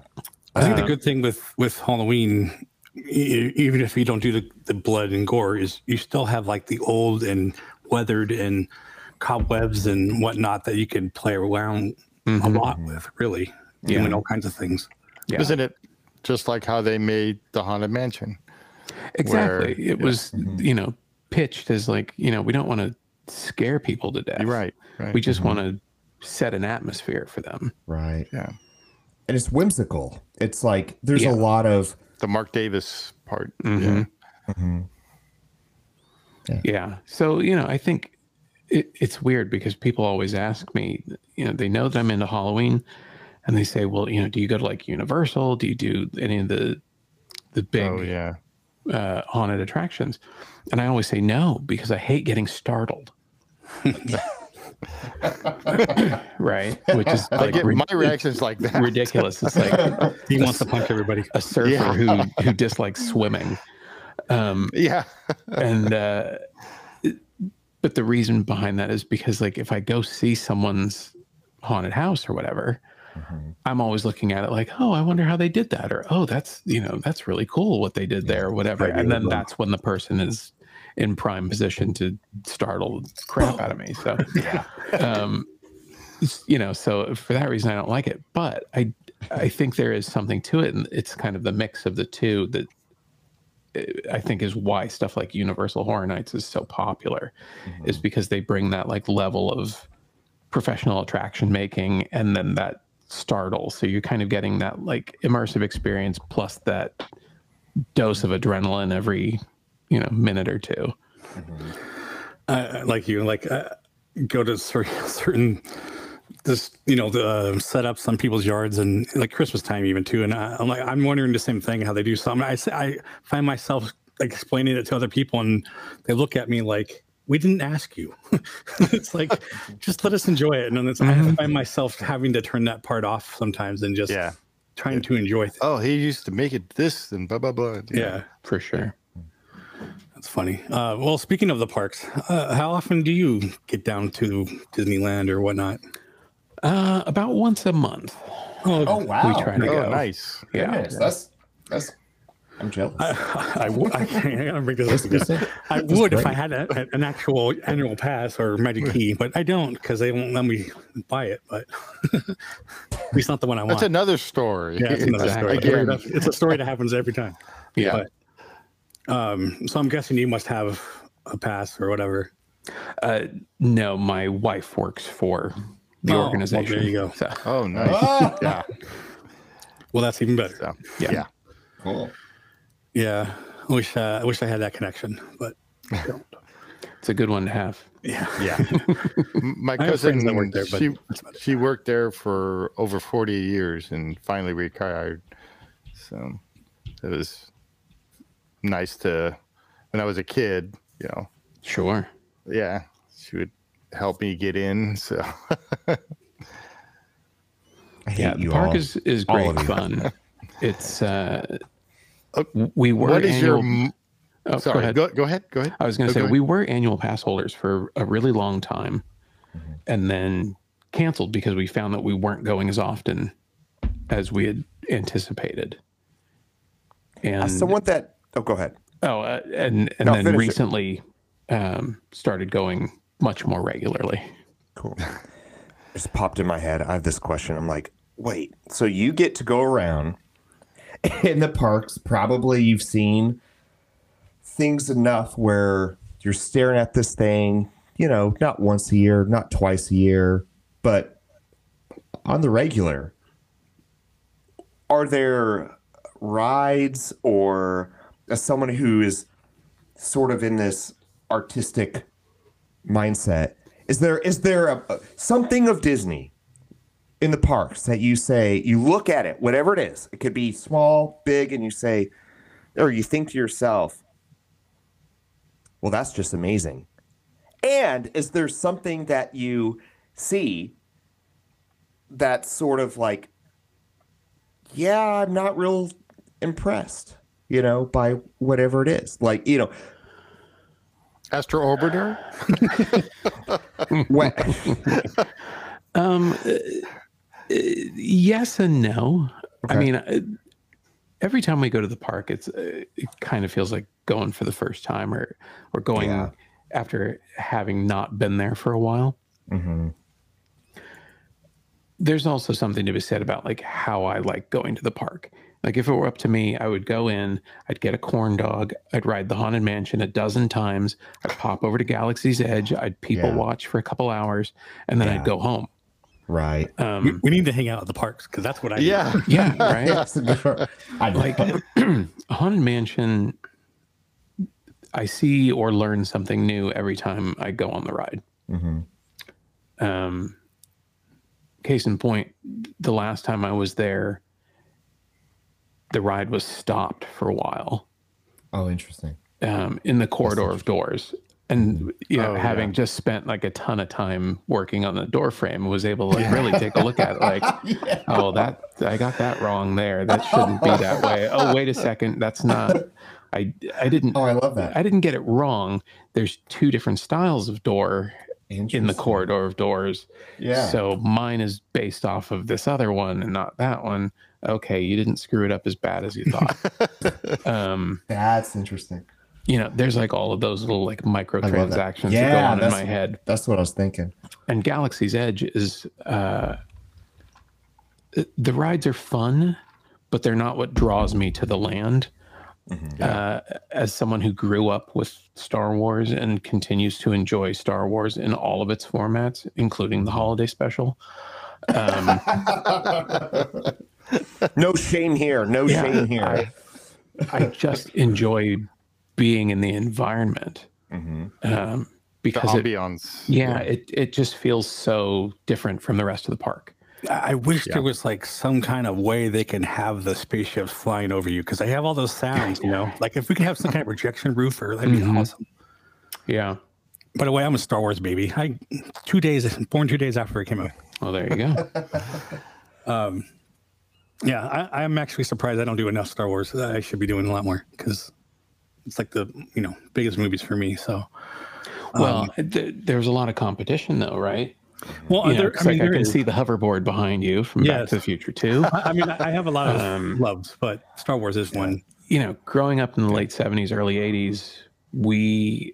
I think the Uh, good thing with with Halloween, e- even if you don't do the, the blood and gore, is you still have like the old and weathered and cobwebs and whatnot that you can play around a lot with. Really, Yeah. doing all kinds of things. Isn't it just like how they made the Haunted Mansion? Exactly. Where- it yeah. was, you know, pitched as like, you know, we don't want to scare people to death. right, right. We just Mhm. want to set an atmosphere for them. right? Yeah. And it's whimsical. It's like there's Yeah. a lot of the Marc Davis part. Mhm. Yeah. Yeah. So, you know, I think it, it's weird because people always ask me, you know, they know that I'm into Halloween and they say, well, you know, do you go to like Universal? Do you do any of the, the big Oh yeah. uh, haunted attractions? And I always say no because I hate getting startled. right. Which is I like get rid- my reactions like that. ridiculous. It's like He wants to punch everybody. a surfer Yeah. who who dislikes swimming. Um, Yeah. and uh, it- but the reason behind that is because like if I go see someone's haunted house or whatever, I'm always looking at it like, oh, I wonder how they did that, or oh, that's you know that's really cool what they did there, or whatever. And then that's when the person is in prime position to startle the crap out of me. So yeah. um, you know, so for that reason, I don't like it. But I, I think there is something to it, and it's kind of the mix of the two that I think is why stuff like Universal Horror Nights is so popular, is because they bring that like level of professional attraction making, and then that startle. So you're kind of getting that like immersive experience plus that dose of adrenaline every you know minute or 2 uh, like you, like uh, go to certain, this you know the uh, setups on people's yards and like Christmas time even too. And I, I'm like I'm wondering the same thing how they do something. I say I find myself like explaining it to other people and they look at me like we didn't ask you. it's like just let us enjoy it. And then it's, I find myself having to turn that part off sometimes and just Yeah. trying to enjoy. Things. Oh, he used to make it this and blah blah blah. Yeah, for sure. That's funny. Uh, well, speaking of the parks, uh, how often do you get down to Disneyland or whatnot? Uh, about once a month. Oh, Oh wow! We try to Oh, go. nice. Yeah. Goodness, that's that's. I'm jealous. I would. I can't gotta bring this up again. I That's would if. I had a, an actual annual pass or Magic Key, but I don't because they won't let me buy it. But at least not the one I want. That's another story. yeah, it's another story. Again, It's a story that happens every time. Yeah. But, um, so I'm guessing you must have a pass or whatever. Uh, no, my wife works for the Oh, well, organization. there you go. So, Oh, nice. Ah! yeah. Well, that's even better. So, Yeah. yeah. Cool. Yeah, I wish uh, I wish I had that connection, but I don't. it's a good one to have. yeah, Yeah. My cousin, friends that work there, but she, that's about it. she worked there for over 40 years and finally retired. So it was nice to, when I was a kid, you know, Sure. yeah, she would help me get in. So Yeah, the park all. is is great fun. It's uh, Uh, we were what is your, annual- m- Oh, sorry, go ahead. Go, go ahead. Go ahead. I was going Oh, to say go we were annual pass holders for a really long time, Mm-hmm. and then canceled because we found that we weren't going as often as we had anticipated. And As someone that. Oh, go ahead. oh, uh, and and No, then recently um, started going much more regularly. Cool. Just popped in my head. I have this question. I'm like, wait, so you get to go around in the parks. Probably you've seen things enough where you're staring at this thing, you know, not once a year, not twice a year, but on the regular. Are there rides or as someone who is sort of in this artistic mindset. Is there is there a, something of disney in the parks that you say you look at it whatever it is it could be small big and you say or you think to yourself well that's just amazing. And is there something that you see that's sort of like yeah i'm not real impressed you know by whatever it is? Like you know Astro Orbiter? what Um, uh, uh, yes and no. I mean, uh, every time we go to the park, it's uh, it kind of feels like going for the first time, or or going Yeah. after having not been there for a while. mm-hmm. There's also something to be said about like how I like going to the park. Like if it were up to me, I would go in, I'd get a corn dog, I'd ride the haunted mansion a dozen times, I'd pop over to Galaxy's Edge, I'd people Yeah. watch for a couple hours, and then Yeah. I'd go home. right we, Um, we need to hang out at the parks because that's what I do. Yeah. yeah, right. That's a I know. like haunted mansion i see or learn something new every time i go on the ride Mhm. um case in point the last time i was there the ride was stopped for a while Oh, interesting. um, in the corridor of doors. And you know Oh, having yeah. just spent like a ton of time working on the door frame was able to like, really take a look at it like oh that i got that wrong there. That shouldn't be that way. Oh wait a second. That's not i i didn't Oh, I love that. i didn't get it wrong. There's two different styles of door in the corridor of doors. Yeah. so mine is based off of this other one and not that one okay you didn't screw it up as bad as you thought um That's interesting. you know there's like all of those little like I love that. microtransactions that, go on in my head That's what I was thinking. and Galaxy's Edge is uh the rides are fun, but they're not what draws me to the land. Uh, as someone who grew up with Star Wars and continues to enjoy Star Wars in all of its formats, including the holiday special, um, No shame here. No Yeah, shame here. I, I just enjoy being in the environment. Mhm. Um, because it, ambiance. yeah, it it just feels so different from the rest of the park. I I wish Yeah. there was like some kind of way they can have the spaceships flying over you because they have all those sounds, you know. Like if we could have some kind of projection roof, or that'd be Mhm. awesome. Yeah. By the way, I'm a Star Wars baby. I two days born two days after it came out. Well, there you go. Um, yeah, I, I'm actually surprised I don't do enough Star Wars. I should be doing a lot more because it's like the you know biggest movies for me. So, Well, th- there's a lot of competition, though, right? well, You know, there, I mean, like I can is- see the hoverboard behind you from Back to the Future too. I, mean, I have a lot of Um, loves, but Star Wars is one. you know, growing up in the late 70s, early 80s, we,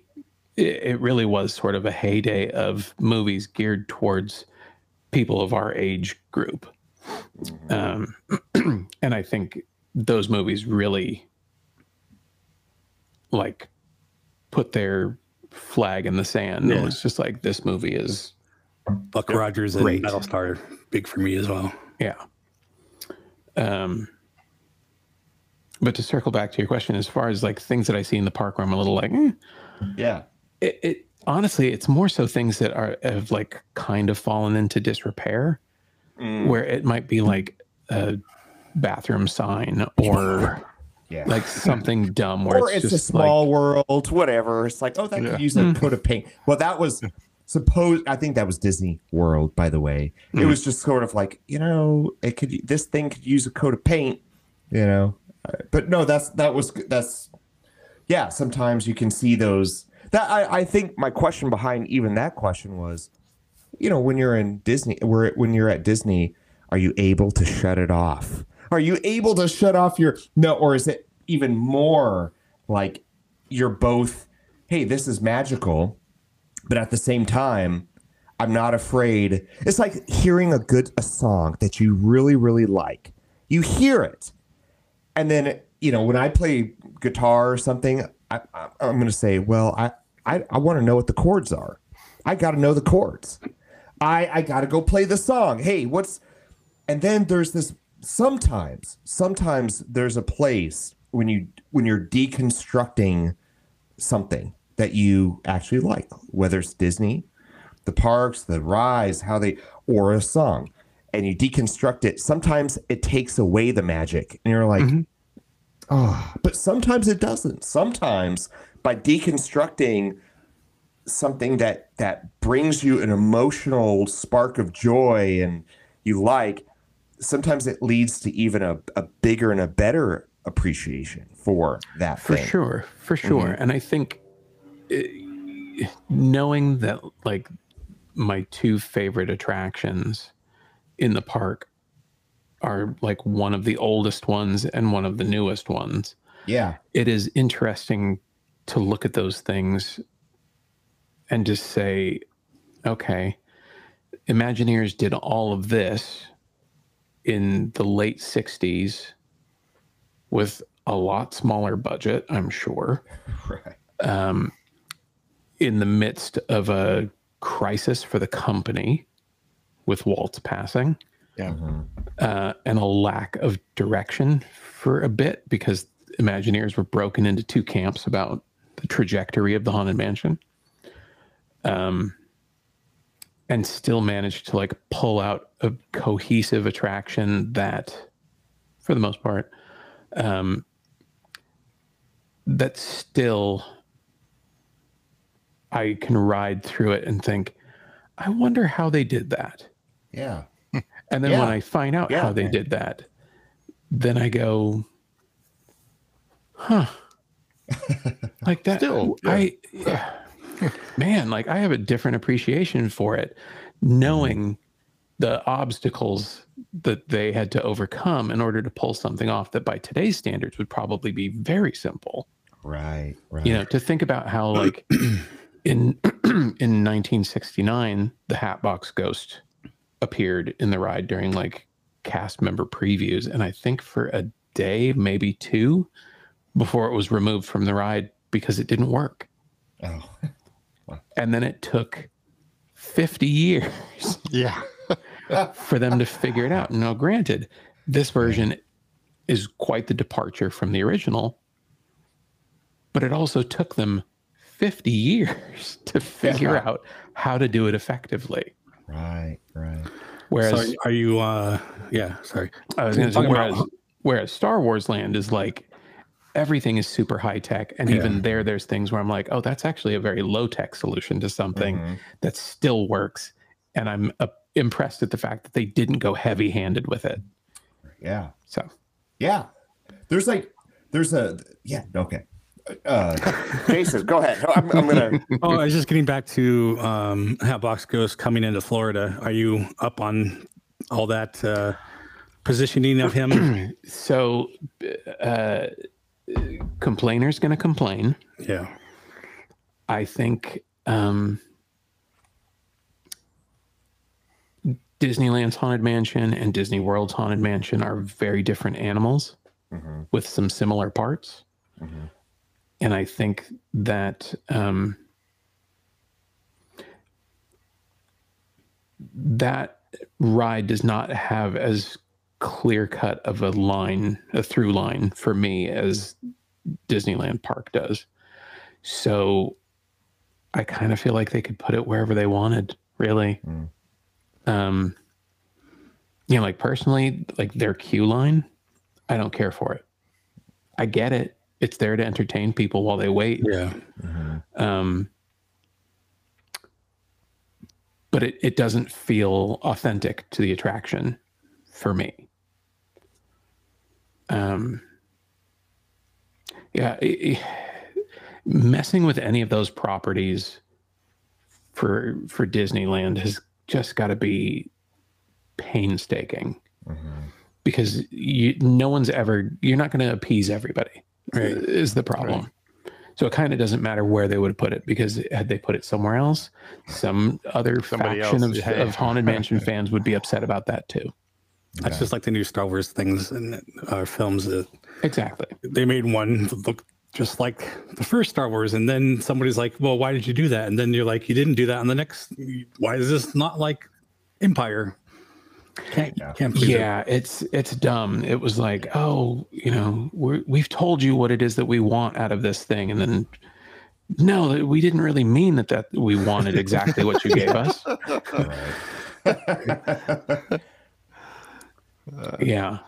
it really was sort of a heyday of movies geared towards people of our age group. Um, and I think those movies really like put their flag in the sand. It Yeah. was just like, this movie is Buck Rogers and Great. Battlestar, big for me as well. Yeah. Um, but to circle back to your question, as far as like things that I see in the park where I'm a little like, eh, Yeah. it, it honestly, it's more so things that are have like kind of fallen into disrepair, Mm. where it might be like a bathroom sign or Yeah. like something dumb where or it's, it's, a just small world, whatever. It's like, oh, that Yeah. could use a coat of paint. Well, that was supposed. I think that was Disney World, by the way. It was just sort of like, you know, it could this thing could use a coat of paint, you know. But no, that's that was that's yeah. Sometimes you can see those. That I I think my question behind even that question was, you know, when you're in Disney, where when you're at Disney, are you able to shut it off? Are you able to shut off your no, or is it even more like you're both, hey, this is magical, but at the same time, I'm not afraid. It's like hearing a good a song that you really really like. You hear it, and then you know when I play guitar or something, I, I, I'm going to say, well, I I, I want to know what the chords are. I got to know the chords. I I got to go play the song. Hey, what's and then there's this sometimes sometimes there's a place when you when you're deconstructing something that you actually like, whether it's Disney, the parks, the rides, how they or a song, and you deconstruct it. Sometimes it takes away the magic, and you're like, oh, but sometimes it doesn't. Sometimes by deconstructing something that that brings you an emotional spark of joy and you like sometimes it leads to even a, a bigger and a better appreciation for that for thing. sure for sure Mhm. and i think uh, knowing that like my two favorite attractions in the park are like one of the oldest ones and one of the newest ones Yeah. it is interesting to look at those things and just say okay imagineers did all of this in the late 60s with a lot smaller budget i'm sure Right. um, in the midst of a crisis for the company with Walt's passing. Yeah. Uh, and a lack of direction for a bit because Imagineers were broken into two camps about the trajectory of the Haunted Mansion. Um, and still managed to like pull out a cohesive attraction that, for the most part, um, that still I can ride through it and think, I wonder how they did that. Yeah. And then Yeah. when I find out Yeah. how they did that, then I go, huh. like that. Still, I, man, like I have a different appreciation for it, knowing the obstacles that they had to overcome in order to pull something off that by today's standards would probably be very simple Right. Right. you know to think about how like in in 1969 the hatbox ghost appeared in the ride during like cast member previews and i think for a day maybe two before it was removed from the ride because it didn't work Oh. and then it took 50 years Yeah. for them to figure it out now granted this version is quite the departure from the original but it also took them 50 years to figure Yeah. out how to do it effectively. Right, right. Whereas So are you? uh Yeah, sorry. I was gonna say, Talking about- whereas, whereas Star Wars Land is like everything is super high tech, and Yeah. even there, there's things where I'm like, oh, that's actually a very low tech solution to something Mhm. that still works, and I'm uh, impressed at the fact that they didn't go heavy handed with it. Yeah. So Yeah. There's like, there's a, yeah, okay. Uh, Jason, go ahead. I'm, I'm going to, Oh, I was just getting back to um, Hatbox Ghost coming into Florida. Are you up on all that uh, positioning of him? so uh, complainer's going to complain. yeah. I think um, Disneyland's Haunted Mansion and Disney World's Haunted Mansion are very different animals Mhm. with some similar parts. Mhm. And I think that um, that ride does not have as clear cut of a line, a through line for me as Disneyland Park does. So I kind of feel like they could put it wherever they wanted, really. Mm. Um, you know, like personally, like their queue line, I don't care for it. I get it. It's there to entertain people while they wait. Yeah. Um, but it, it doesn't feel authentic to the attraction for me. Um, yeah, messing with any of those properties for for Disneyland has just got to be painstaking because you no one's ever you're not going to appease everybody Right. is the problem. So it kind of doesn't matter where they would put it because had they put it somewhere else, some other Somebody faction else, of, yeah. of Haunted Mansion fans would be upset about that too. That's just like the new Star Wars things and uh, films. That Exactly. they made one that look just like the first Star Wars, and then somebody's like, "Well, why did you do that?" And then you're like, "You didn't do that." on the next, why is this not like Empire? Can't can't please it. Yeah, it's it's dumb. It was like, oh, you know, we're, we've told you what it is that we want out of this thing, and then no, we didn't really mean that that we wanted exactly what you gave us. yeah,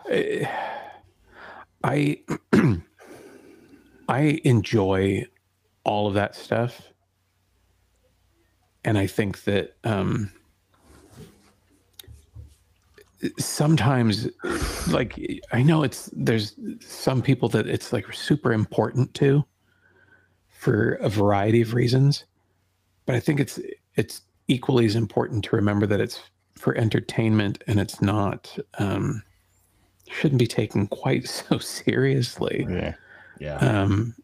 I I enjoy all of that stuff, and I think that um, sometimes, like I know it's there's some people that it's like super important to for a variety of reasons, but I think it's it's equally as important to remember that it's for entertainment and it's not um, shouldn't be taken quite so seriously. Yeah. Yeah. Um,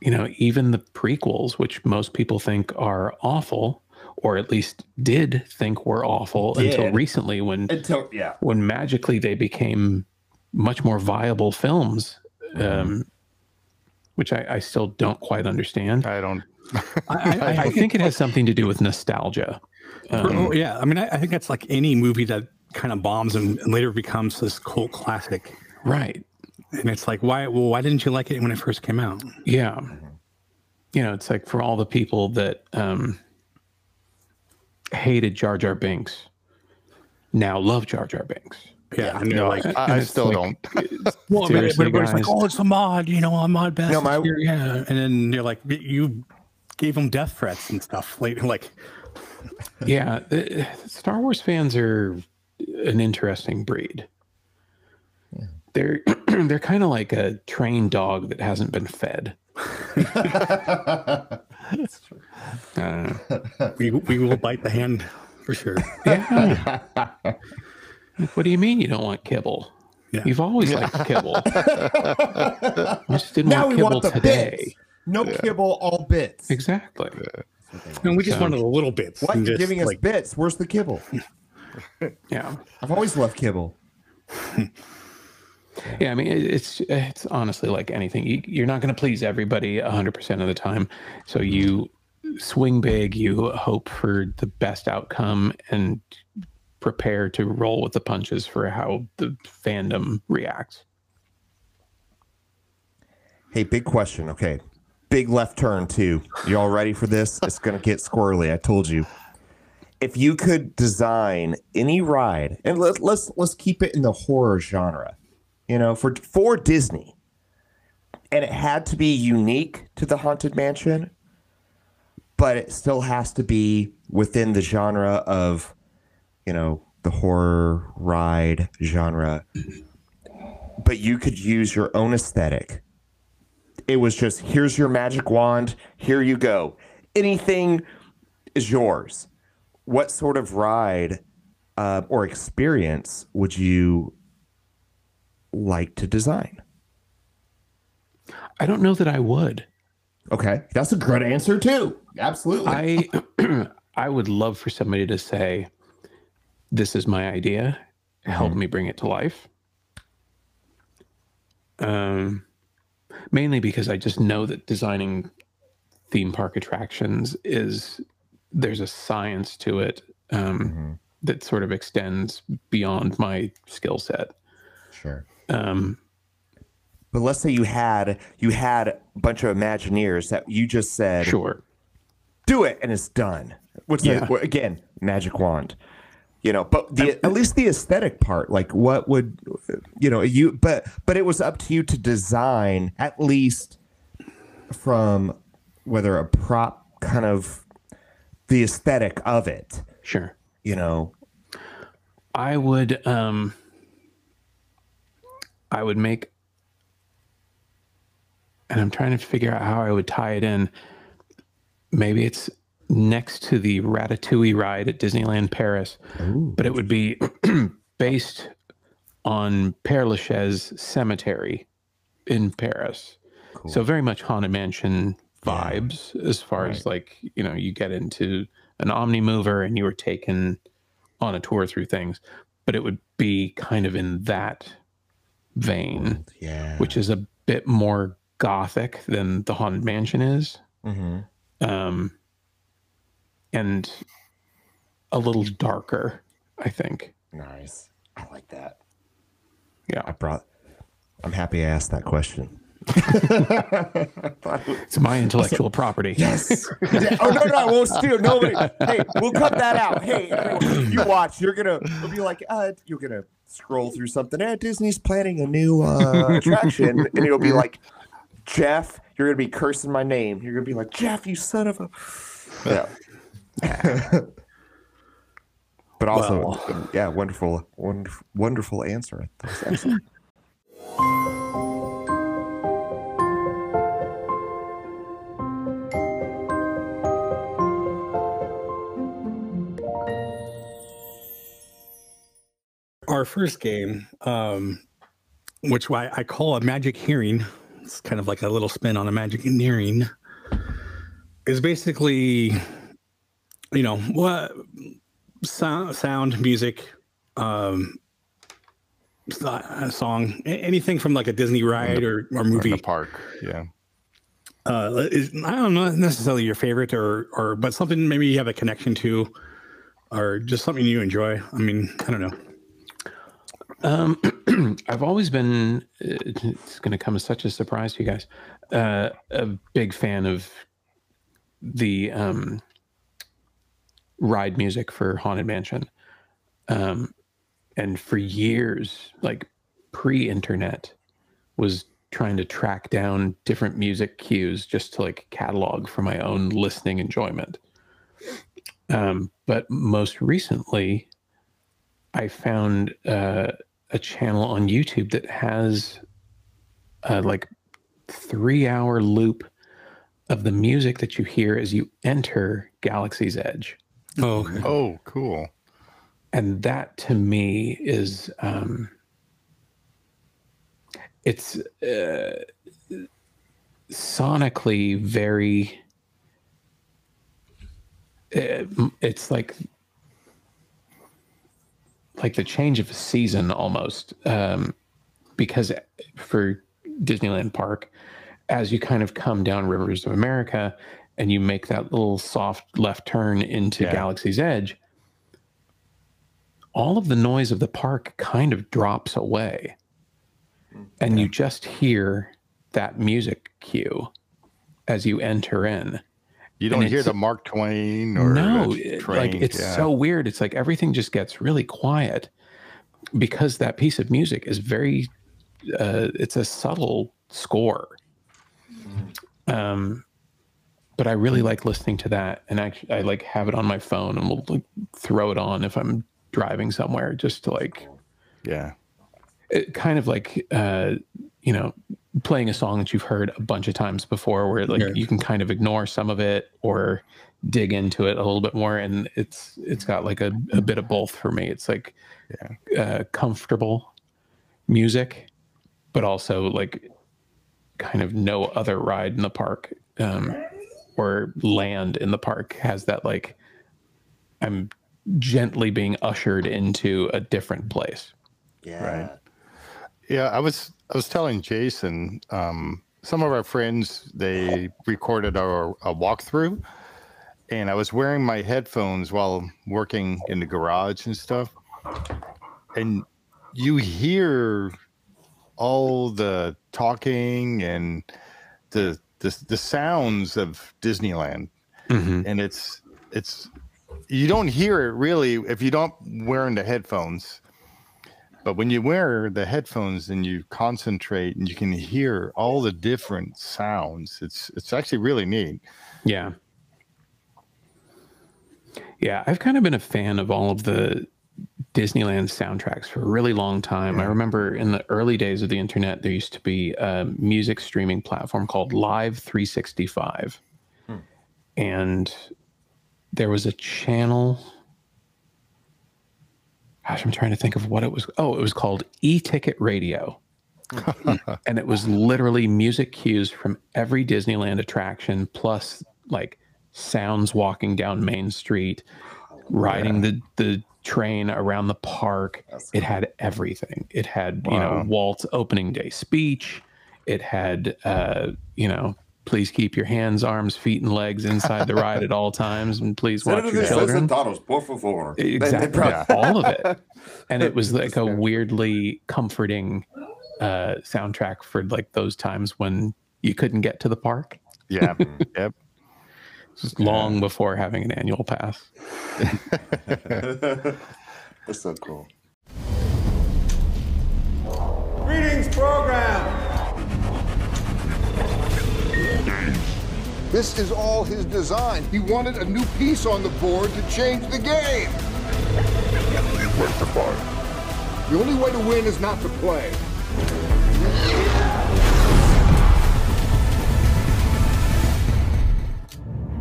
you know, even the prequels, which most people think are awful, or at least did think were awful until recently, when Until yeah. when magically they became much more viable films, um, which I, I still don't quite understand. I don't. I, I, I think it has something to do with nostalgia. Um, oh, yeah, I mean, I, I think that's like any movie that kind of bombs and, and later becomes this cult classic, right. and it's like, why? Well, why didn't you like it when it first came out? Yeah. You know, it's like for all the people that um, hated Jar Jar Binks, now love Jar Jar Binks. Yeah, and they're No, like, I, and I still like- don't. well, but, but everybody's like, oh, it's a mod, you know, a mod best. No, my- yeah, and then you're like, you gave them death threats and stuff later, like, yeah, Star Wars fans are an interesting breed. They're they're kind of like a trained dog that hasn't been fed. I don't uh, we we will bite the hand for sure. Yeah. What do you mean you don't want kibble? Yeah. You've always liked kibble. You just didn't now want we kibble want the today. bits. No kibble, all bits. Exactly. And we just So- wanted a little bits. What? You're just, giving us like, bits. Where's the kibble? Yeah. I've always loved kibble. Yeah, I mean, it- it's it's honestly like anything. You, you're not going to please everybody 100% of the time. So mm-hmm. you swing big, you hope for the best outcome, and prepare to roll with the punches for how the fandom reacts. Hey, big question. Okay. big left turn too. You all ready for this? It's gonna get squirrely. I told you. If you could design any ride, and let, let's let's keep it in the horror genre, you know, for for Disney, and it had to be unique to the Haunted Mansion, but it still has to be within the genre of, you know, the horror ride genre. But you could use your own aesthetic. It was just here's your magic wand, here you go. Anything is yours. What sort of ride uh, or experience would you like to design? I don't know that I would. Okay, that's a good answer too. Absolutely. I I would love for somebody to say, "This is my idea. Help Mhm. me bring it to life." Um, mainly because I just know that designing theme park attractions is there's a science to it um, that sort of extends beyond my skill set. Sure. Um, But let's say you had you had a bunch of Imagineers that you just said, sure, do it, and it's done. What's Yeah. again magic wand? You know, but the at least the aesthetic part, like what would you know you? But but it was up to you to design at least from whether a prop kind of the aesthetic of it. Sure. You know, I would um I would make and I'm trying to figure out how I would tie it in. Maybe it's next to the Ratatouille ride at Disneyland Paris, but it would be based on Père Lachaise Cemetery in Paris. So very much Haunted Mansion vibes as far as like, you know, you get into an Omni mover and you were taken on a tour through things, but it would be kind of in that vein, yeah, which is a bit more gothic than the Haunted Mansion is, mm-hmm. um, and a little darker, I think. Nice. I like that. Yeah. I brought. I'm happy I asked that question. It's my intellectual property. Yes. Oh no, no, I won't steal. Nobody. Hey, we'll cut that out. Hey, you watch. You're gonna. We'll be like, uh, you're gonna scroll through something. Eh, Disney's planning a new uh, attraction, and it'll be like, Jeff. You're gonna be cursing my name. You're gonna be like, Jeff, you son of a. Yeah. but also, yeah, wonderful, wonderful, wonderful answer. That was excellent. Our first game, um, which I, I call a magic hearing, it's kind of like a little spin on a magic hearing, is basically, you know, what sound, sound music, um, uh, song, anything from like a Disney ride or, or movie. in the park. Yeah. uh, is, I don't know necessarily your favorite or or but something maybe you have a connection to, or just something you enjoy. I mean, I don't know. Um, I've always been, uh, it's going to come as such a surprise to you guys, uh, a big fan of the um, ride music for Haunted Mansion. Um, and for years, like pre internet, was trying to track down different music cues just to like catalog for my own listening enjoyment. Um, but most recently, I found uh, a channel on YouTube that has uh, like three hour loop of the music that you hear as you enter Galaxy's Edge. Oh, okay. Oh, cool. And that to me is um, it's uh, sonically very uh, it's like like the change of a season almost um, because for disneyland park as you kind of come down rivers of america and you make that little soft left turn into Yeah. galaxy's edge all of the noise of the park kind of drops away and you just hear that music cue as you enter in. You don't hear the Mark Twain or no, it- like it's yeah. so weird. It's like everything just gets really quiet because that piece of music is very. Uh, it's a subtle score. Um, but I really like listening to that, and I I like have it on my phone, and will like throw it on if I'm driving somewhere, just to like yeah, it kind of like uh, you know playing a song that you've heard a bunch of times before, where like Yeah. you can kind of ignore some of it or dig into it a little bit more, and it's it's got like a, a bit of both for me. It's like uh, comfortable music, but also like kind of no other ride in the park um, or land in the park has that like I'm gently being ushered into a different place. Yeah. Right. Yeah, I was I was telling Jason, um, some of our friends they recorded our a walkthrough, and I was wearing my headphones while working in the garage and stuff, and you hear all the talking and the the, the sounds of Disneyland, and it's it's you don't hear it really if you don't wearing the headphones. But when you wear the headphones and you concentrate and you can hear all the different sounds, it's it's actually really neat. Yeah. Yeah, I've kind of been a fan of all of the Disneyland soundtracks for a really long time. I remember in the early days of the internet, there used to be a music streaming platform called Live 365. Hmm. And there was a channel. Gosh, I'm trying to think of what it was. Oh, it was called E Ticket Radio. and it was literally music cues from every Disneyland attraction, plus like sounds walking down Main Street, riding the the train around the park. It had everything. It had you know Walt's opening day speech. It had uh, you know. Please keep your hands, arms, feet, and legs inside the ride at all times, and please watch your children. por favor. Exactly, all of it, and it was like a weirdly comforting uh, soundtrack for like those times when you couldn't get to the park. Yeah. yep. Just long before having an annual pass. That's so cool. Greetings, program! This is all his design. He wanted a new piece on the board to change the game. The only way to win is not to play.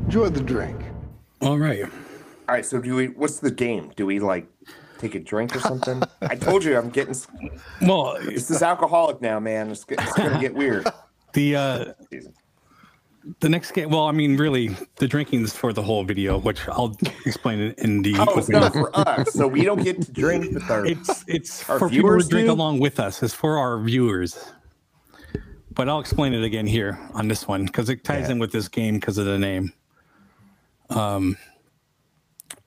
Enjoy the drink. All right. All right. So do we? What's the game? Do we like take a drink or something? I told you I'm getting. Well, this is alcoholic now, man. It's, it's gonna get weird. The uh the next game well, I mean really the drinking is for the whole video, which I'll explain it in the Oh, it's not for us, so we don't get to drink with our. It's it's our for people to drink do? along with us. It's for our viewers. But I'll explain it again here on this one because it ties in with this game because of the name. Um,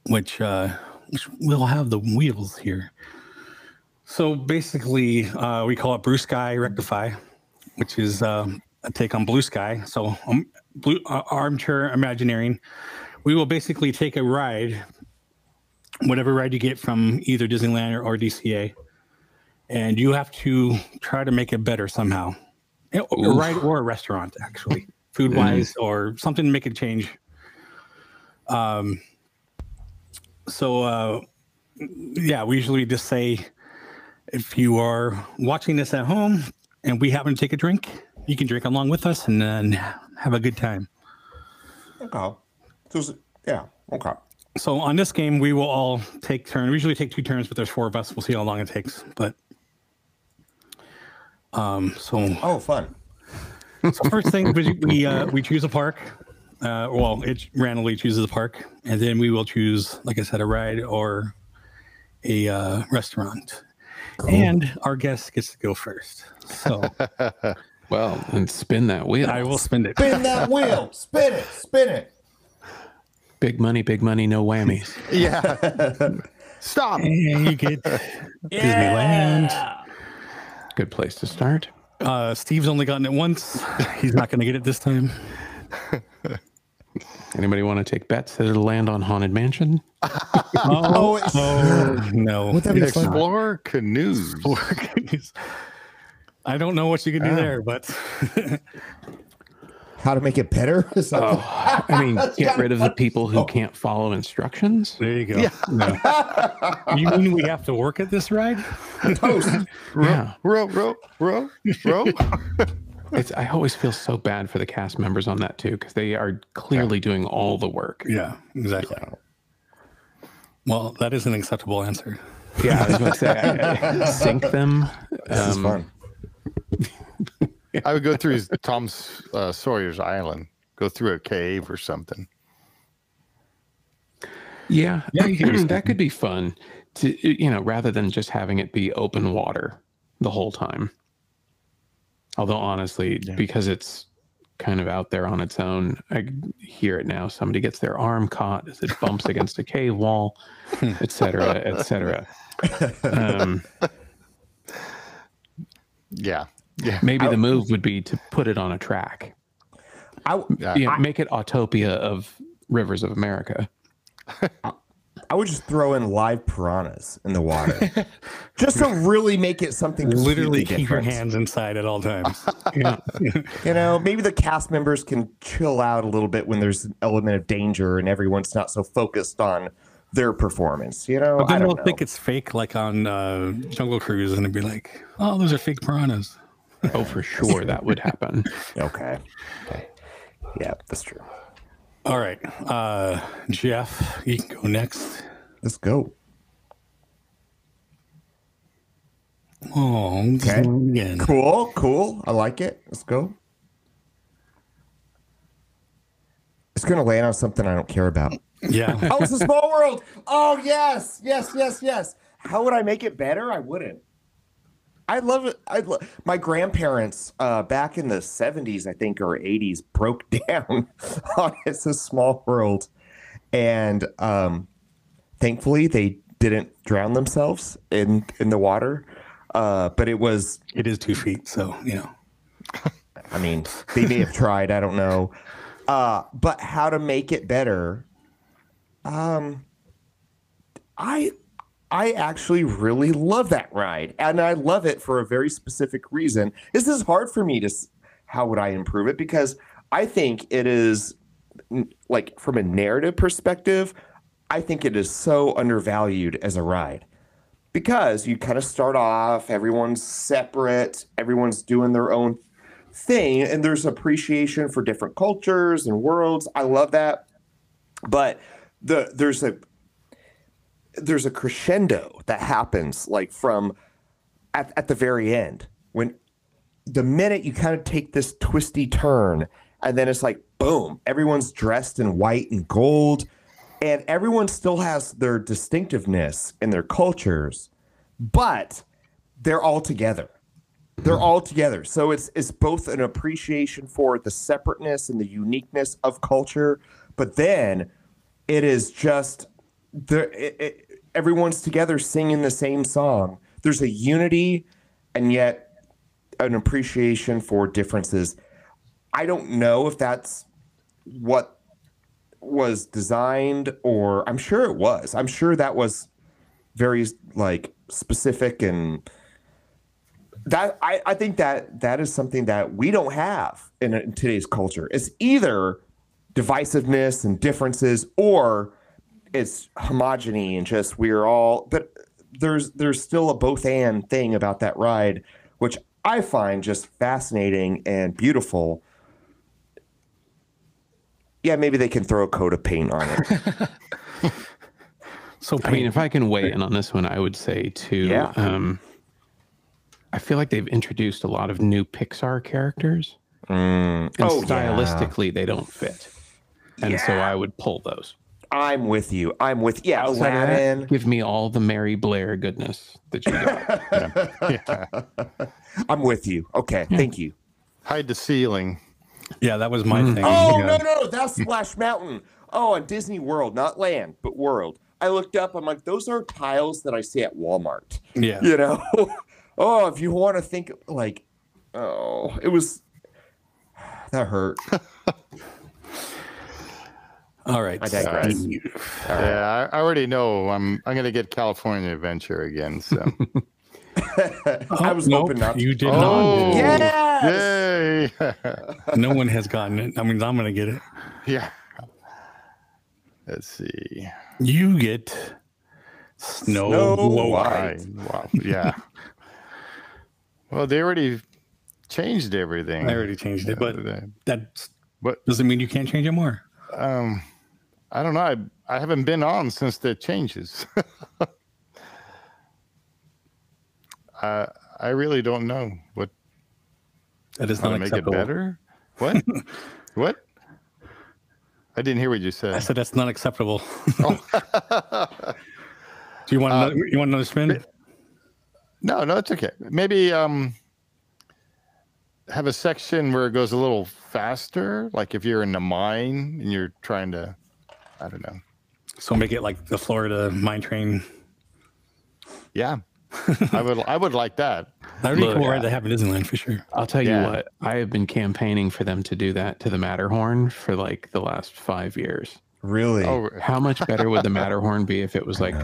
which uh, which we'll have the wheels here. So basically, uh, we call it Blue Sky Rectify, which is um, take on Blue Sky. So um, blue uh, armchair Imagineering. We will basically take a ride, whatever ride you get from either Disneyland or, or DCA, and you have to try to make it better somehow. A a ride or a restaurant, actually, food wise, or something to make it change. Um. So, uh, yeah, we usually just say if you are watching this at home and we happen to take a drink, you can drink along with us and then have a good time. Okay. So, yeah. Okay. So on this game, we will all take turns. We usually take two turns, but there's four of us. We'll see how long it takes. But um, so oh, fun. So first thing we we, uh, we choose a park. Uh, well, it randomly chooses a park, and then we will choose, like I said, a ride or a uh, restaurant. And our guest gets to go first. So, well, and spin that wheel. I will spin it. Spin that wheel. Spin it. Spin it. Big money, big money, no whammies. Yeah. Stop. And you get Disneyland. Good place to start. Uh, Steve's only gotten it once. He's not going to get it this time. Anybody want to take bets that it'll land on Haunted Mansion? Oh, oh, no. Would that be fun? Explorer canoes. I don't know what you can do Ah. there, but How to make it better? Is Oh, I mean, get rid of the people who can't follow instructions. there you go. No. You mean we have to work at this ride? Yeah, Row, row, row, row. it's. I always feel so bad for the cast members on that too because they are clearly doing all the work. Yeah, exactly. Well, that is an acceptable answer. Yeah, I was going to say I, I sync them. this is Um, fun. I would go through Tom uh, Sawyer's Island, go through a cave or something. Yeah, Yeah, you can do that could be fun to you know rather than just having it be open water the whole time. Although honestly, because it's kind of out there on its own, I hear it now. Somebody gets their arm caught as it bumps against a cave wall, etc., etc. Um, Yeah. Yeah. maybe the move would be to put it on a track. I, Yeah. Yeah, make it Autopia of Rivers of America. I would just throw in live piranhas in the water, just to really make it something. Literally completely keep your hands inside at all times. Yeah, You know, maybe the cast members can chill out a little bit when there's an element of danger and everyone's not so focused on their performance. You know, But I don't they'll know. think it's fake, like on uh, Jungle Cruise, and it'd be like, "Oh, those are fake piranhas." oh for sure that would happen. okay. Okay. Yeah, that's true. All right, uh, Jeff, you can go next. Let's go. Oh, Okay. again. Cool, cool. I like it. Let's go. It's gonna land on something I don't care about. Yeah. oh, it's a small world. Oh yes, yes, yes, yes. How would I make it better? I wouldn't. I love it. I lo- my grandparents uh, back in the seventies, I think, or eighties, broke down on "It's a Small World," and um, thankfully they didn't drown themselves in in the water. Uh, but it was It is two feet, so you know. I mean, they may have tried. I don't know. Uh, but how to make it better? Um, I I actually really love that ride, and I love it for a very specific reason. This is hard for me to. How would I improve it? Because I think it is like from a narrative perspective. I think it is so undervalued as a ride because you kind of start off, everyone's separate, everyone's doing their own thing, and there's appreciation for different cultures and worlds. I love that. But the there's a there's a crescendo that happens like from at, at the very end when the minute you kind of take this twisty turn and then it's like boom everyone's dressed in white and gold and everyone still has their distinctiveness in their cultures but they're all together. They're all together. So it's it's both an appreciation for the separateness and the uniqueness of culture but then it is just there everyone's together singing the same song. There's a unity and yet an appreciation for differences. I don't know if that's what was designed or i'm sure it was. I'm sure that was very like specific and that I, I think that that is something that we don't have in, in today's culture. It's either divisiveness and differences or it's homogeny and just we're all but there's there's still a both and thing about that ride which i find just fascinating and beautiful yeah maybe they can throw a coat of paint on it So I mean, if I can weigh in on this one, I would say too. Yeah. Um, I feel like they've introduced a lot of new Pixar characters, and Oh, yeah. stylistically they don't fit, and so I would pull those. i'm with you i'm with yeah oh, Outside that, aladdin give me all the Mary Blair goodness that you got. yeah i'm with you okay thank you Hide the ceiling. Yeah, that was my mm. thing. Oh Yeah. no, no, that's Splash Mountain. Oh, on Disney World, not land, but world. I looked up. I'm like, those are tiles that I see at Walmart. Yeah. You know. oh, if you want to think like, oh, it was that hurt. All right. I digress. Yeah, I, I already know. I'm I'm gonna get California Adventure again. So I was nope, hoping not. You did Oh, not. Yes! yay! No one has gotten it. I mean, I'm going to get it. yeah. Let's see. You get Snow, Snow White. White. Wow. Yeah. well, they already changed everything. I already changed it, but that But doesn't mean you can't change it more. um, I don't know. I I haven't been on since the changes. uh, I really don't know what That is not make it better. What? what? I didn't hear what you said. I said. that's not acceptable. Oh. Do you want Uh, another, you want another spin? No, no, it's okay. Maybe um have a section where it goes a little faster, like if you're in the mine and you're trying to I don't know. So make it like the Florida mine train. Yeah. I would I would like that. That would be Look, cool ride to have in Disneyland for sure. I'll tell Yeah. you what, I have been campaigning for them to do that to the Matterhorn for like the last five years. Really? Oh, How much better would the Matterhorn be if it was like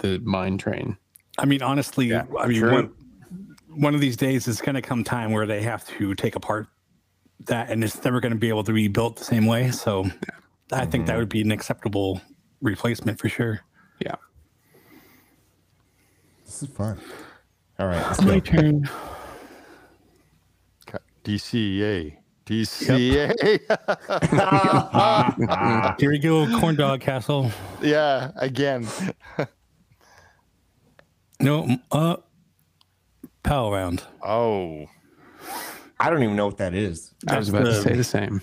the mine train? I mean, honestly, I mean, true. one, one of these days is going to come time where they have to take apart that, and it's never going to be able to be built the same way. So, I think that would be an acceptable replacement for sure. Yeah. This is fun. All right. Let's My go. turn. DCA. DCA. Here we go, corn dog castle. yeah, again. No, uh, pal round. Oh, I don't even know what that is. I was That's about to say the same.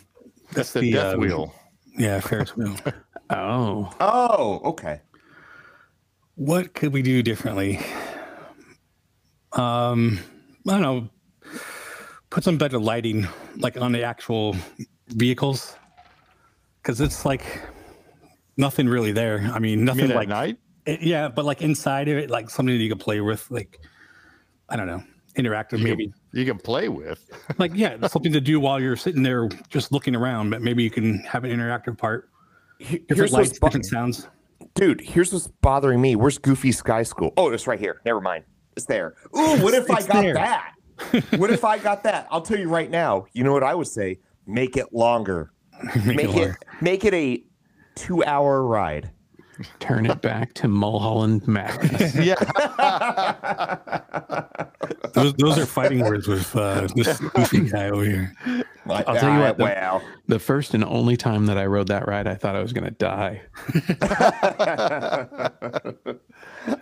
that's the, the, death um, wheel. Yeah, Ferris wheel. Oh, Oh, okay. what could we do differently? Um, I don't know. Put some better lighting, like on the actual vehicles, because it's like nothing really there. I mean, nothing mean at like night? it- yeah, but like inside of it, like something that you could play with, like I don't know, interactive You maybe. Can, you can play with. like yeah, something to do while you're sitting there just looking around. But maybe you can have an interactive part, different Here's lights, what's bo- different sounds. dude. Here's what's bothering me. Where's Goofy Sky School? Oh, it's right here. Never mind. It's there. Ooh, what if I got there. that? what if I got that? I'll tell you right now. You know what I would say? Make it longer. Make, it, longer. make it a two-hour ride. Turn it back to Mulholland Madness. Yeah. Those, those are fighting words with uh, this goofy guy over here. Like, I'll tell you what, the- Wow. The first and only time that I rode that ride, I thought I was going to die.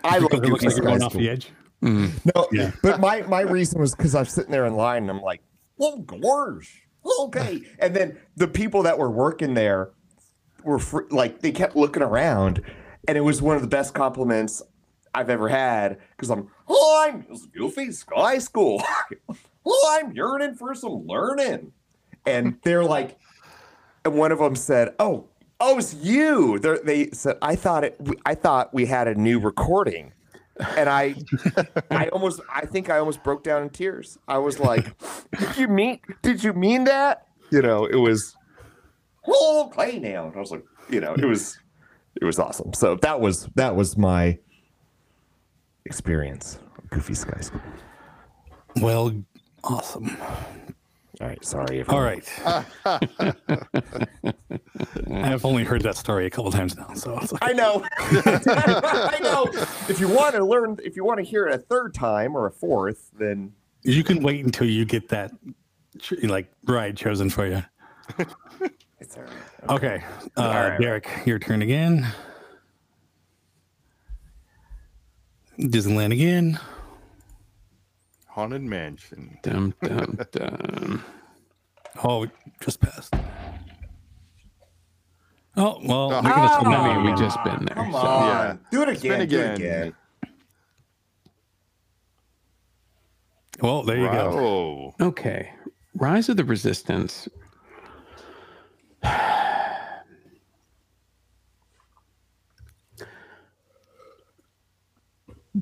I love Because it looks Goofy like you're going off the edge. No, Yeah. but my my reason was because I'm sitting there in line and I'm like, well, gosh, okay. And then the people that were working there were fr- like, they kept looking around, and it was one of the best compliments I've ever had because I'm, oh, I'm Goofy Sky School. oh, I'm yearning for some learning, and they're like, and one of them said, oh. Oh, it's you. They're, they said, I thought it. I thought we had a new recording and I, I almost, I think I almost broke down in tears. I was like, "Did you mean? Did you mean that?" You know, it was, oh, play now. And I was like, you know, it was, it was awesome. So that was that was my experience. of Goofy Sky School. Well, awesome. All right, sorry. All everyone. I've only heard that story a couple times now, so it's like, I know. I know. If you want to learn, if you want to hear it a third time or a fourth, then you can wait until you get that like ride chosen for you. it's all right. Okay, uh, All right. Derek, your turn again. Disneyland again. Haunted Mansion. Dum, dum, dum. Oh, just passed. Oh well, Oh. we're gonna spin that I mean, we just been there. Come so- on, Yeah. do it Spin again. Do it again. again. Well, there you go. Oh, Okay. Rise of the Resistance.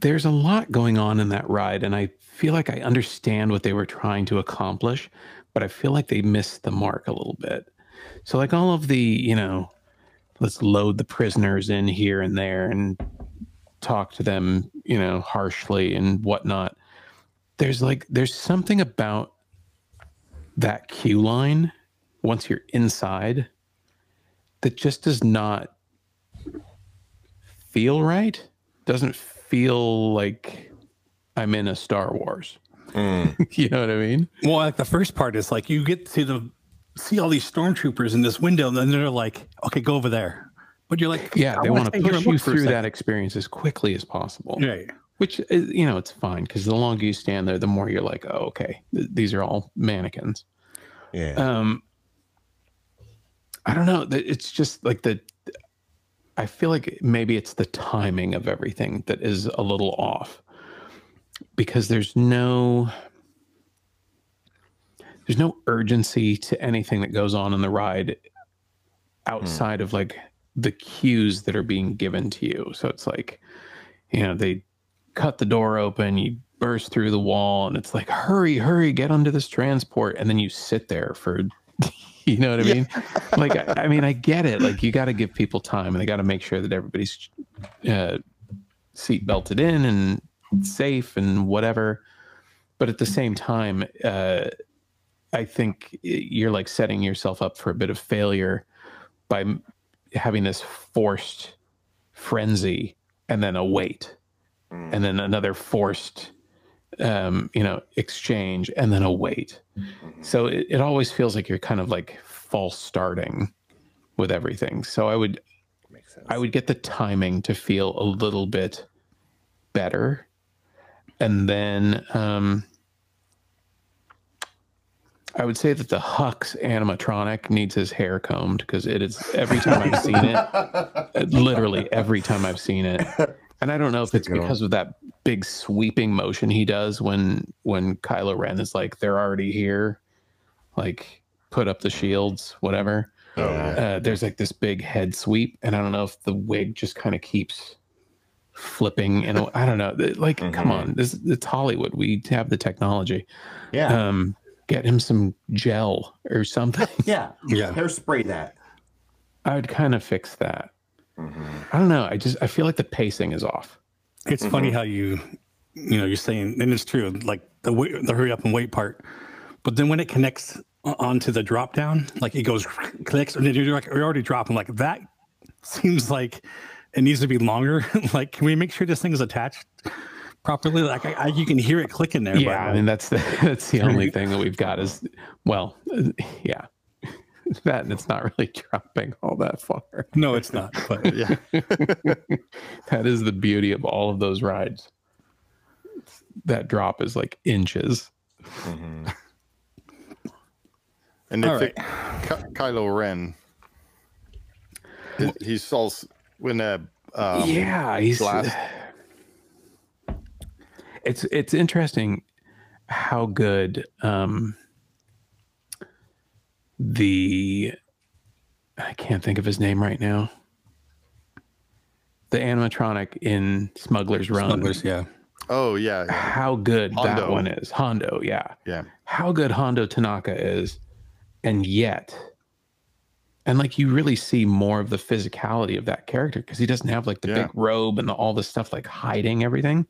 There's a lot going on in that ride, and I feel like I understand what they were trying to accomplish, but I feel like they missed the mark a little bit. So, like all of the, you know, let's load the prisoners in here and there and talk to them, you know, harshly and whatnot. There's like there's something about that queue line once you're inside that just does not feel right. Doesn't feel like I'm in a Star Wars. you know what I mean? Well, like the first part is like you get to the see all these stormtroopers in this window, and then they're like, "Okay, go over there." But you're like, Yeah, I they wanna want to stay here push you look for a through that experience as quickly as possible. Right. Which is, you know, it's fine because the longer you stand there, the more you're like, oh, okay, th- these are all mannequins. Yeah. Um, I don't know. th- It's just like the. I feel like maybe it's the timing of everything that is a little off, because there's no. There's no urgency to anything that goes on in the ride hmm. outside of like the cues that are being given to you. So it's like, you know, they cut the door open, you burst through the wall, and it's like, hurry, hurry, get onto this transport. And then you sit there for, you know what I mean? Like, I, I mean, I get it. Like, you got to give people time and they got to make sure that everybody's uh, seat belted in and safe and whatever. But at the same time, uh, I think you're like setting yourself up for a bit of failure by having this forced frenzy and then a wait and then another forced um, you know exchange and then a wait. So it, it always feels like you're kind of like false starting with everything. So i would i would get the timing to feel a little bit better. And then um I would say that the Hux animatronic needs his hair combed because it is every time I've seen it, literally every time I've seen it. And I don't know if it's because of that big sweeping motion he does when when Kylo Ren is like, they're already here, like put up the shields, whatever. Uh, there's like this big head sweep, and I don't know if the wig just kind of keeps flipping and I don't know. Like, come on, this it's Hollywood. We have the technology. Yeah. Um, get him some gel or something. Yeah. Yeah. Hairspray that. I would kind of fix that. I don't know. I just I feel like the pacing is off. It's funny how you, you know, you're saying, and it's true, like the wait, the hurry up and wait part, but then when it connects o- onto the drop down, like it goes clicks, and then you're like, you're already dropping. Like that seems like it needs to be longer. like, can we make sure this thing is attached properly? Like, I, I, you can hear it clicking there. Yeah, I mean that's the that's the only thing that we've got is well, uh, yeah, that and it's not really dropping all that far. no, it's not. But yeah, that is the beauty of all of those rides. That drop is like inches. And they All think Ky- Kylo Ren, he- he's all s- when that um, yeah, he's blast. it's it's interesting how good um the I can't think of his name right now. The animatronic in Smuggler's Run. Smugglers, yeah. Oh yeah, yeah. How good that one is. Hondo, yeah. Yeah. How good Hondo Ohnaka is. And yet, and like you really see more of the physicality of that character because he doesn't have like the Yeah. big robe and the, all the stuff like hiding everything.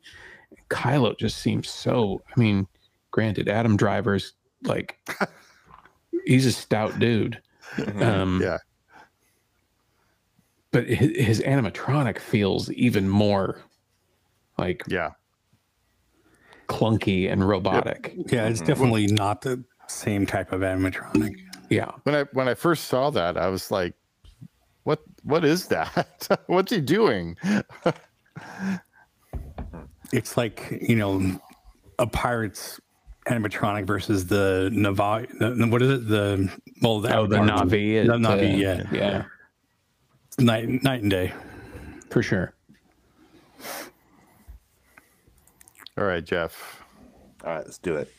Kylo just seems so. I mean, granted, Adam Driver's like he's a stout dude. Um, yeah. but his, his animatronic feels even more like yeah clunky and robotic. yeah, it's definitely not the same type of animatronic. Yeah. When I when I first saw that, I was like, "What? What is that? What's he doing?" It's like you know, a pirate's animatronic versus the Navi. the- What is it? The well, the Oh, the Avatar. Navi. The at, Navi, uh, yeah, yeah, night night and day. for sure. All right, Jeff. All right, let's do it.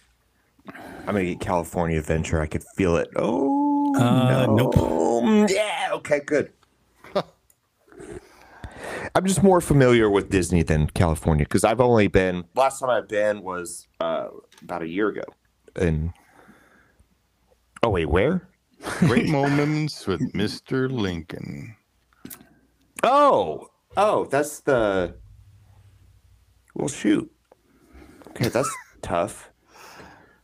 I'm gonna get California Adventure. I could feel it. Oh Uh, no. nope. Yeah. Okay. Good. I'm just more familiar with Disney than California because I've only been. Last time I've been was uh, about a year ago. And oh wait, where? Great moments with Mr. Lincoln. Oh, oh, that's the. Well, shoot. Okay, that's tough.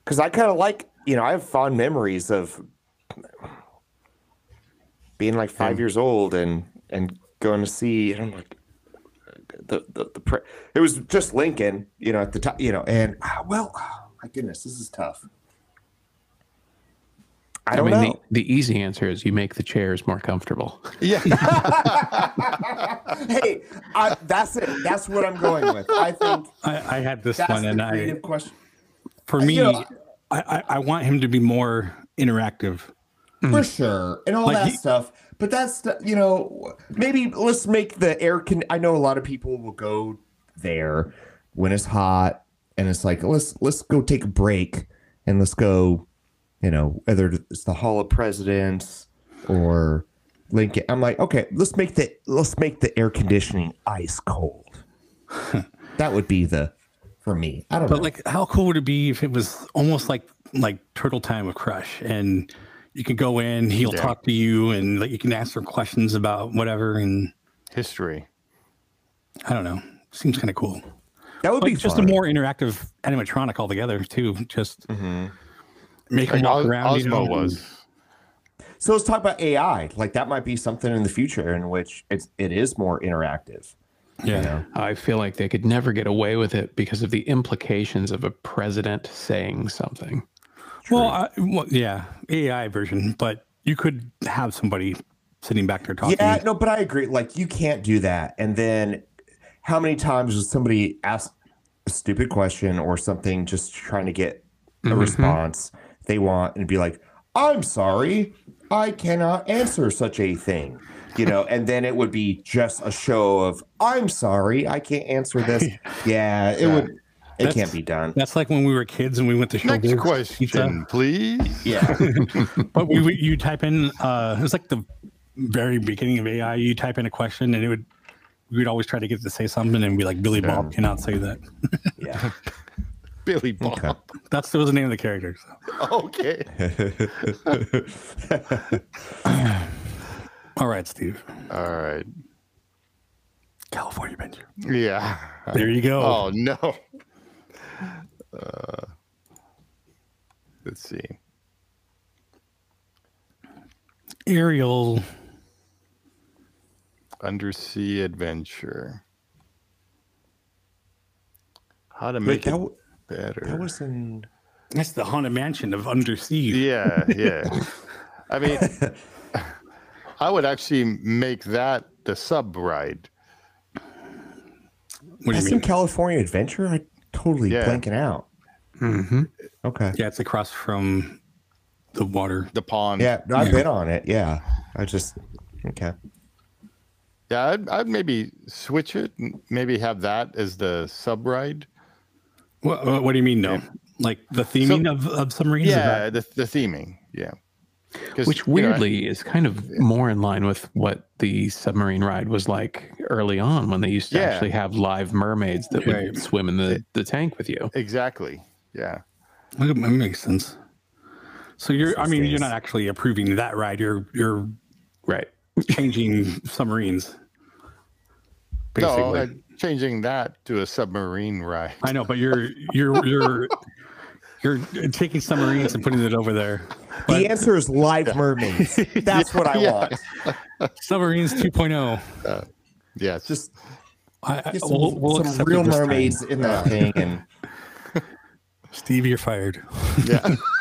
Because I kind of like, you know, I have fond memories of being like five years old and and going to see. And I'm like, the the, the pre- it was just Lincoln, you know, at the time, you know, and ah, well, my goodness, this is tough. I don't mean, know. The, the easy answer is you make the chairs more comfortable. Yeah. hey, I, that's it. That's what I'm going with. I think I, I had this that's one, the and I creative question. for me, You know- I, I I want him to be more interactive. for mm. sure and all Like that he- stuff but that's you know maybe let's make the air con i know a lot of people will go there when it's hot and it's like let's let's go take a break and let's go you know whether it's the hall of presidents or lincoln i'm like okay let's make the let's make the air conditioning ice cold that would be the for me i don't know. But know like, how cool would it be if it was almost like like Turtle Time with Crush, and you can go in, he'll Yeah. talk to you, and like you can ask him questions about whatever, and History. I don't know, seems kind of cool. That would Like be just fun. a more interactive animatronic altogether too. Just Mm-hmm. make him Like walk Os- around. you know, was. So let's talk about AI. Like that might be something in the future in which it's it is more interactive. Yeah. You know? I feel like they could never get away with it because of the implications of a president saying something. Well, I, well, yeah, AI version, but you could have somebody sitting back there talking. Yeah, no, but I agree. Like you can't do that. And then how many times does somebody ask a stupid question or something just trying to get a Mhm. response they want and be like, I'm sorry, I cannot answer such a thing. You know, and then it would be just a show of I'm sorry, I can't answer this. Yeah, it would it That's- can't be done. That's like when we were kids and we went to show Next question, Pizza. please. Yeah. but we, we you type in uh it was like the very beginning of AI. You type in a question and it would we would always try to get to say something and be like Billy Bob cannot say that. yeah. Billy Bob. Okay. That's that was the name of the character. so. Okay. All right, Steve. All right. California Adventure. Yeah. There you go. Oh no. Uh, let's see. Ariel. Undersea adventure. How to Wait, make that, it better. that was in That's the haunted mansion of Undersea. Yeah, yeah. I mean, I would actually make that the sub ride. What do That's in? California Adventure? I totally Yeah. blanking out. Mm-hmm. Okay. Yeah, it's across from the water. The pond. Yeah, no, I've Yeah. been on it. Yeah. I just okay. Yeah, I'd, I'd maybe switch it. Maybe have that as the sub ride. What, what, what do you mean, no? Like the theming of, of submarines? Yeah, that- the, the theming. Yeah, Which you know, weirdly is kind of more in line with what the submarine ride was like early on when they used to Yeah. actually have live mermaids that would swim in the, the tank with you. exactly. Yeah. That makes sense. So you're, I mean, you're not actually approving that ride. You're, you're Right. changing submarines. No, Basically. uh, changing that to a submarine ride. I know, but you're, you're, you're, you're taking submarines and putting it over there. the answer is live mermaids. That's what I Yeah. want. Submarines 2.0. Uh, yeah, it's just I, I, some, we'll, we'll some real this time. mermaids in that thing and Steve, you're fired. yeah.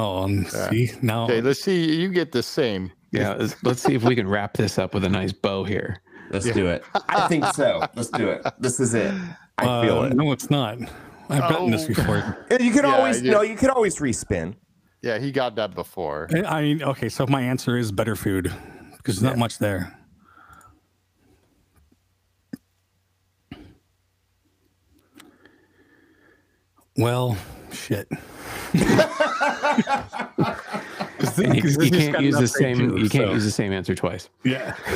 Oh, um, see now. Okay, let's see. You get the same. Yeah. let's- Let's see if we can wrap this up with a nice bow here. let's do it. I think so. Let's do it. This is it. I feel uh, it. No, it's not. I've gotten this Oh. before. You can Yeah, always yeah. no, you can always respin. Yeah, he got that before. I- I mean, okay, so my answer is better food because there's not much there. Well, shit. And you, you can't use the same. Too, you can't so- use the same answer twice. Yeah.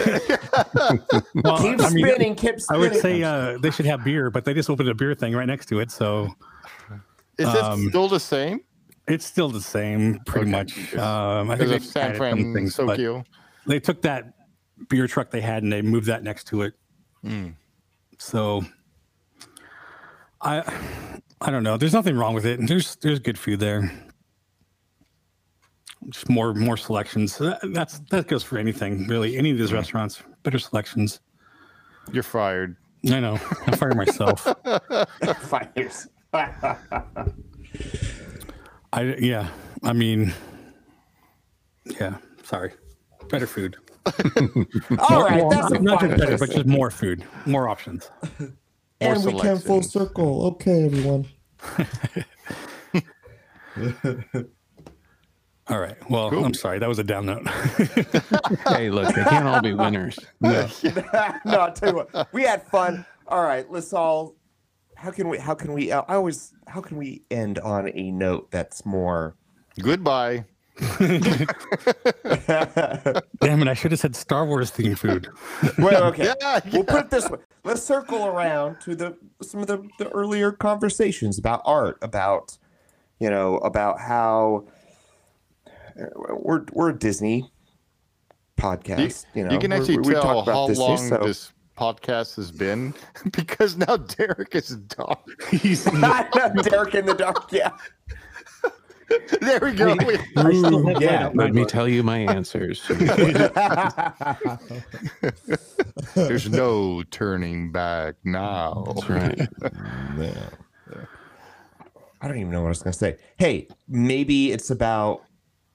well, Keep I mean, spinning, keep I would say uh, they should have beer, but they just opened a beer thing right next to it. So Is Um, it still the same? It's still the same, pretty much. Um, I think they of San added some things, but Francisco. They took that beer truck they had and they moved that next to it. Mm. So I I don't know. There's nothing wrong with it. There's there's good food there. Just more more selections. That, that's that goes for anything really. Any of these mm-hmm. restaurants, better selections. You're fired. I know. I fire myself. Fires. I yeah. I mean, yeah. Sorry. Better food. All right, More- that's not just better, but just more food, more options. and we came full circle. Okay, everyone. All right. Well, I'm sorry. That was a down note. hey, look, they can't all be winners. No. no, I'll tell you what. We had fun. All right, let's all. How can we? How can we? Uh, I always. How can we end on a note that's more? Goodbye. Damn it! I should have said Star Wars themed food. Well, okay. yeah We'll put it this way. Let's circle around to the some of the, the earlier conversations about art, about you know, about how we're we're a Disney podcast. You, know, you can We're- actually we talk tell about how Disney, long so- this podcast has been because now Derek is dark. He's not Derek in the dark. Yeah. there we go. Ooh, yeah, let me tell you my answers. There's no turning back now. That's right. I don't even know what I was gonna say. Hey, maybe it's about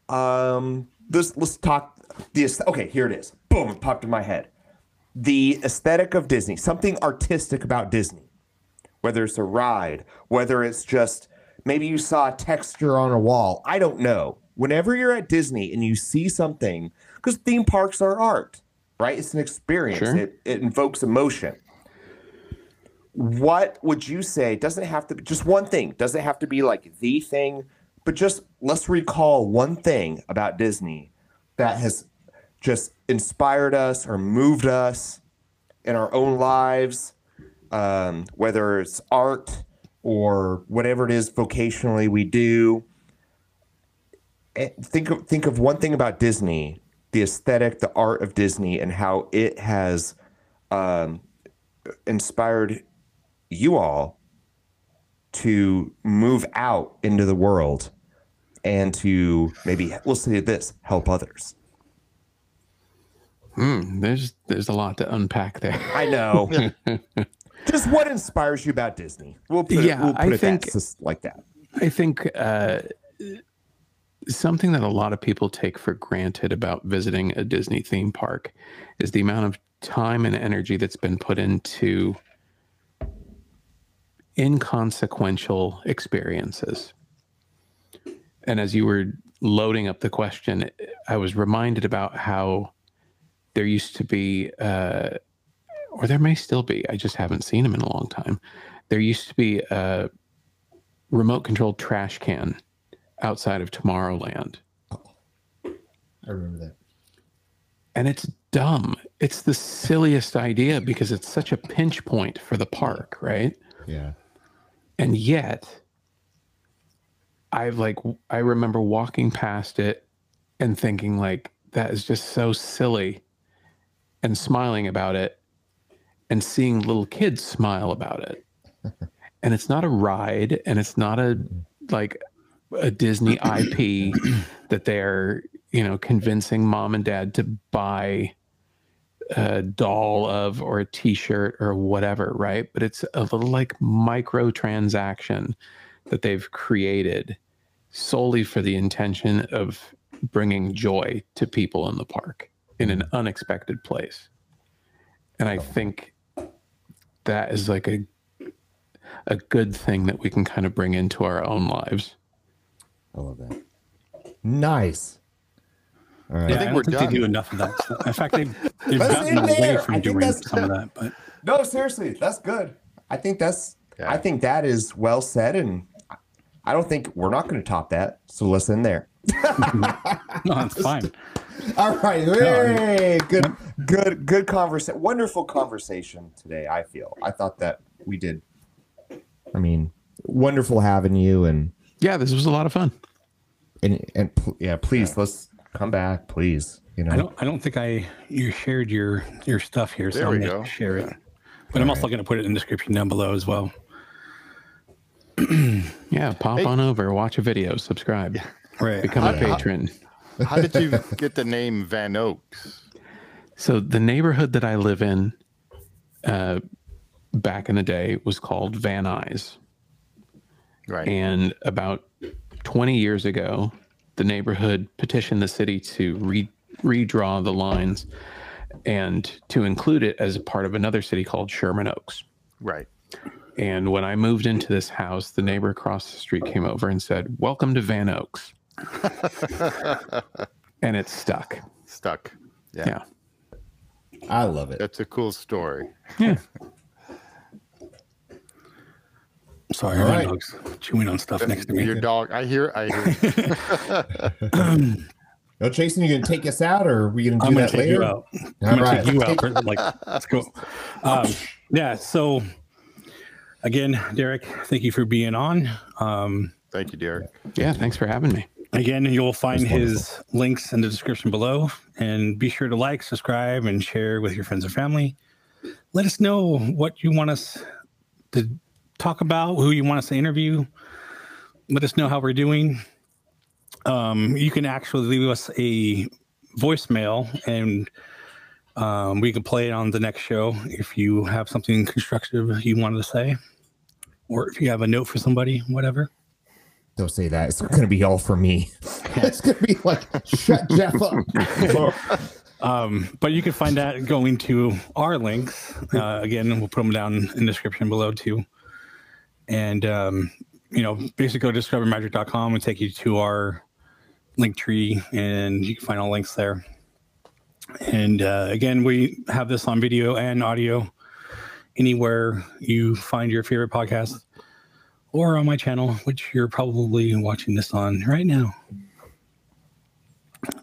um this let's talk this okay, here it is. Boom, it popped in my head. The aesthetic of Disney, something artistic about Disney. Whether it's a ride, whether it's just maybe you saw a texture on a wall. I don't know. Whenever you're at Disney and you see something, because theme parks are art, right? It's an experience. Sure. It, it invokes emotion what would you say doesn't have to be just one thing doesn't have to be like the thing but just let's recall one thing about disney that has just inspired us or moved us in our own lives um, whether it's art or whatever it is vocationally we do. Eh, think of think of one thing about disney the aesthetic the art of disney and how it has um, inspired you all to move out into the world and to maybe we'll say this help others. Hmm, there's there's a lot to unpack there. i know just what inspires you about disney we'll put Yeah, it, we'll put I think- that, just like that I think uh, something that a lot of people take for granted about visiting a Disney theme park is the amount of time and energy that's been put into inconsequential experiences. And as you were loading up the question, I was reminded about how there used to be, uh, or there may still be, I just haven't seen them in a long time. There used to be a remote controlled trash can outside of Tomorrowland. i remember that And it's dumb. It's the silliest idea because it's such a pinch point for the park, right? yeah And yet, I've like, I remember walking past it and thinking, like, that is just so silly and smiling about it and seeing little kids smile about it. and it's not a ride and it's not a, like, a Disney IP that they're, you know, convincing mom and dad to buy a doll of or a t-shirt or whatever, right? But it's a little like micro transaction that they've created solely for the intention of bringing joy to people in the park in an unexpected place. And I oh. think that is like a a good thing that we can kind of bring into our own lives. i love that nice all right Yeah, think I, we're don't think done. they do enough of that. stuff. In fact, they've, they've gotten away there. I from doing some of that. But no seriously that's good i think that's Yeah. i think that is well said and i don't think we're not going to top that so let's end there no, it's fine. All right. Hey, good, good, good conversation. Wonderful conversation today. I feel. I thought that we did. I mean, wonderful having you, and Yeah, this was a lot of fun. and and pl- yeah, please let's come back, please. You know, I don't I don't think I you shared your your stuff here, so There I'm we gonna go. share it. But I'm also going to put it in the description down below as well. Yeah, pop on over, watch a video, subscribe, right, become a How- how- patron. How did you get the name Van Oaks? So the neighborhood that I live in, uh, back in the day, was called Van Nuys. Right. And about 20 years ago, the neighborhood petitioned the city to re- redraw the lines and to include it as a part of another city called Sherman Oaks. Right. And when I moved into this house, the neighbor across the street came over and said, Welcome to Van Oaks. and it stuck. Stuck. Yeah. Yeah. I love it. That's a cool story. Yeah. Sorry, All my dog's chewing on stuff next to me. Your dog. I hear. I hear. No, Jason, you gonna take us out, or are we gonna do I'm gonna that take later? you out. All I'm gonna right. take you out. for- Like, let's go. Um, yeah. So, again, Derek, thank you for being on. Um, Thank you, Derek. Yeah, thanks for having me. Again, you'll find his links in the description below, and be sure to like, subscribe, and share with your friends and family. Let us know what you want us to talk about, who you want us to interview. Let us know how we're doing. Um, you can actually leave us a voicemail, and um, we can play it on the next show if you have something constructive you wanted to say, or if you have a note for somebody, whatever. Don't say that. It's gonna be all for me. it's gonna be like shut Jeff up. Um, but you can find that going to our links. Uh, again, we'll put them down in the description below too. And, um, you know, basically go to discoveredmagic.com and take you to our Linktree and you can find all links there. And uh, again, we have this on video and audio anywhere you find your favorite podcast or on my channel, which you're probably watching this on right now.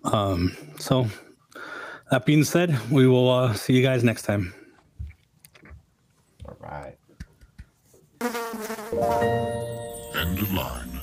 Um, so that being said, we will uh, see you guys next time. All right. End of line.